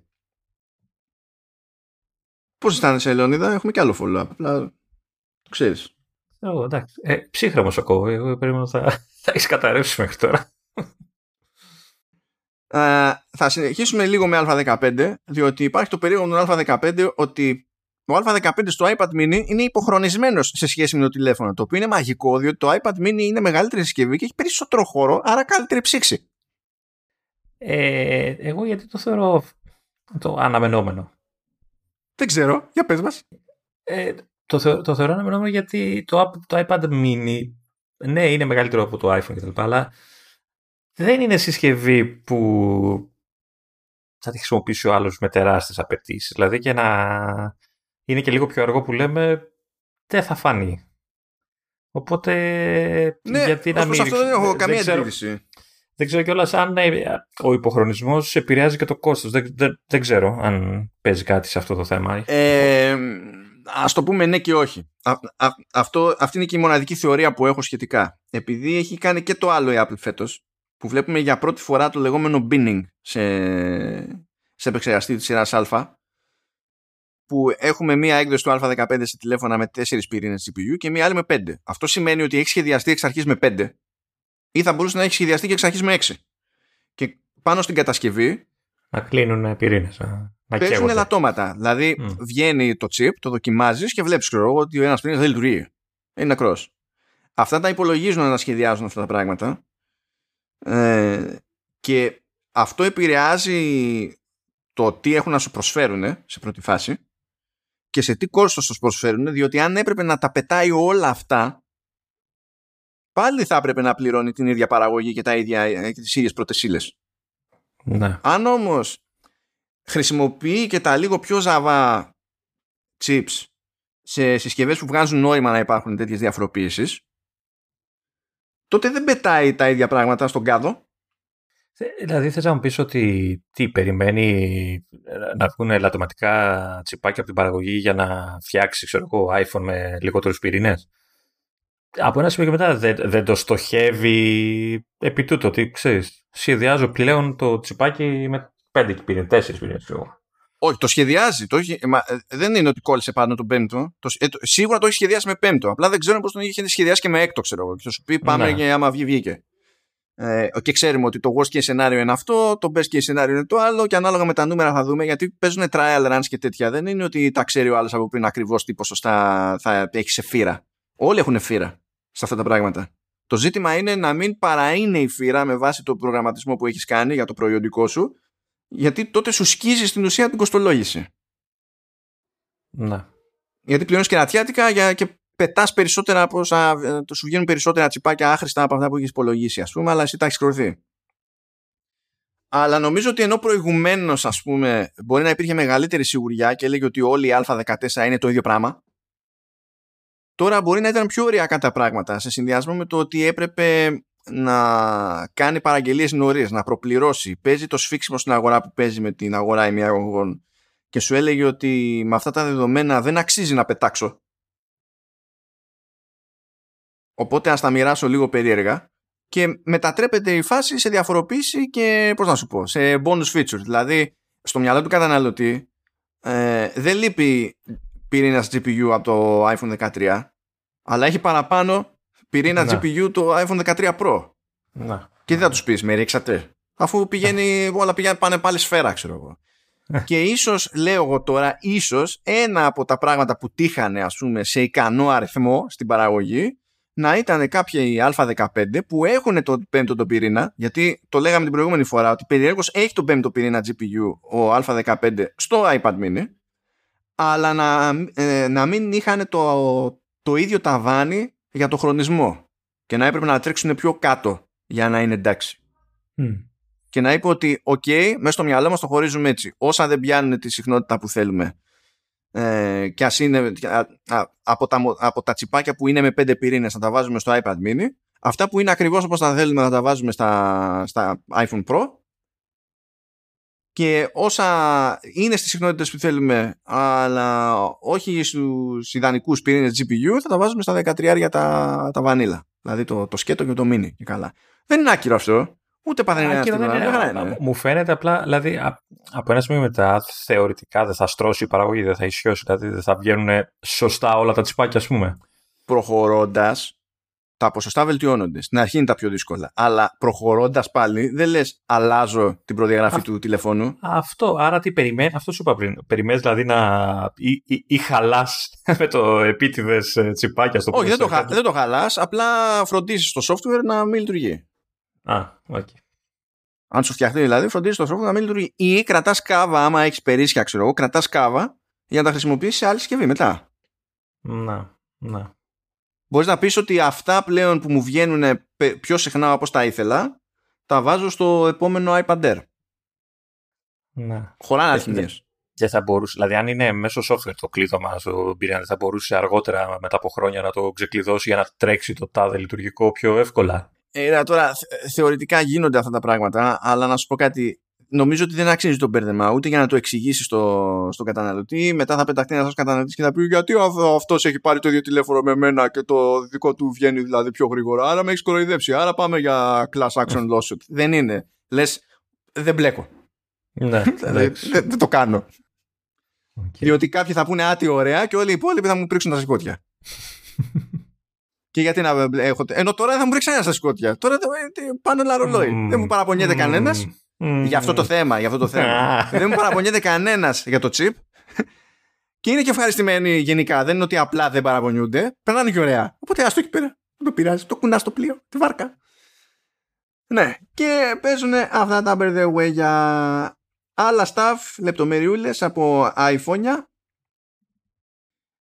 Πώς αισθάνεσαι, Ελεονίδα, έχουμε κι άλλο follow-up. Απλά το ξέρεις. Εγώ, εντάξει. Ε, ψύχρεμο ακόμα. Εγώ περίμενα θα, θα έχεις καταρρεύσει μέχρι τώρα. Ε, θα συνεχίσουμε λίγο με Α15 διότι υπάρχει το περίεργο του Α15 ότι το Α15 στο iPad mini είναι υποχρονισμένος σε σχέση με το τηλέφωνο το οποίο είναι μαγικό διότι το iPad mini είναι μεγαλύτερη συσκευή και έχει περισσότερο χώρο άρα καλύτερη ψήξη ε, εγώ γιατί το θεωρώ το αναμενόμενο δεν ξέρω, για πες μας ε, το, θεω, το θεωρώ αναμενόμενο γιατί το, το iPad mini ναι είναι μεγαλύτερο από το iPhone κτλ αλλά δεν είναι συσκευή που θα τη χρησιμοποιήσει ο άλλος με τεράστιες απαιτήσεις. Δηλαδή και να είναι και λίγο πιο αργό που λέμε, δεν θα φανεί. Οπότε, ναι, γιατί να μην... αυτό δεν έχω καμία αντίληψη. Δεν ξέρω κιόλας αν ε, ο υποχρονισμός επηρεάζει και το κόστος. Δεν, δεν, δεν, ξέρω αν παίζει κάτι σε αυτό το θέμα. Ε, Α το πούμε ναι και όχι. αυτό, αυτή είναι και η μοναδική θεωρία που έχω σχετικά. Επειδή έχει κάνει και το άλλο η Apple φέτος, που βλέπουμε για πρώτη φορά το λεγόμενο binning σε, σε επεξεργαστή της σειράς Α που έχουμε μία έκδοση του Α15 σε τηλέφωνα με 4 πυρήνες CPU και μία άλλη με 5. Αυτό σημαίνει ότι έχει σχεδιαστεί εξ αρχής με 5 ή θα μπορούσε να έχει σχεδιαστεί και εξ αρχής με 6. Και πάνω στην κατασκευή να κλείνουν πυρήνες. Να παίζουν ελαττώματα. Δηλαδή mm. βγαίνει το chip, το δοκιμάζεις και βλέπεις ξέρω, ότι ο ένας πυρήνας δεν λειτουργεί. Είναι νεκρός. Αυτά τα υπολογίζουν να σχεδιάζουν αυτά τα πράγματα ε, και αυτό επηρεάζει το τι έχουν να σου προσφέρουν σε πρώτη φάση και σε τι κόστος σου προσφέρουν διότι αν έπρεπε να τα πετάει όλα αυτά πάλι θα έπρεπε να πληρώνει την ίδια παραγωγή και, τα ίδια, ε, και τις ίδιες πρώτες Ναι. Αν όμως χρησιμοποιεί και τα λίγο πιο ζαβά chips σε συσκευές που βγάζουν νόημα να υπάρχουν τέτοιες διαφοροποίησεις τότε δεν πετάει τα ίδια πράγματα στον κάδο. Δηλαδή θες να μου πεις ότι τι περιμένει να βγουν ελαττωματικά τσιπάκια από την παραγωγή για να φτιάξει ξέρω εγώ, iPhone με λιγότερους πυρήνες; Από ένα σημείο και μετά δεν, δεν το στοχεύει επί τούτο ότι ξέρεις, σχεδιάζω πλέον το τσιπάκι με πέντε πυρήνες, τέσσερις πυρήνες. Όχι, το σχεδιάζει. Το έχει, μα, ε, δεν είναι ότι κόλλησε πάνω τον πέμπτο. Το, ε, το, σίγουρα το έχει σχεδιάσει με πέμπτο. Απλά δεν ξέρω πώς τον είχε σχεδιάσει και με έκτο, ξέρω εγώ. Και θα σου πει πάμε ναι. και άμα βγει, βγήκε. Ε, και ξέρουμε ότι το worst case σενάριο είναι αυτό, το best case σενάριο είναι το άλλο και ανάλογα με τα νούμερα θα δούμε γιατί παίζουν trial runs και τέτοια. Δεν είναι ότι τα ξέρει ο άλλος από πριν ακριβώς τι ποσοστά θα έχει σε φύρα. Όλοι έχουν φύρα σε αυτά τα πράγματα. Το ζήτημα είναι να μην παραείνει η φύρα με βάση το προγραμματισμό που έχεις κάνει για το προϊόντικό σου γιατί τότε σου σκίζει στην ουσία την κοστολόγηση. Ναι. Γιατί πληρώνεις κερατιάτικα για, και πετάς περισσότερα από όσα. Ε, το σου βγαίνουν περισσότερα τσιπάκια άχρηστα από αυτά που έχεις υπολογίσει, ας πούμε, αλλά εσύ τα έχεις κρουθεί. Αλλά νομίζω ότι ενώ προηγουμένως, ας πούμε, μπορεί να υπήρχε μεγαλύτερη σιγουριά και έλεγε ότι όλη η Α14 είναι το ίδιο πράγμα. Τώρα μπορεί να ήταν πιο ωριακά τα πράγματα σε συνδυασμό με το ότι έπρεπε να κάνει παραγγελίες νωρίς, να προπληρώσει. Παίζει το σφίξιμο στην αγορά που παίζει με την αγορά ημιαγωγών και σου έλεγε ότι με αυτά τα δεδομένα δεν αξίζει να πετάξω. Οπότε ας τα μοιράσω λίγο περίεργα και μετατρέπεται η φάση σε διαφοροποίηση και πώς να σου πω, σε bonus features. Δηλαδή στο μυαλό του καταναλωτή ε, δεν λείπει πυρήνα GPU από το iPhone 13 αλλά έχει παραπάνω πυρήνα να. GPU το iPhone 13 Pro. Να. Και τι θα τους πεις, με ρίξατε; Αφού πηγαίνει, όλα πηγαίνουν, πάνε πάλι σφαίρα, ξέρω εγώ. και ίσως, λέω εγώ τώρα, ίσως ένα από τα πράγματα που τύχανε, ας πούμε, σε ικανό αριθμό στην παραγωγή, να ήταν κάποιοι A15 που έχουν το πέμπτο το πυρήνα, γιατί το λέγαμε την προηγούμενη φορά ότι περιέργως έχει το πέμπτο πυρήνα GPU ο A15 στο iPad mini, αλλά να, ε, να μην είχαν το, το ίδιο ταβάνι για το χρονισμό και να έπρεπε να τρέξουν πιο κάτω για να είναι εντάξει. Και να είπε ότι, οκ, μέσα στο μυαλό μας το χωρίζουμε έτσι. Όσα δεν πιάνουν τη συχνότητα που θέλουμε ε, και ας είναι από, τα, από τα τσιπάκια που είναι με πέντε πυρήνες να τα βάζουμε στο iPad mini, αυτά που είναι ακριβώς όπως τα θέλουμε να τα βάζουμε στα, στα iPhone Pro και όσα είναι στις συχνότητες που θέλουμε αλλά όχι στους ιδανικούς πυρήνες GPU θα τα βάζουμε στα 13 τα, τα βανίλα. Δηλαδή το, το σκέτο και το mini και καλά. Δεν είναι άκυρο αυτό. Ούτε παθαίνει ένα δεν είναι, μου φαίνεται απλά δηλαδή από ένα σημείο μετά θεωρητικά δεν θα στρώσει η παραγωγή δεν θα ισιώσει δηλαδή δεν θα βγαίνουν σωστά όλα τα τσιπάκια ας πούμε. Προχωρώντας τα ποσοστά βελτιώνονται. Στην αρχή είναι τα πιο δύσκολα. Αλλά προχωρώντας πάλι, δεν λες αλλάζω την προδιαγραφή του τηλεφώνου. Αυτό. Άρα τι περιμένει, αυτό σου είπα πριν. Περιμένεις δηλαδή να. ή, ή, ή χαλάς με το επίτηδες τσιπάκια στο Όχι, δεν το, δεν το χαλάς. Απλά φροντίζεις το software να μην λειτουργεί. Α, ok. Okay. Αν σου φτιαχτεί δηλαδή, φροντίζεις το software να μην λειτουργεί. Ή κρατάς κάβα, άμα έχεις περίσσια, ξέρω εγώ, κρατάς κάβα για να τα χρησιμοποιήσεις σε άλλη συσκευή μετά. Να, να. Μπορείς να πεις ότι αυτά πλέον που μου βγαίνουν πιο συχνά όπως τα ήθελα, τα βάζω στο επόμενο iPad Air. Ναι. Χωράνε αριθμίες. Δεν θα μπορούσε, δηλαδή αν είναι μέσω software το κλείδωμα στο δεν θα μπορούσε αργότερα μετά από χρόνια να το ξεκλειδώσει για να τρέξει το τάδε λειτουργικό πιο εύκολα; Ε, τώρα θεωρητικά γίνονται αυτά τα πράγματα, αλλά να σου πω κάτι, νομίζω ότι δεν αξίζει το μπέρδεμα ούτε για να το εξηγήσει στο, στον καταναλωτή. Μετά θα πεταχτεί ένας καταναλωτής και θα πει Γιατί αυτός έχει πάρει το ίδιο τηλέφωνο με μένα και το δικό του βγαίνει δηλαδή πιο γρήγορα. Άρα με έχεις κοροϊδέψει. Άρα πάμε για class action lawsuit. δεν είναι. Λες, δεν μπλέκω. Ναι, δεν, δεν το κάνω. Okay. Διότι κάποιοι θα πούνε άτι ωραία και όλοι οι υπόλοιποι θα μου πρίξουν τα σηκώτια. και γιατί να έχω. Ενώ τώρα θα μου ρίξει ένα στα σηκώτια. Τώρα πάνε όλα ρολόι. Mm. Δεν μου παραπονιέται mm. κανένα για αυτό το θέμα. Για αυτό το θέμα. δεν μου παραπονιέται κανένας για το chip. και είναι και ευχαριστημένοι γενικά. Δεν είναι ότι απλά δεν παραπονιούνται. Περνάνε και ωραία. Οπότε ας το εκεί πέρα. Δεν το πειράζει. Το κουνάς στο πλοίο. Τη βάρκα. Ναι. Και παίζουν αυτά τα by the way για άλλα stuff, λεπτομεριούλες από iPhone.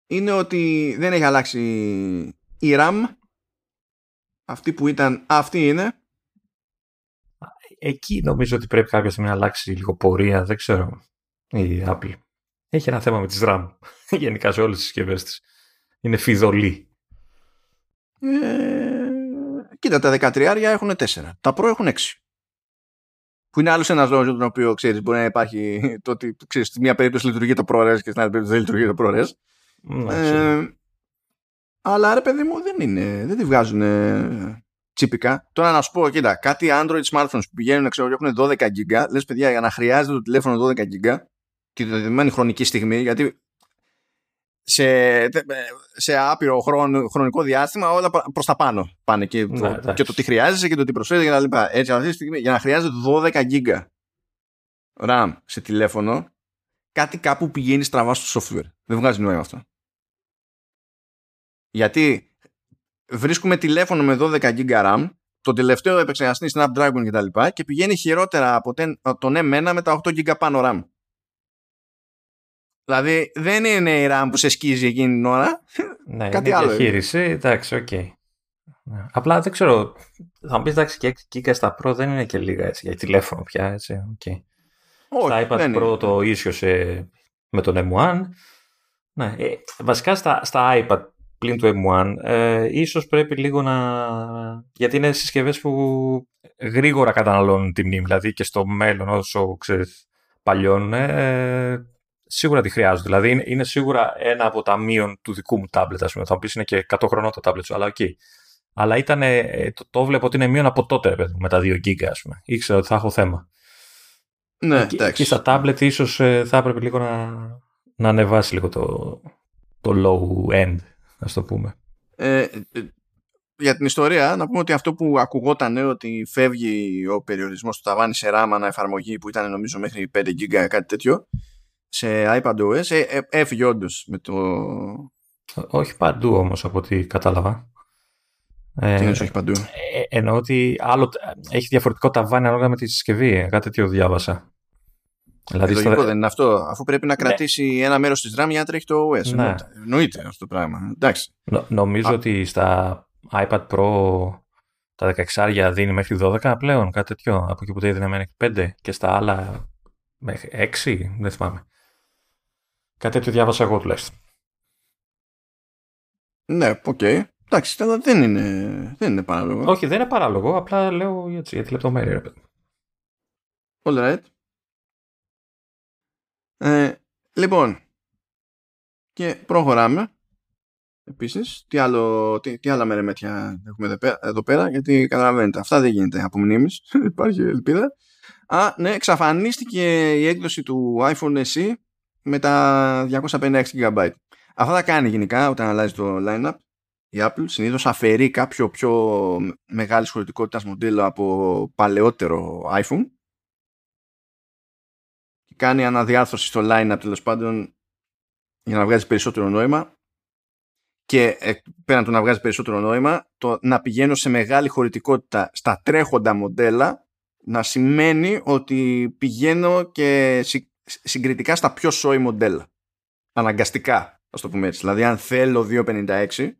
Είναι ότι δεν έχει αλλάξει η RAM. Αυτή που ήταν, αυτή είναι εκεί νομίζω ότι πρέπει κάποια στιγμή να αλλάξει λίγο πορεία. Δεν ξέρω. Η Apple. Έχει ένα θέμα με τις RAM. Γενικά σε όλες τις συσκευές της. Είναι φιδωλή. Ε, κοίτα, τα 13 έχουν 4. Τα Pro έχουν 6. Που είναι άλλος ένας λόγος για τον οποίο ξέρεις, μπορεί να υπάρχει το ότι ξέρεις, στη μία περίπτωση λειτουργεί το ProRes και στην άλλη περίπτωση δεν λειτουργεί το ProRes. Ναι, ε, αλλά ρε παιδί μου δεν είναι. Δεν τη βγάζουν τσίπικα. Τώρα να σου πω, κοίτα, κάτι Android smartphones που πηγαίνουν ξέρω, έχουν 12 GB, λες παιδιά για να χρειάζεται το τηλέφωνο 12 GB τη δεδομένη χρονική στιγμή, γιατί σε, σε άπειρο χρονικό διάστημα όλα προς τα πάνω πάνε και, ναι, το, και το τι χρειάζεσαι και το τι προσφέρεις και τα λοιπά. Έτσι αυτή τη στιγμή για να χρειάζεται 12 GB RAM σε τηλέφωνο κάτι κάπου πηγαίνει στραβά στο software. Δεν βγάζει νόημα αυτό. Γιατί βρίσκουμε τηλέφωνο με 12 GB RAM, το τελευταίο επεξεργαστή Snapdragon κτλ. Και, και πηγαίνει χειρότερα από τον M1 με τα 8 GB πάνω RAM. Δηλαδή δεν είναι η RAM που σε σκίζει εκείνη την ώρα. Ναι, Κάτι είναι άλλο. διαχείριση, εντάξει, ok. Okay. Ναι. Απλά δεν ξέρω. Θα μου πεις εντάξει και 6 GB στα Pro δεν είναι και λίγα έτσι για τηλέφωνο πια. Έτσι, okay. Όχι, στα iPad Pro το σε με τον M1. Ναι, ε, βασικά στα, στα iPad πλην του M1, ε, ίσως πρέπει λίγο να... Γιατί είναι συσκευές που γρήγορα καταναλώνουν τη μνήμη, δηλαδή και στο μέλλον όσο ξέρεις παλιώνουν, ε, σίγουρα τη χρειάζονται. Δηλαδή είναι, είναι, σίγουρα ένα από τα μείον του δικού μου τάμπλετ, ας πούμε. Θα μου πεις είναι και 100 χρονών το τάμπλετ σου, αλλά ok. Okay. Αλλά ήταν, ε, το, το βλέπω ότι είναι μείον από τότε, παιδί, με τα 2 GB, ας πούμε. Ήξερα ότι θα έχω θέμα. Ναι, και, και στα τάμπλετ ίσως ε, θα έπρεπε λίγο να, να ανεβάσει λίγο το, το low end, ας το πούμε. Ε, ε, για την ιστορία, να πούμε ότι αυτό που ακουγόταν ότι φεύγει ο περιορισμός του ταβάνι σε RAM ανά εφαρμογή που ήταν νομίζω μέχρι 5 GB κάτι τέτοιο σε iPadOS, ε, ε, έφυγε όντως με το... Όχι παντού όμως από ό,τι κατάλαβα. Τι ε, όχι παντού; Ε, εννοώ ότι άλλο, έχει διαφορετικό ταβάνι ανάλογα με τη συσκευή. Κάτι τέτοιο διάβασα. Δηλαδή Λογικό στα... δεν είναι αυτό, αφού πρέπει να ναι. κρατήσει ένα μέρος της RAM για να τρέχει το OS. Ναι. Εννοείται αυτό το πράγμα. Εντάξει. Νο, νομίζω Α. ότι στα iPad Pro τα 16 δίνει μέχρι 12 πλέον, κάτι τέτοιο. Από εκεί που τα έδινε μέχρι 5 και στα άλλα μέχρι 6, δεν θυμάμαι. Κάτι τέτοιο διάβασα εγώ τουλάχιστον. Ναι, ok. Okay. Εντάξει, αλλά δεν είναι, δεν είναι παράλογο. Όχι, δεν είναι παράλογο. Απλά λέω έτσι, για τη λεπτομέρεια, ρε παιδί. All right. Ε, λοιπόν, και προχωράμε. Επίσης, τι, άλλο, τι, τι άλλα μερεμέτια έχουμε εδώ πέρα, εδώ πέρα, γιατί καταλαβαίνετε, αυτά δεν γίνεται από μνήμης, υπάρχει ελπίδα. Α, ναι, εξαφανίστηκε η έκδοση του iPhone SE με τα 256 GB. Αυτά θα κάνει γενικά όταν αλλάζει το line-up. Η Apple συνήθως αφαιρεί κάποιο πιο μεγάλης χωρητικότητας μοντέλο από παλαιότερο iPhone κάνει αναδιάρθρωση στο line-up τέλος πάντων για να βγάζει περισσότερο νόημα και ε, πέραν του να βγάζει περισσότερο νόημα το να πηγαίνω σε μεγάλη χωρητικότητα στα τρέχοντα μοντέλα να σημαίνει ότι πηγαίνω και συγκριτικά στα πιο σόι μοντέλα. Αναγκαστικά ας το πούμε έτσι. Δηλαδή αν θέλω 256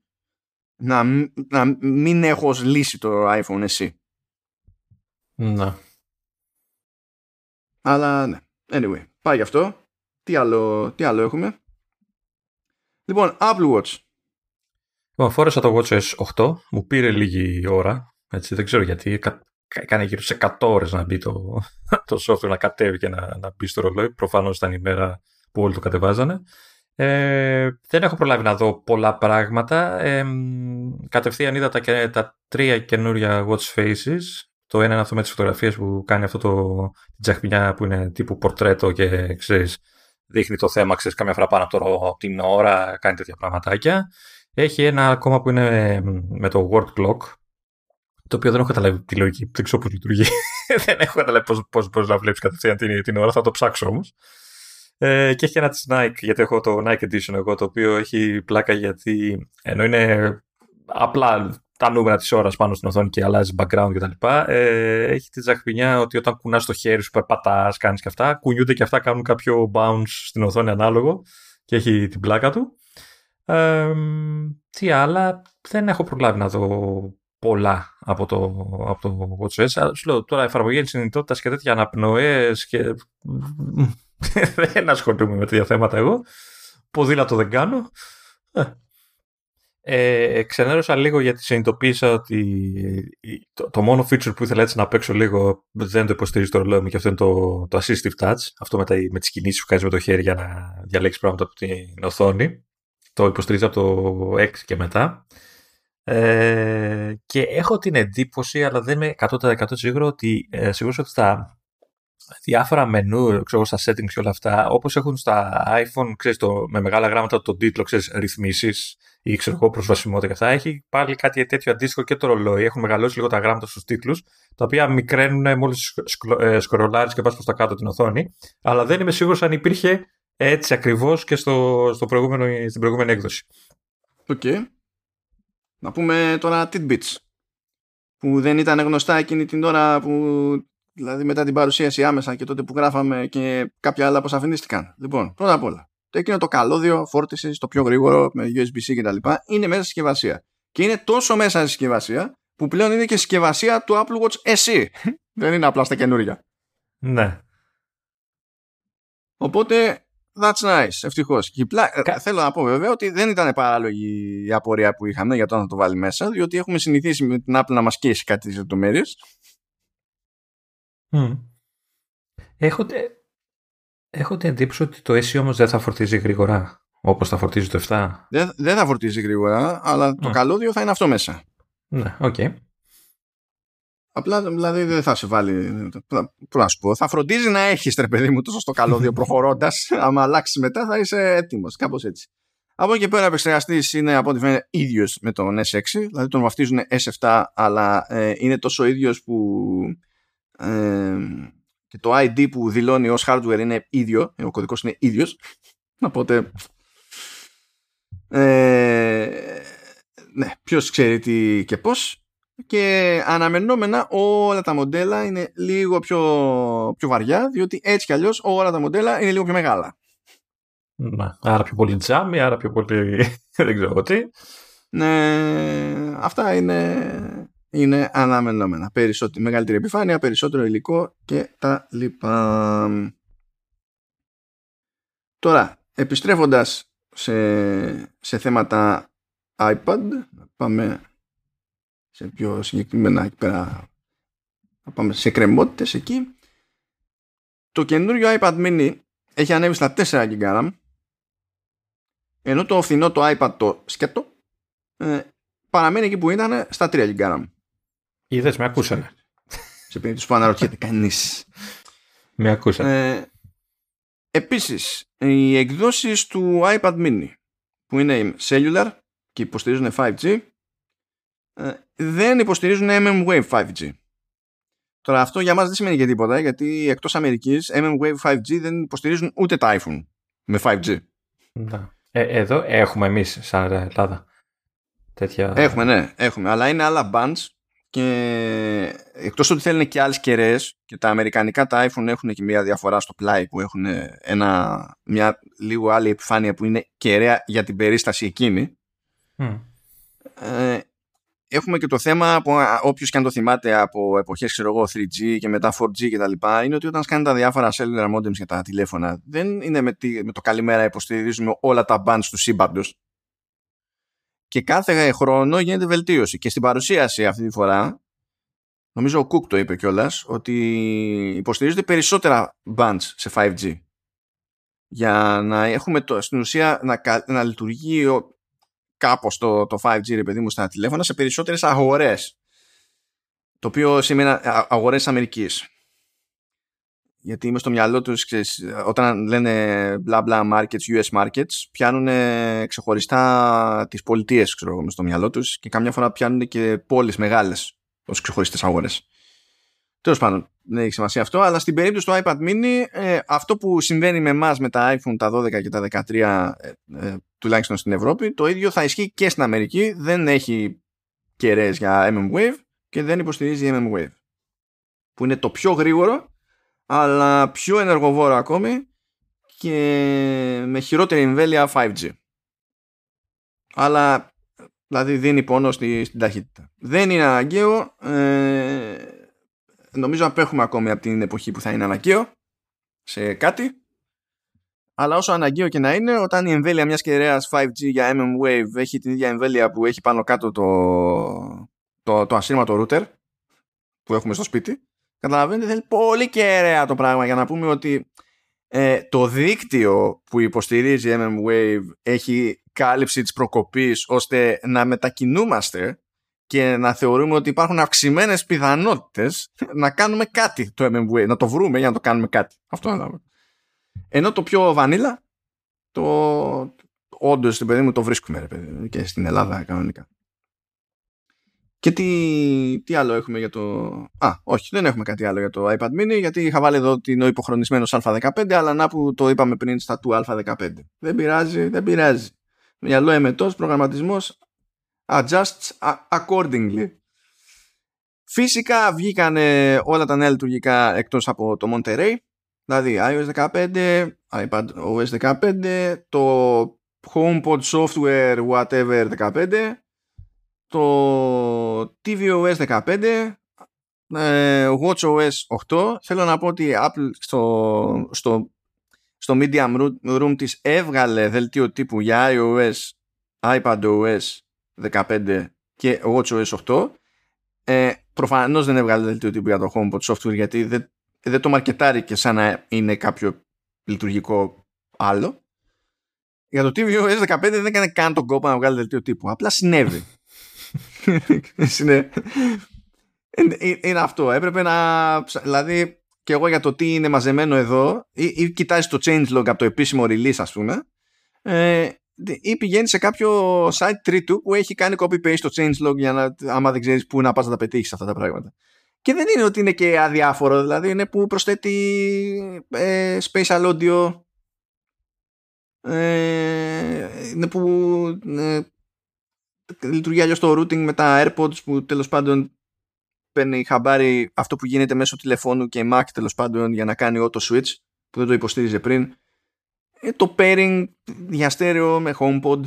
να, να μην έχω ως λύση το iPhone εσύ. Να αλλά ναι Anyway, πάει γι' αυτό. Τι άλλο, τι άλλο έχουμε; Λοιπόν, Apple Watch. Λοιπόν, φόρεσα το Watch S8. Μου πήρε λίγη ώρα. Έτσι, δεν ξέρω γιατί. Έκανε γύρω σε 100 ώρες να μπει το, το software, να κατέβει και να, να μπει στο ρολόι. Προφανώς ήταν η μέρα που όλοι το κατεβάζανε. Ε, δεν έχω προλάβει να δω πολλά πράγματα. Ε, κατευθείαν είδα τα, τα τρία καινούρια watch faces το ένα είναι αυτό με τις φωτογραφίες που κάνει αυτό το τζαχμινιά που είναι τύπου πορτρέτο και ξέρεις, δείχνει το θέμα, ξέρεις, καμιά φορά πάνω από την ώρα, κάνει τέτοια πραγματάκια. Έχει ένα ακόμα που είναι με το word clock, το οποίο δεν έχω καταλάβει τη λογική, δεν ξέρω πώς λειτουργεί. δεν έχω καταλάβει πώς, πώς μπορείς να βλέπεις κατευθείαν την, την ώρα, θα το ψάξω όμως. Ε, και έχει ένα της Nike, γιατί έχω το Nike Edition εγώ, το οποίο έχει πλάκα γιατί ενώ είναι απλά τα νούμερα της ώρας πάνω στην οθόνη και αλλάζει background κτλ. Ε, έχει τη ζαχπινιά ότι όταν κουνάς το χέρι σου, περπατάς, κάνεις και αυτά, κουνιούνται και αυτά, κάνουν κάποιο bounce στην οθόνη ανάλογο και έχει την πλάκα του. Ε, τι άλλα, δεν έχω προλάβει να δω πολλά από το, από το WatchOS. Σου λέω τώρα εφαρμογή συνειδητότητα και τέτοια αναπνοές και. δεν ασχολούμαι με τέτοια θέματα εγώ. Ποδήλατο δεν κάνω. Ε, ε, ξενέρωσα λίγο γιατί συνειδητοποίησα ότι το, το, μόνο feature που ήθελα έτσι να παίξω λίγο δεν το υποστηρίζει το ρολόι μου και αυτό είναι το, το assistive touch. Αυτό με, τα, με τις κινήσεις που κάνεις με το χέρι για να διαλέξεις πράγματα από την οθόνη. Το υποστηρίζει από το 6 και μετά. Ε, και έχω την εντύπωση, αλλά δεν είμαι 100% σίγουρο ότι, ε, σίγουρος ότι στα διάφορα μενού, ξέρω, στα settings και όλα αυτά, όπως έχουν στα iPhone, ξέρεις, το, με μεγάλα γράμματα το τίτλο, ξέρεις, ρυθμίσεις, ή ξέρω εγώ προσβασιμότητα και αυτά. Έχει πάλι κάτι τέτοιο αντίστοιχο και το ρολόι. Έχουν μεγαλώσει λίγο τα γράμματα στους τίτλους, τα οποία μικραίνουν μόλις ε, σκρολάρει και πας προς τα κάτω την οθόνη. Αλλά δεν είμαι σίγουρος αν υπήρχε έτσι ακριβώς και στο, στο προηγούμενο, στην προηγούμενη έκδοση. Ok. Okay. Να πούμε τώρα tidbits που δεν ήταν γνωστά εκείνη την ώρα που δηλαδή μετά την παρουσίαση άμεσα και τότε που γράφαμε και κάποια άλλα αποσαφηνίστηκαν. Λοιπόν, πρώτα απ' όλα, το εκείνο το καλώδιο φόρτιση, το πιο γρήγορο με USB-C κτλ. είναι μέσα στη συσκευασία. Και είναι τόσο μέσα στη συσκευασία που πλέον είναι και συσκευασία του Apple Watch SE. Δεν είναι απλά στα καινούργια. Ναι. Οπότε That's nice, ευτυχώς. Κα... Θέλω να πω βέβαια ότι δεν ήταν παράλογη η απορία που είχαμε για το να το βάλει μέσα, διότι έχουμε συνηθίσει με την Apple να μας καίει σε κάτι τέτοιες λεπτομέρειες. Mm. Έχω, έχω την εντύπωση ότι το SE όμως δεν θα φορτίζει γρήγορα όπως θα φορτίζει το 7. Δεν, δεν θα φορτίζει γρήγορα, αλλά το καλώδιο θα είναι αυτό μέσα. Ναι, OK. Okay. Απλά δηλαδή δεν θα σε βάλει. Πού να σου πω, θα φροντίζει να έχεις τρε παιδί μου τόσο στο καλώδιο προχωρώντας. άμα αλλάξεις μετά θα είσαι έτοιμος. Κάπως έτσι. Από εκεί και πέρα, ο επεξεργαστής είναι από ό,τι φαίνεται ίδιος με τον S6, δηλαδή τον βαφτίζουν S7, αλλά ε, είναι τόσο ίδιος που ε, και το ID που δηλώνει ως hardware είναι ίδιο, ο κωδικός είναι ίδιος. Οπότε, ε, ναι, ποιος ξέρει τι και πώς. Και αναμενόμενα όλα τα μοντέλα είναι λίγο πιο, πιο βαριά, διότι έτσι κι αλλιώς όλα τα μοντέλα είναι λίγο πιο μεγάλα. Να, άρα πιο πολύ τζάμι, άρα πιο πολύ δεν ξέρω τι. Ναι, αυτά είναι είναι αναμενόμενα. Περισσότερη, μεγαλύτερη επιφάνεια, περισσότερο υλικό και τα λοιπά. Τώρα, επιστρέφοντας σε, σε θέματα iPad, πάμε σε πιο συγκεκριμένα εκεί πέρα, πάμε σε κρεμότητες εκεί. Το καινούριο iPad mini έχει ανέβει στα 4 GB ενώ το φθηνό το iPad το σκέτο ε, παραμένει εκεί που ήταν στα 3 GB. Είδες, με ακούσανε. Σε περίπτωση που αναρωτιέται κανείς. Με ακούσανε. Ε, επίσης, οι εκδόσεις του iPad mini που είναι cellular και υποστηρίζουν 5G ε, δεν υποστηρίζουν MM-Wave 5G. Τώρα αυτό για μας δεν σημαίνει για τίποτα γιατί εκτός Αμερικής MM-Wave 5G δεν υποστηρίζουν ούτε τα iPhone με 5G. Ε, εδώ έχουμε εμείς σαν Ελλάδα τέτοια... Έχουμε ναι, έχουμε. Αλλά είναι άλλα bands και εκτός ότι θέλουν και άλλες κεραίες και τα αμερικανικά τα iPhone έχουν και μια διαφορά στο πλάι που έχουν ένα, μια λίγο άλλη επιφάνεια που είναι κεραία για την περίσταση εκείνη. Ε, έχουμε και το θέμα που όποιος και αν το θυμάται από εποχές ξέρω εγώ 3G και μετά 4G και τα λοιπά είναι ότι όταν σκάνε τα διάφορα cellular modems για τα τηλέφωνα δεν είναι με, με το καλημέρα υποστηρίζουμε όλα τα bands του σύμπαντος και κάθε χρόνο γίνεται βελτίωση. Και στην παρουσίαση αυτή τη φορά, νομίζω ο Κουκ το είπε κιόλας, ότι υποστηρίζονται περισσότερα bands σε 5G. Για να έχουμε το, στην ουσία να, να λειτουργεί κάπως το, το 5G ρε παιδί μου στα τηλέφωνα σε περισσότερες αγορές. Το οποίο σημαίνει αγορές Αμερικής γιατί είμαι στο μυαλό τους, όταν λένε μπλα μπλα markets, US markets, πιάνουν ξεχωριστά τις πολιτείες, ξέρω εγώ, στο μυαλό τους και καμιά φορά πιάνουν και πόλεις μεγάλες ως ξεχωριστές αγορές. Τέλος πάντων, δεν έχει σημασία αυτό, αλλά στην περίπτωση του iPad mini, ε, αυτό που συμβαίνει με εμάς με τα iPhone τα 12 και τα 13, ε, ε, τουλάχιστον στην Ευρώπη, το ίδιο θα ισχύει και στην Αμερική. Δεν έχει κεραίες για MM-Wave και δεν υποστηρίζει MM-Wave. Που είναι το πιο γρήγορο αλλά πιο ενεργοβόρο ακόμη και με χειρότερη εμβέλεια 5G. Αλλά δηλαδή δίνει πόνο στη, στην ταχύτητα. Δεν είναι αναγκαίο. Ε, νομίζω απέχουμε ακόμη από την εποχή που θα είναι αναγκαίο σε κάτι. Αλλά όσο αναγκαίο και να είναι, όταν η εμβέλεια μιας κεραίας 5G για MM-Wave έχει την ίδια εμβέλεια που έχει πάνω κάτω το, το, το ασύρματο router που έχουμε στο σπίτι, Καταλαβαίνετε, θέλει πολύ κεραία το πράγμα για να πούμε ότι ε, το δίκτυο που υποστηρίζει MM-Wave έχει κάλυψη της προκοπής ώστε να μετακινούμαστε και να θεωρούμε ότι υπάρχουν αυξημένες πιθανότητες να κάνουμε κάτι το MM-Wave, να το βρούμε για να το κάνουμε κάτι. Αυτό είναι. Ενώ το πιο βανίλα, το όντως στην παιδί μου το βρίσκουμε ρε παιδί, και στην Ελλάδα κανονικά. Και τι, τι άλλο έχουμε για το... Α, όχι, δεν έχουμε κάτι άλλο για το iPad mini, γιατί είχα βάλει εδώ ότι είναι ο υποχρονισμένος Α15, αλλά να που το είπαμε πριν στα του Α15. Δεν πειράζει, δεν πειράζει. Μυαλό εμετός, προγραμματισμός, adjusts accordingly. Φυσικά βγήκαν όλα τα νέα λειτουργικά εκτός από το Monterey, δηλαδή iOS 15, iPad OS 15, το HomePod Software whatever 15, το tvOS 15 ε, WatchOS 8 θέλω να πω ότι Apple στο, στο στο Medium Room της έβγαλε δελτίο τύπου για iOS, iPadOS 15 και WatchOS 8. Ε, προφανώς δεν έβγαλε δελτίο τύπου για το HomePod software γιατί δεν, δεν το μαρκετάρει και σαν να είναι κάποιο λειτουργικό άλλο. Για το tvOS 15 δεν έκανε καν τον κόπο να βγάλει δελτίο τύπου. Απλά συνέβη. Είναι, είναι αυτό. Έπρεπε να. Δηλαδή, και εγώ για το τι είναι μαζεμένο εδώ, ή, ή κοιτάζεις το changelog από το επίσημο release, ας πούμε, ε, ή πηγαίνεις σε κάποιο site τρίτου που έχει κάνει copy-paste το changelog για να, άμα δεν ξέρεις πού να πας να τα πετύχεις αυτά τα πράγματα. Και δεν είναι ότι είναι και αδιάφορο, δηλαδή είναι που προσθέτει ε, spatial audio, ε, είναι που ε, λειτουργεί αλλιώς το routing με τα AirPods που τέλος πάντων παίρνει χαμπάρι αυτό που γίνεται μέσω τηλεφώνου και Mac τέλος πάντων για να κάνει auto switch που δεν το υποστήριζε πριν. Ε, το pairing για στέρεο με HomePod.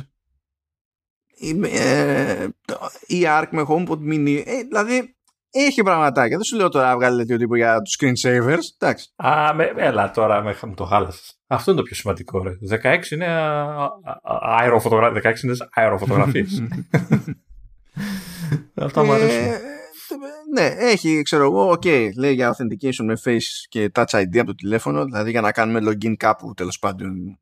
Ε, η ARC με HomePod mini. Ε, δηλαδή έχει πραγματάκια. Δεν σου λέω τώρα βγάλε τέτοιο τύπο για τους screensavers. Εντάξει. Α, με, έλα τώρα με, το χάλασες. Αυτό είναι το πιο σημαντικό. Ρε. 16 είναι αεροφωτογραφίε. 16 είναι αεροφωτογραφίες. Αυτά μου αρέσουν. Ε, ναι, έχει, ξέρω εγώ, ok, λέει για authentication με face και touch ID από το τηλέφωνο, δηλαδή για να κάνουμε login κάπου τέλος πάντων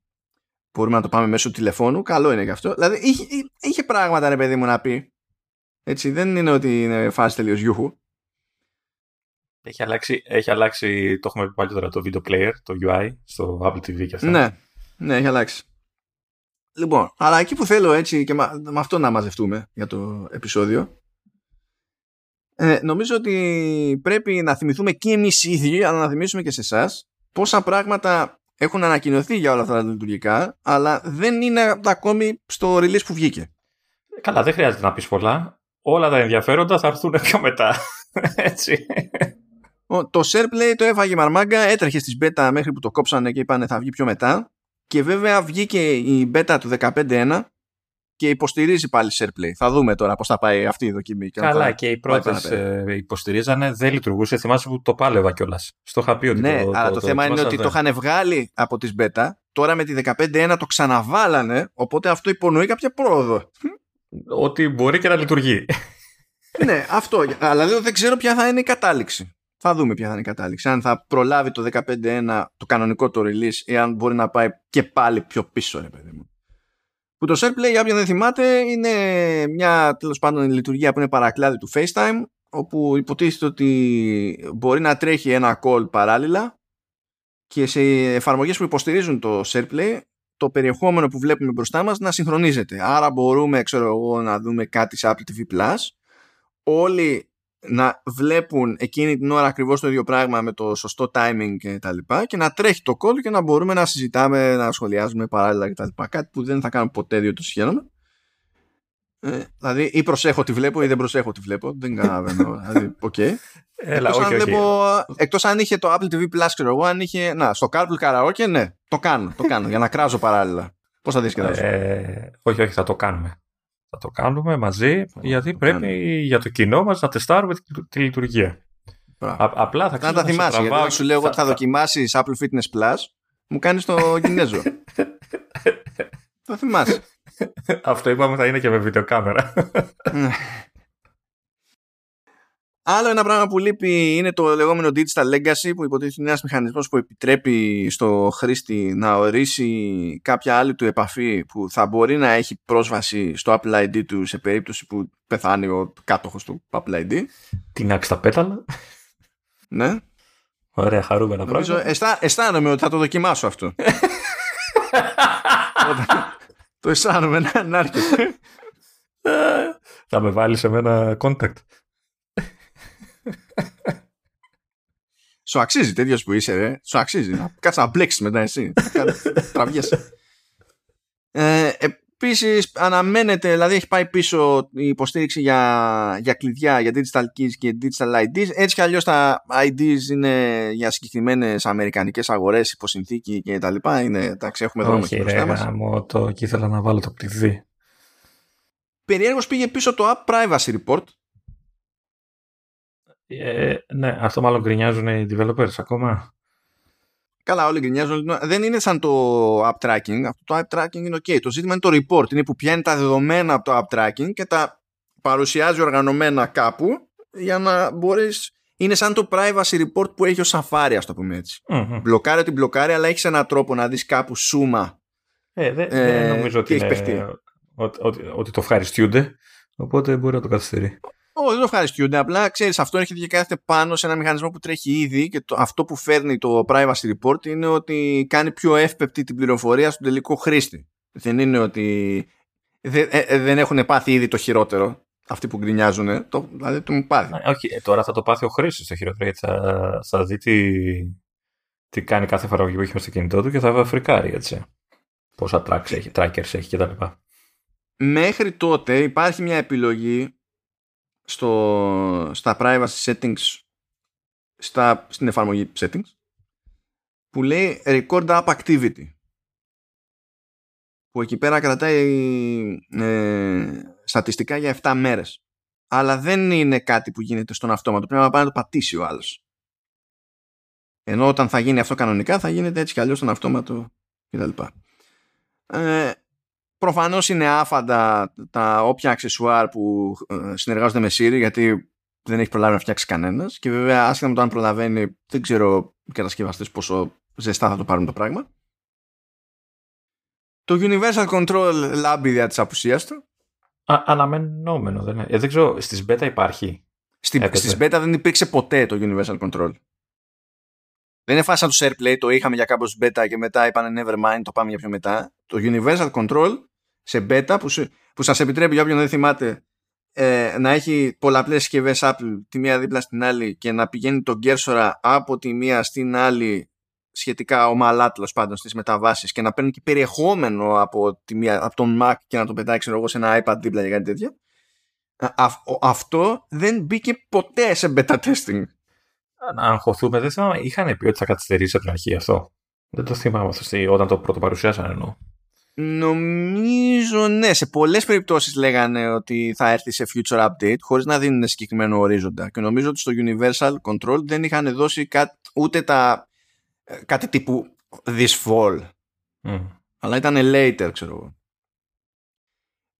μπορούμε να το πάμε μέσω τηλεφώνου, καλό είναι γι' αυτό. Δηλαδή είχε, είχε πράγματα ρε παιδί μου να πει. Έτσι, δεν είναι ότι είναι φάση τελείως γιούχου. Έχει αλλάξει, έχει αλλάξει, το έχουμε πει παλιότερα, το video player, το UI, στο Apple TV και αυτά. Ναι, ναι, έχει αλλάξει. Λοιπόν, αλλά εκεί που θέλω έτσι και με αυτό να μαζευτούμε για το επεισόδιο, ε, νομίζω ότι πρέπει να θυμηθούμε και εμείς οι ίδιοι, αλλά να θυμίσουμε και σε εσάς πόσα πράγματα έχουν ανακοινωθεί για όλα αυτά τα λειτουργικά, αλλά δεν είναι ακόμη στο release που βγήκε. Καλά, δεν χρειάζεται να πεις πολλά. Όλα τα ενδιαφέροντα θα έρθουν πιο μετά. Έτσι. Το SharePlay το έφαγε μαρμάγκα, έτρεχε στις beta μέχρι που το κόψανε και είπανε θα βγει πιο μετά. Και βέβαια βγήκε η beta του 15.1 και υποστηρίζει πάλι SharePlay. Θα δούμε τώρα πώς θα πάει αυτή η δοκιμή. Καλά, και οι πρώτες ε, υποστηρίζανε, δεν λειτουργούσε. Θυμάσαι που το πάλευα κιόλας. Στο είχα πει ότι Ναι, το, αλλά το, το, θέμα είναι ότι το είχαν βγάλει από τις beta. Τώρα με τη 15.1 το ξαναβάλανε, οπότε αυτό υπονοεί κάποια πρόοδο. Ότι μπορεί και να λειτουργεί. ναι, αυτό. Αλλά δεν ξέρω ποια θα είναι η κατάληξη. Θα δούμε ποια θα είναι η κατάληξη. Αν θα προλάβει το 15.1 το κανονικό το release ή αν μπορεί να πάει και πάλι πιο πίσω, ρε παιδί μου. Που το SharePlay, για όποιον δεν θυμάται, είναι μια τέλος πάντων λειτουργία που είναι παρακλάδι του FaceTime, όπου υποτίθεται ότι μπορεί να τρέχει ένα call παράλληλα και σε εφαρμογές που υποστηρίζουν το SharePlay το περιεχόμενο που βλέπουμε μπροστά μας να συγχρονίζεται. Άρα μπορούμε, ξέρω εγώ, να δούμε κάτι σε Apple TV Plus. Όλοι να βλέπουν εκείνη την ώρα ακριβώς το ίδιο πράγμα με το σωστό timing και τα λοιπά και να τρέχει το call και να μπορούμε να συζητάμε, να σχολιάζουμε παράλληλα και τα λοιπά. Κάτι που δεν θα κάνω ποτέ διότι το συγχαίρομαι. Ε, δηλαδή ή προσέχω τι βλέπω ή δεν προσέχω τι βλέπω. Δεν καταλαβαίνω. δηλαδή, okay. Έλα, εκτός, όχι, αν βλέπω, εκτός αν είχε το Apple TV Plus, ξέρω εγώ, αν είχε. Να, στο Carpool Karaoke, ναι, το κάνω, το κάνω για να κράζω παράλληλα. Πώς θα διασκεδάσω. Ε, όχι, όχι, θα το κάνουμε. Θα το κάνουμε μαζί, γιατί πρέπει για το κοινό μας να τεστάρουμε τη, λειτουργία. Α, απλά θα Να τα θυμάσαι, γιατί σου λέω ότι θα, θα δοκιμάσεις Apple Fitness Plus, μου κάνεις το Κινέζο. θα θυμάσαι. Αυτό είπαμε θα είναι και με βιντεοκάμερα. Ναι. Άλλο ένα πράγμα που λείπει είναι το λεγόμενο digital legacy που υποτίθεται είναι ένας μηχανισμός που επιτρέπει στο χρήστη να ορίσει κάποια άλλη του επαφή που θα μπορεί να έχει πρόσβαση στο Apple ID του σε περίπτωση που πεθάνει ο κάτοχος του Apple ID. Την άξι τα πέταλα. Ναι. Ωραία, χαρούμενα πράγματα. Αισθά, αισθάνομαι ότι θα το δοκιμάσω αυτό. το αισθάνομαι να, να έρχεται. θα με βάλεις σε μένα contact. Σου αξίζει τέτοιος που είσαι, ρε. Σου αξίζει. Κάτσε να μπλέξεις μετά εσύ. Τραβιέσαι. Ε, Επίσης, αναμένεται, δηλαδή έχει πάει πίσω η υποστήριξη για, για κλειδιά, για digital keys και digital IDs. Έτσι κι αλλιώς τα IDs είναι για συγκεκριμένες αμερικανικές αγορές, υποσυνθήκη και τα λοιπά. Είναι, εντάξει, έχουμε δρόμο εκεί μπροστά μας. το και ήθελα να βάλω το κλειδί. Περιέργως πήγε πίσω το App Privacy Report ε, ναι, αυτό μάλλον γκρινιάζουν οι developers ακόμα. Καλά, όλοι γκρινιάζουν. Δεν είναι σαν το app tracking. Αυτό το app tracking είναι ok. Το ζήτημα είναι το report. Είναι που πιάνει τα δεδομένα από το app tracking και τα παρουσιάζει οργανωμένα κάπου για να μπορεί. Είναι σαν το privacy report που έχει ο Safari, ας το πούμε έτσι. Mm-hmm. Μπλοκάρει ότι μπλοκάρει, αλλά έχεις έναν τρόπο να δεις κάπου σούμα. Ε, δεν ε, νομίζω ότι, είναι, ότι, ότι, ότι, το ευχαριστούνται. Οπότε μπορεί να το καθυστερεί. Όχι, δεν το ευχαριστούνται. Απλά ξέρεις, αυτό έρχεται και κάθεται πάνω σε ένα μηχανισμό που τρέχει ήδη και το, αυτό που φέρνει το privacy report είναι ότι κάνει πιο εύπεπτη την πληροφορία στον τελικό χρήστη. Δεν είναι ότι δεν, ε, ε, δεν έχουν πάθει ήδη το χειρότερο αυτοί που γκρινιάζουν. Το, δηλαδή το μου πάθει. όχι, ε, τώρα θα το πάθει ο χρήστη το χειρότερο γιατί θα, θα δει τι, τι κάνει κάθε εφαρμογή που έχει στο κινητό του και θα φρικάρει έτσι. Πόσα tracks έχει, trackers έχει κτλ. Μέχρι τότε υπάρχει μια επιλογή στο, στα privacy settings στα, στην εφαρμογή settings που λέει record app activity. Που εκεί πέρα κρατάει ε, στατιστικά για 7 μέρες. Αλλά δεν είναι κάτι που γίνεται στον αυτόματο πρέπει να πάει να το πατήσει ο άλλος. Ενώ όταν θα γίνει αυτό κανονικά θα γίνεται έτσι κι αλλιώς στον αυτόματο κτλ. Ε, Προφανώς είναι άφαντα τα όποια αξεσουάρ που ε, συνεργάζονται με Siri γιατί δεν έχει προλάβει να φτιάξει κανένας. Και βέβαια, άσχετα με το αν προλαβαίνει, δεν ξέρω οι κατασκευαστές πόσο ζεστά θα το πάρουν το πράγμα. Το Universal Control λάμπει δια της απουσίας του. Α, αναμενόμενο, δεν είναι. Ε, δεν ξέρω, στις beta υπάρχει; Στη, στις beta δεν υπήρξε ποτέ το Universal Control. Δεν είναι φάση σαν το SharePlay, το είχαμε για κάπως beta και μετά είπανε never mind, το πάμε για πιο μετά. Το Universal Control σε beta που, που σας επιτρέπει για όποιον δεν θυμάται ε, να έχει πολλαπλές συσκευές Apple τη μία δίπλα στην άλλη και να πηγαίνει τον κέρσορα από τη μία στην άλλη σχετικά ομαλά τέλος πάντων στις μεταβάσεις και να παίρνει και περιεχόμενο από, τη μία, από τον Mac και να το πετάξει εγώ σε ένα iPad δίπλα για κάτι τέτοιο αυτό δεν μπήκε ποτέ σε beta testing. Να αγχωθούμε δεν θυμάμαι είχαν πει ότι θα καθυστερήσει από την αρχή αυτό. Δεν το θυμάμαι αυτό όταν το πρώτο παρουσιάσαν εννοώ Νομίζω ναι, σε πολλές περιπτώσεις λέγανε ότι θα έρθει σε future update χωρίς να δίνουν συγκεκριμένο ορίζοντα. Και νομίζω ότι στο Universal Control δεν είχαν δώσει ούτε τα ε, κάτι τύπου this fall. Αλλά ήταν later ξέρω εγώ.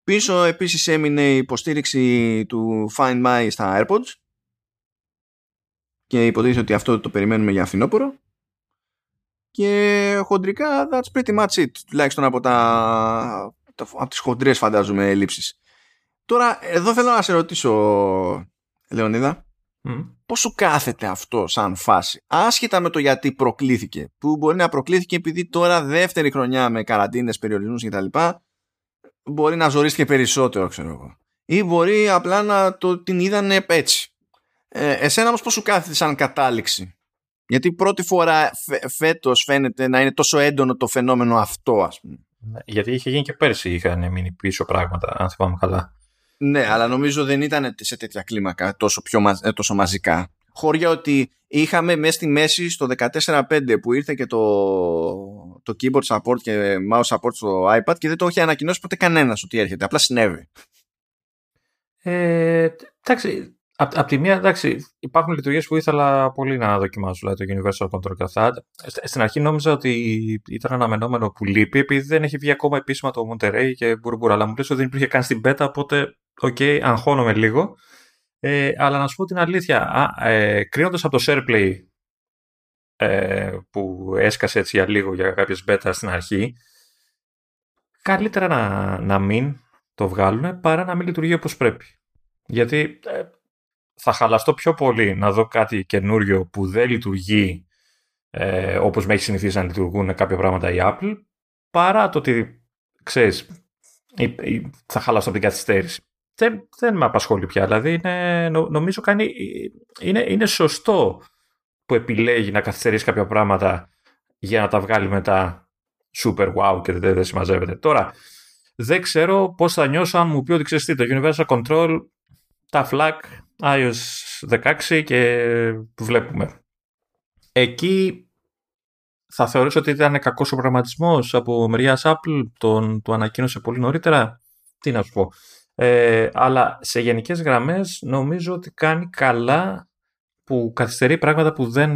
Πίσω επίσης έμεινε η υποστήριξη του Find My στα AirPods. Και υποτίθεται ότι αυτό το περιμένουμε για φθινόπωρο και χοντρικά that's pretty much it τουλάχιστον από, τα, από τις χοντρές φαντάζομαι ελλείψεις. Τώρα εδώ θέλω να σε ρωτήσω Λεωνίδα mm. πώς σου κάθεται αυτό σαν φάση άσχετα με το γιατί προκλήθηκε που μπορεί να προκλήθηκε επειδή τώρα δεύτερη χρονιά με καραντίνες, περιορισμούς κτλ μπορεί να ζορίστηκε περισσότερο ξέρω εγώ. Ή μπορεί απλά να το, την είδανε έτσι. Ε, εσένα όμως πώς σου κάθεται σαν κατάληξη; Γιατί πρώτη φορά φέτος φαίνεται να είναι τόσο έντονο το φαινόμενο αυτό, ας πούμε. Ναι, γιατί είχε γίνει και πέρσι, είχαν μείνει πίσω πράγματα, αν θυμάμαι καλά. Ναι, αλλά νομίζω δεν ήταν σε τέτοια κλίμακα τόσο, πιο, ε, τόσο μαζικά. Χώρια ότι είχαμε μέσα στη μέση στο 14.5 που ήρθε και το, το keyboard support και mouse support στο iPad και δεν το είχε ανακοινώσει ποτέ κανένας ότι έρχεται. Απλά συνέβη. Ε, εντάξει, Απ' απ τη μία, εντάξει, υπάρχουν λειτουργίες που ήθελα πολύ να δοκιμάσω, δηλαδή το Universal Control και αυτά. Στην αρχή νόμιζα ότι ήταν αναμενόμενο που λείπει, επειδή δεν έχει βγει ακόμα επίσημα το Monterey και μπουρμπούρα. Αλλά μου λες ότι δεν υπήρχε καν στην beta, οπότε, OK, okay, αγχώνομαι λίγο. Ε, αλλά να σου πω την αλήθεια, ε, κρίνοντας από το SharePlay ε, που έσκασε έτσι για λίγο για κάποιες beta στην αρχή, καλύτερα να, να μην το βγάλουν παρά να μην λειτουργεί όπως πρέπει. Γιατί ε, θα χαλαστώ πιο πολύ να δω κάτι καινούριο που δεν λειτουργεί ε, όπως με έχει συνηθίσει να λειτουργούν κάποια πράγματα η Apple παρά το ότι ξέρεις θα χαλαστώ από την καθυστέρηση. Δεν, δεν με απασχολεί πια. Δηλαδή είναι, νομίζω κάνει, είναι, είναι σωστό που επιλέγει να καθυστερήσει κάποια πράγματα για να τα βγάλει μετά super wow και δεν, δεν συμμαζεύεται. Τώρα, δεν ξέρω πώς θα νιώσω αν μου πει ότι ξέρεις τι, το Universal Control, τα FLAC iOS 16 και βλέπουμε. Εκεί θα θεωρήσω ότι ήταν κακός ο προγραμματισμός από μεριά Apple, τον, το ανακοίνωσε πολύ νωρίτερα. Τι να σου πω. Ε, αλλά σε γενικές γραμμές νομίζω ότι κάνει καλά που καθυστερεί πράγματα που δεν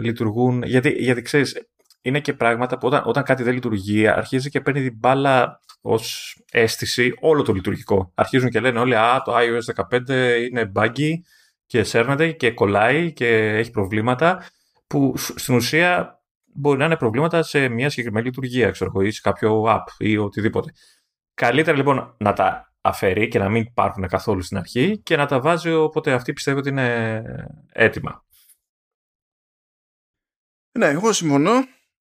λειτουργούν. Γιατί, γιατί ξέρεις, είναι και πράγματα που όταν, όταν κάτι δεν λειτουργεί, αρχίζει και παίρνει την μπάλα ως αίσθηση όλο το λειτουργικό. Αρχίζουν και λένε όλοι, Α, το iOS 15 είναι buggy και σέρνεται και κολλάει και έχει προβλήματα. Που στην ουσία μπορεί να είναι προβλήματα σε μια συγκεκριμένη λειτουργία, ξέρω εγώ, ή σε κάποιο app ή οτιδήποτε. Καλύτερα λοιπόν να τα αφαιρεί και να μην υπάρχουν καθόλου στην αρχή και να τα βάζει όποτε αυτή πιστεύει ότι είναι έτοιμα. Ναι, εγώ συμφωνώ.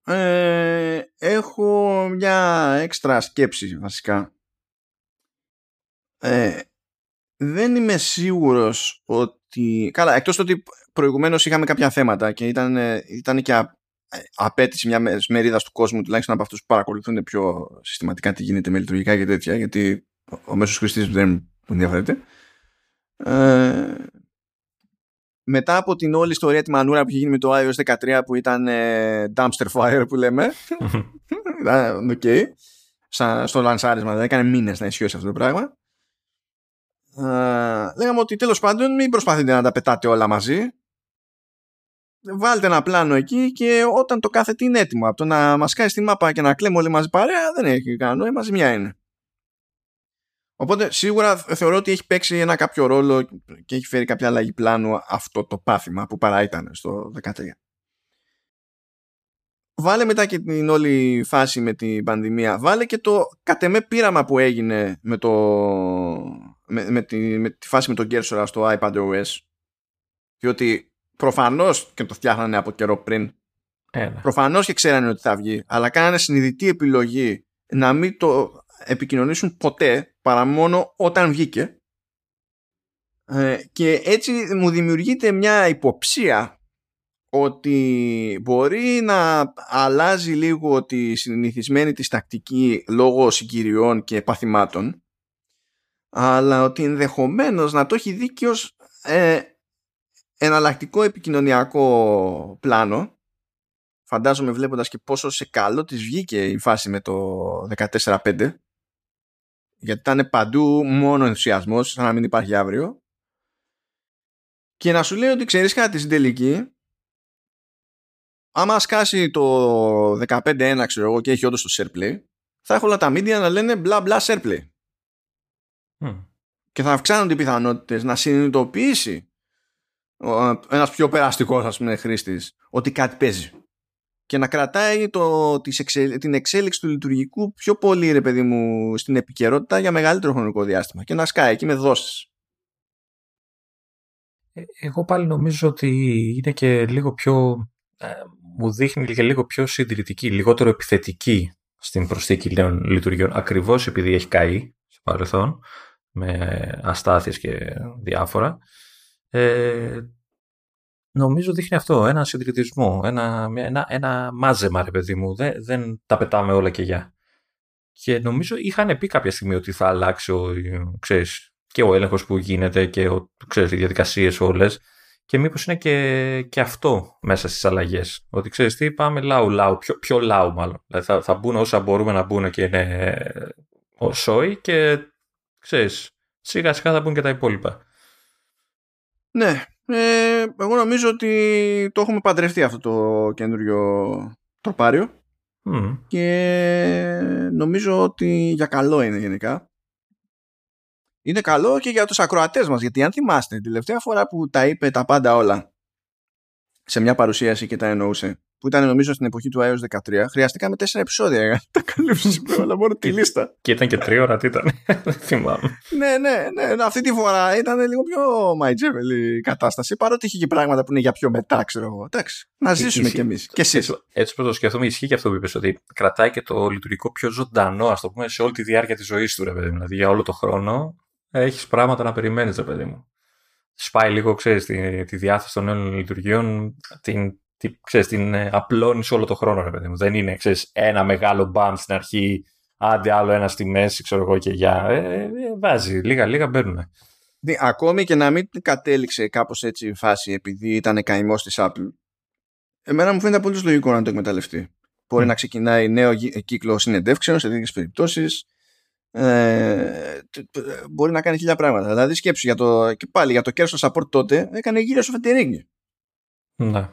Ε, έχω μια έξτρα σκέψη βασικά. Ε, δεν είμαι σίγουρος ότι... Καλά, εκτός ότι προηγουμένως είχαμε κάποια θέματα και ήταν, ήταν και α, απαίτηση μια μερίδα του κόσμου τουλάχιστον από αυτούς που παρακολουθούν πιο συστηματικά τι γίνεται με λειτουργικά και τέτοια γιατί ο μέσος χρήστης δεν ενδιαφέρεται. Ε, μετά από την όλη ιστορία τη μανούρα που είχε γίνει με το iOS 13 που ήταν ε, dumpster fire που λέμε. OK. Okay. στο λανσάρισμα δεν έκανε μήνες να ισιώσει αυτό το πράγμα. Ε, λέγαμε ότι τέλος πάντων μην προσπαθείτε να τα πετάτε όλα μαζί. Βάλτε ένα πλάνο εκεί και όταν το κάθε τι είναι έτοιμο. Από το να μας κάνει στη μάπα και να κλαίμε όλοι μαζί παρέα δεν έχει κανένα νόημα, μαζί μια είναι Οπότε σίγουρα θεωρώ ότι έχει παίξει ένα κάποιο ρόλο και έχει φέρει κάποια αλλαγή πλάνου αυτό το πάθημα που παρά ήταν στο 13. Βάλε μετά και την όλη φάση με την πανδημία. Βάλε και το κατεμέ πείραμα που έγινε με, το, με, με, τη, με τη φάση με τον Κέρσορα στο iPadOS. Διότι προφανώς και το φτιάχνανε από καιρό πριν. Ένα. Προφανώς και ξέρανε ότι θα βγει. Αλλά κάνανε συνειδητή επιλογή να μην το επικοινωνήσουν ποτέ παρά μόνο όταν βγήκε. Ε, και έτσι μου δημιουργείται μια υποψία ότι μπορεί να αλλάζει λίγο τη συνηθισμένη της τακτική λόγω συγκυριών και παθημάτων αλλά ότι ενδεχομένως να το έχει δει και ως ε, εναλλακτικό επικοινωνιακό πλάνο. Φαντάζομαι βλέποντας και πόσο σε καλό της βγήκε η φάση με το 14.5 γιατί ήταν παντού μόνο ενθουσιασμός, σαν να μην υπάρχει αύριο. Και να σου λέει ότι ξέρεις κάτι στην τελική, άμα σκάσει το 15-1, ξέρω εγώ, και έχει όντως το SharePlay, θα έχω όλα τα media να λένε μπλα μπλα SharePlay. Και θα αυξάνονται οι πιθανότητες να συνειδητοποιήσει ένας πιο περαστικός, ας πούμε, χρήστης ότι κάτι παίζει και να κρατάει το, την εξέλιξη του λειτουργικού πιο πολύ ρε παιδί μου στην επικαιρότητα για μεγαλύτερο χρονικό διάστημα και να σκάει εκεί με δόσεις. Ε, εγώ πάλι νομίζω ότι είναι και λίγο πιο ε, μου δείχνει και λίγο πιο συντηρητική, λιγότερο επιθετική στην προσθήκη νέων λειτουργιών ακριβώς επειδή έχει καεί στο παρελθόν με αστάθειες και διάφορα ε, νομίζω δείχνει αυτό, ένα συντηρητισμό, ένα, ένα, ένα μάζεμα, ρε παιδί μου. Δεν, δεν τα πετάμε όλα και για. Και νομίζω είχαν πει κάποια στιγμή ότι θα αλλάξει ο, ξέρεις, και ο έλεγχος που γίνεται και ο, ξέρεις, οι διαδικασίες όλες. Και μήπως είναι και, και αυτό μέσα στις αλλαγές. Ότι ξέρεις τι, πάμε λαού, λαού, πιο, πιο λαού μάλλον. Δηλαδή θα, θα μπουν όσα μπορούμε να μπουν και είναι ο σόι και ξέρεις, σιγά σιγά θα μπουν και τα υπόλοιπα. Ναι, ε, εγώ νομίζω ότι το έχουμε παντρευτεί αυτό το καινούριο τροπάριο και νομίζω ότι για καλό είναι γενικά. Είναι καλό και για τους ακροατές μας γιατί αν θυμάστε την τελευταία φορά που τα είπε τα πάντα όλα σε μια παρουσίαση και τα εννοούσε που ήταν νομίζω στην εποχή του iOS 13, χρειαστήκαμε τέσσερα επεισόδια για να τα καλύψουμε όλα μόνο τη λίστα. Και ήταν και τρία ώρα, τι ήταν. Δεν θυμάμαι. ναι, ναι, ναι. Αυτή τη φορά ήταν λίγο πιο my η κατάσταση, παρότι είχε και πράγματα που είναι για πιο μετά, ξέρω εγώ. Εντάξει, να ζήσουμε κι εμείς. Και εσείς. Έτσι που το σκεφτούμε, ισχύει και αυτό που είπες, ότι κρατάει και το λειτουργικό πιο ζωντανό, ας το πούμε, σε όλη τη διάρκεια της ζωής του, ρε παιδί μου. Δηλαδή για όλο το χρόνο έχεις πράγματα να περιμένεις, ρε παιδί μου. Σπάει λίγο, ξέρεις, τη, τη διάθεση των νέων λειτουργιών, την τι, ξέρεις, την ε, απλώνεις όλο το χρόνο, ρε παιδί μου. Δεν είναι, ξέρεις, ένα μεγάλο μπαμ στην αρχή, άντε άλλο ένα στη μέση, ξέρω εγώ και για. Ε, ε, ε βάζει, λίγα-λίγα μπαίνουν. Ακόμη και να μην κατέληξε κάπως έτσι η φάση επειδή ήταν καημός της Apple, εμένα μου φαίνεται πολύ λογικό να το εκμεταλλευτεί. Μπορεί να ξεκινάει νέο κύκλο συνεντεύξεων σε τέτοιες περιπτώσεις. Ε, μπορεί να κάνει χίλια πράγματα. Δηλαδή, σκέψου για το, και πάλι για το κέρδο support τότε έκανε γύρω στο φετερίγγι. Ναι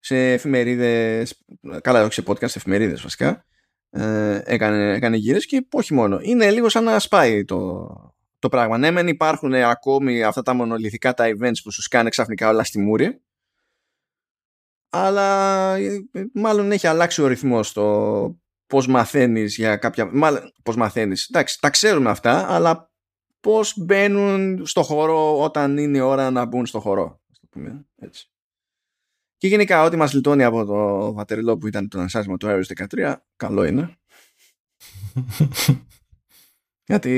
σε εφημερίδες, καλά όχι σε podcast, σε εφημερίδες βασικά, ε, έκανε, έκανε γύρες και όχι μόνο. Είναι λίγο σαν να σπάει το, το πράγμα. Ναι, μεν υπάρχουν ακόμη αυτά τα μονολυθικά τα events που σου κάνει ξαφνικά όλα στη μούρη, αλλά ε, μάλλον έχει αλλάξει ο ρυθμός το πώς μαθαίνεις για κάποια... Μάλλον πώς μαθαίνεις. Εντάξει, τα ξέρουμε αυτά, αλλά πώς μπαίνουν στο χώρο όταν είναι η ώρα να μπουν στο χώρο. Έτσι. Και γενικά ό,τι μας λιτώνει από το βατεριλό που ήταν το ανασάσιμο του iOS 13, καλό είναι. Γιατί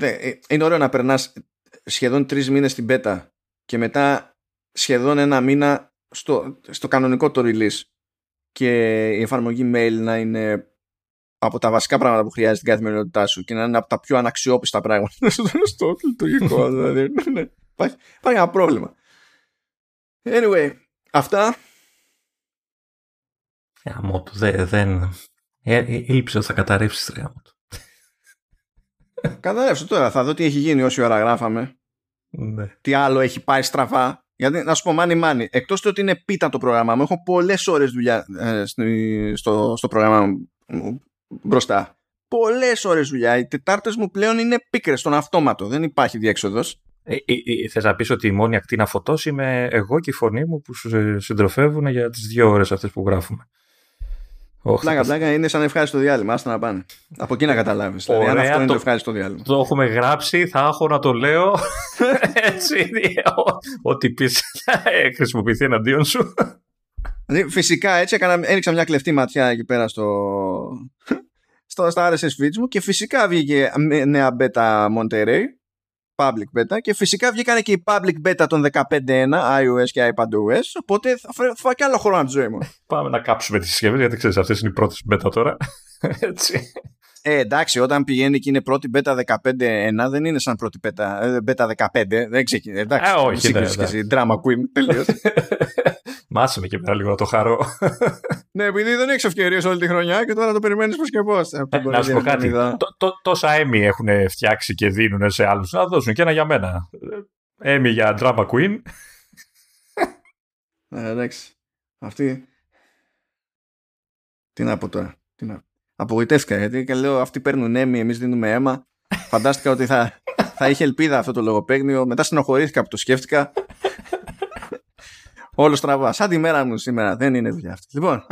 ε, είναι ωραίο να περνάς σχεδόν τρεις μήνες στην πέτα και μετά σχεδόν ένα μήνα στο, στο κανονικό το release και η εφαρμογή mail να είναι από τα βασικά πράγματα που χρειάζεται την καθημερινότητά σου και να είναι από τα πιο αναξιόπιστα πράγματα στο λειτουργικό. δηλαδή, ναι, υπάρχει, υπάρχει ένα πρόβλημα. Anyway, αυτά. Γάμο του, δεν... δεν... Ε, ότι θα καταρρεύσεις το γάμο του. Καταρρεύσω τώρα, θα δω τι έχει γίνει όση ώρα γράφαμε. Ναι. Τι άλλο έχει πάει στραβά. Γιατί να σου πω, μάνι μάνι, εκτός του ότι είναι πίτα το πρόγραμμά μου, έχω πολλές ώρες δουλειά ε, στο, στο πρόγραμμα μου μπροστά. Πολλές ώρες δουλειά. Οι Τετάρτες μου πλέον είναι πίκρες στον αυτόματο. Δεν υπάρχει διέξοδος. Ε, ε, ε, θες να πεις ότι η μόνη ακτίνα φωτός είμαι εγώ και η φωνή μου που σου συντροφεύουν για τις δύο ώρες αυτές που γράφουμε. Πλάκα, πλάκα είναι σαν ευχάριστο διάλειμμα. Άστα να πάνε. Από εκεί να καταλάβεις. Δηλαδή, αν αυτό είναι το ευχάριστο διάλειμμα. Το έχουμε γράψει, θα έχω να το λέω. Έτσι. Ό,τι πεις θα χρησιμοποιηθεί εναντίον σου. Δηλαδή, φυσικά έτσι έκανα, έριξα μια κλεφτή ματιά εκεί πέρα στο, στο, στα RSS feeds μου και φυσικά βγήκε νέα beta Monterey public beta και φυσικά βγήκαν και η public beta των 15.1 iOS και iPadOS οπότε θα φάω και άλλο χρόνο από τη ζωή μου. Πάμε να κάψουμε τις συσκευές γιατί ξέρεις αυτές είναι οι πρώτες beta τώρα. Έτσι. Ε, εντάξει, όταν πηγαίνει και είναι πρώτη beta 15.1 δεν είναι σαν πρώτη beta, ε, beta 15. Δεν ξεκινάει. Εντάξει, ε, όχι, ναι, ναι. drama queen, τελείως. Μάσε με και πέρα λίγο να το χαρώ. ναι, επειδή δεν έχεις ευκαιρίες όλη τη χρονιά και τώρα το περιμένεις πώ και πώς. Ε, να σου πω κάτι. Τόσα Emmy έχουν φτιάξει και δίνουν σε άλλους. Να δώσουν και ένα για μένα. Emmy για drama queen. Ε, εντάξει. Αυτή. Τι να πω τώρα. Τι να... Απογοητεύτηκα γιατί και λέω αυτοί παίρνουν έμι, εμείς δίνουμε αίμα. Φαντάστηκα ότι θα, θα είχε ελπίδα αυτό το λογοπαίγνιο. Μετά στενοχωρήθηκα που το σκέφτηκα. Όλος στραβά. Σαν τη μέρα μου σήμερα. Δεν είναι δουλειά αυτή. Λοιπόν,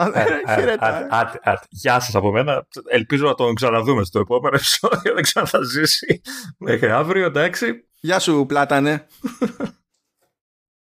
Γεια σας από μένα. Ελπίζω να τον ξαναδούμε στο επόμενο επεισόδιο. Δεν ξαναζήσει. Μέχρι αύριο, εντάξει. Γεια σου, πλάτανε.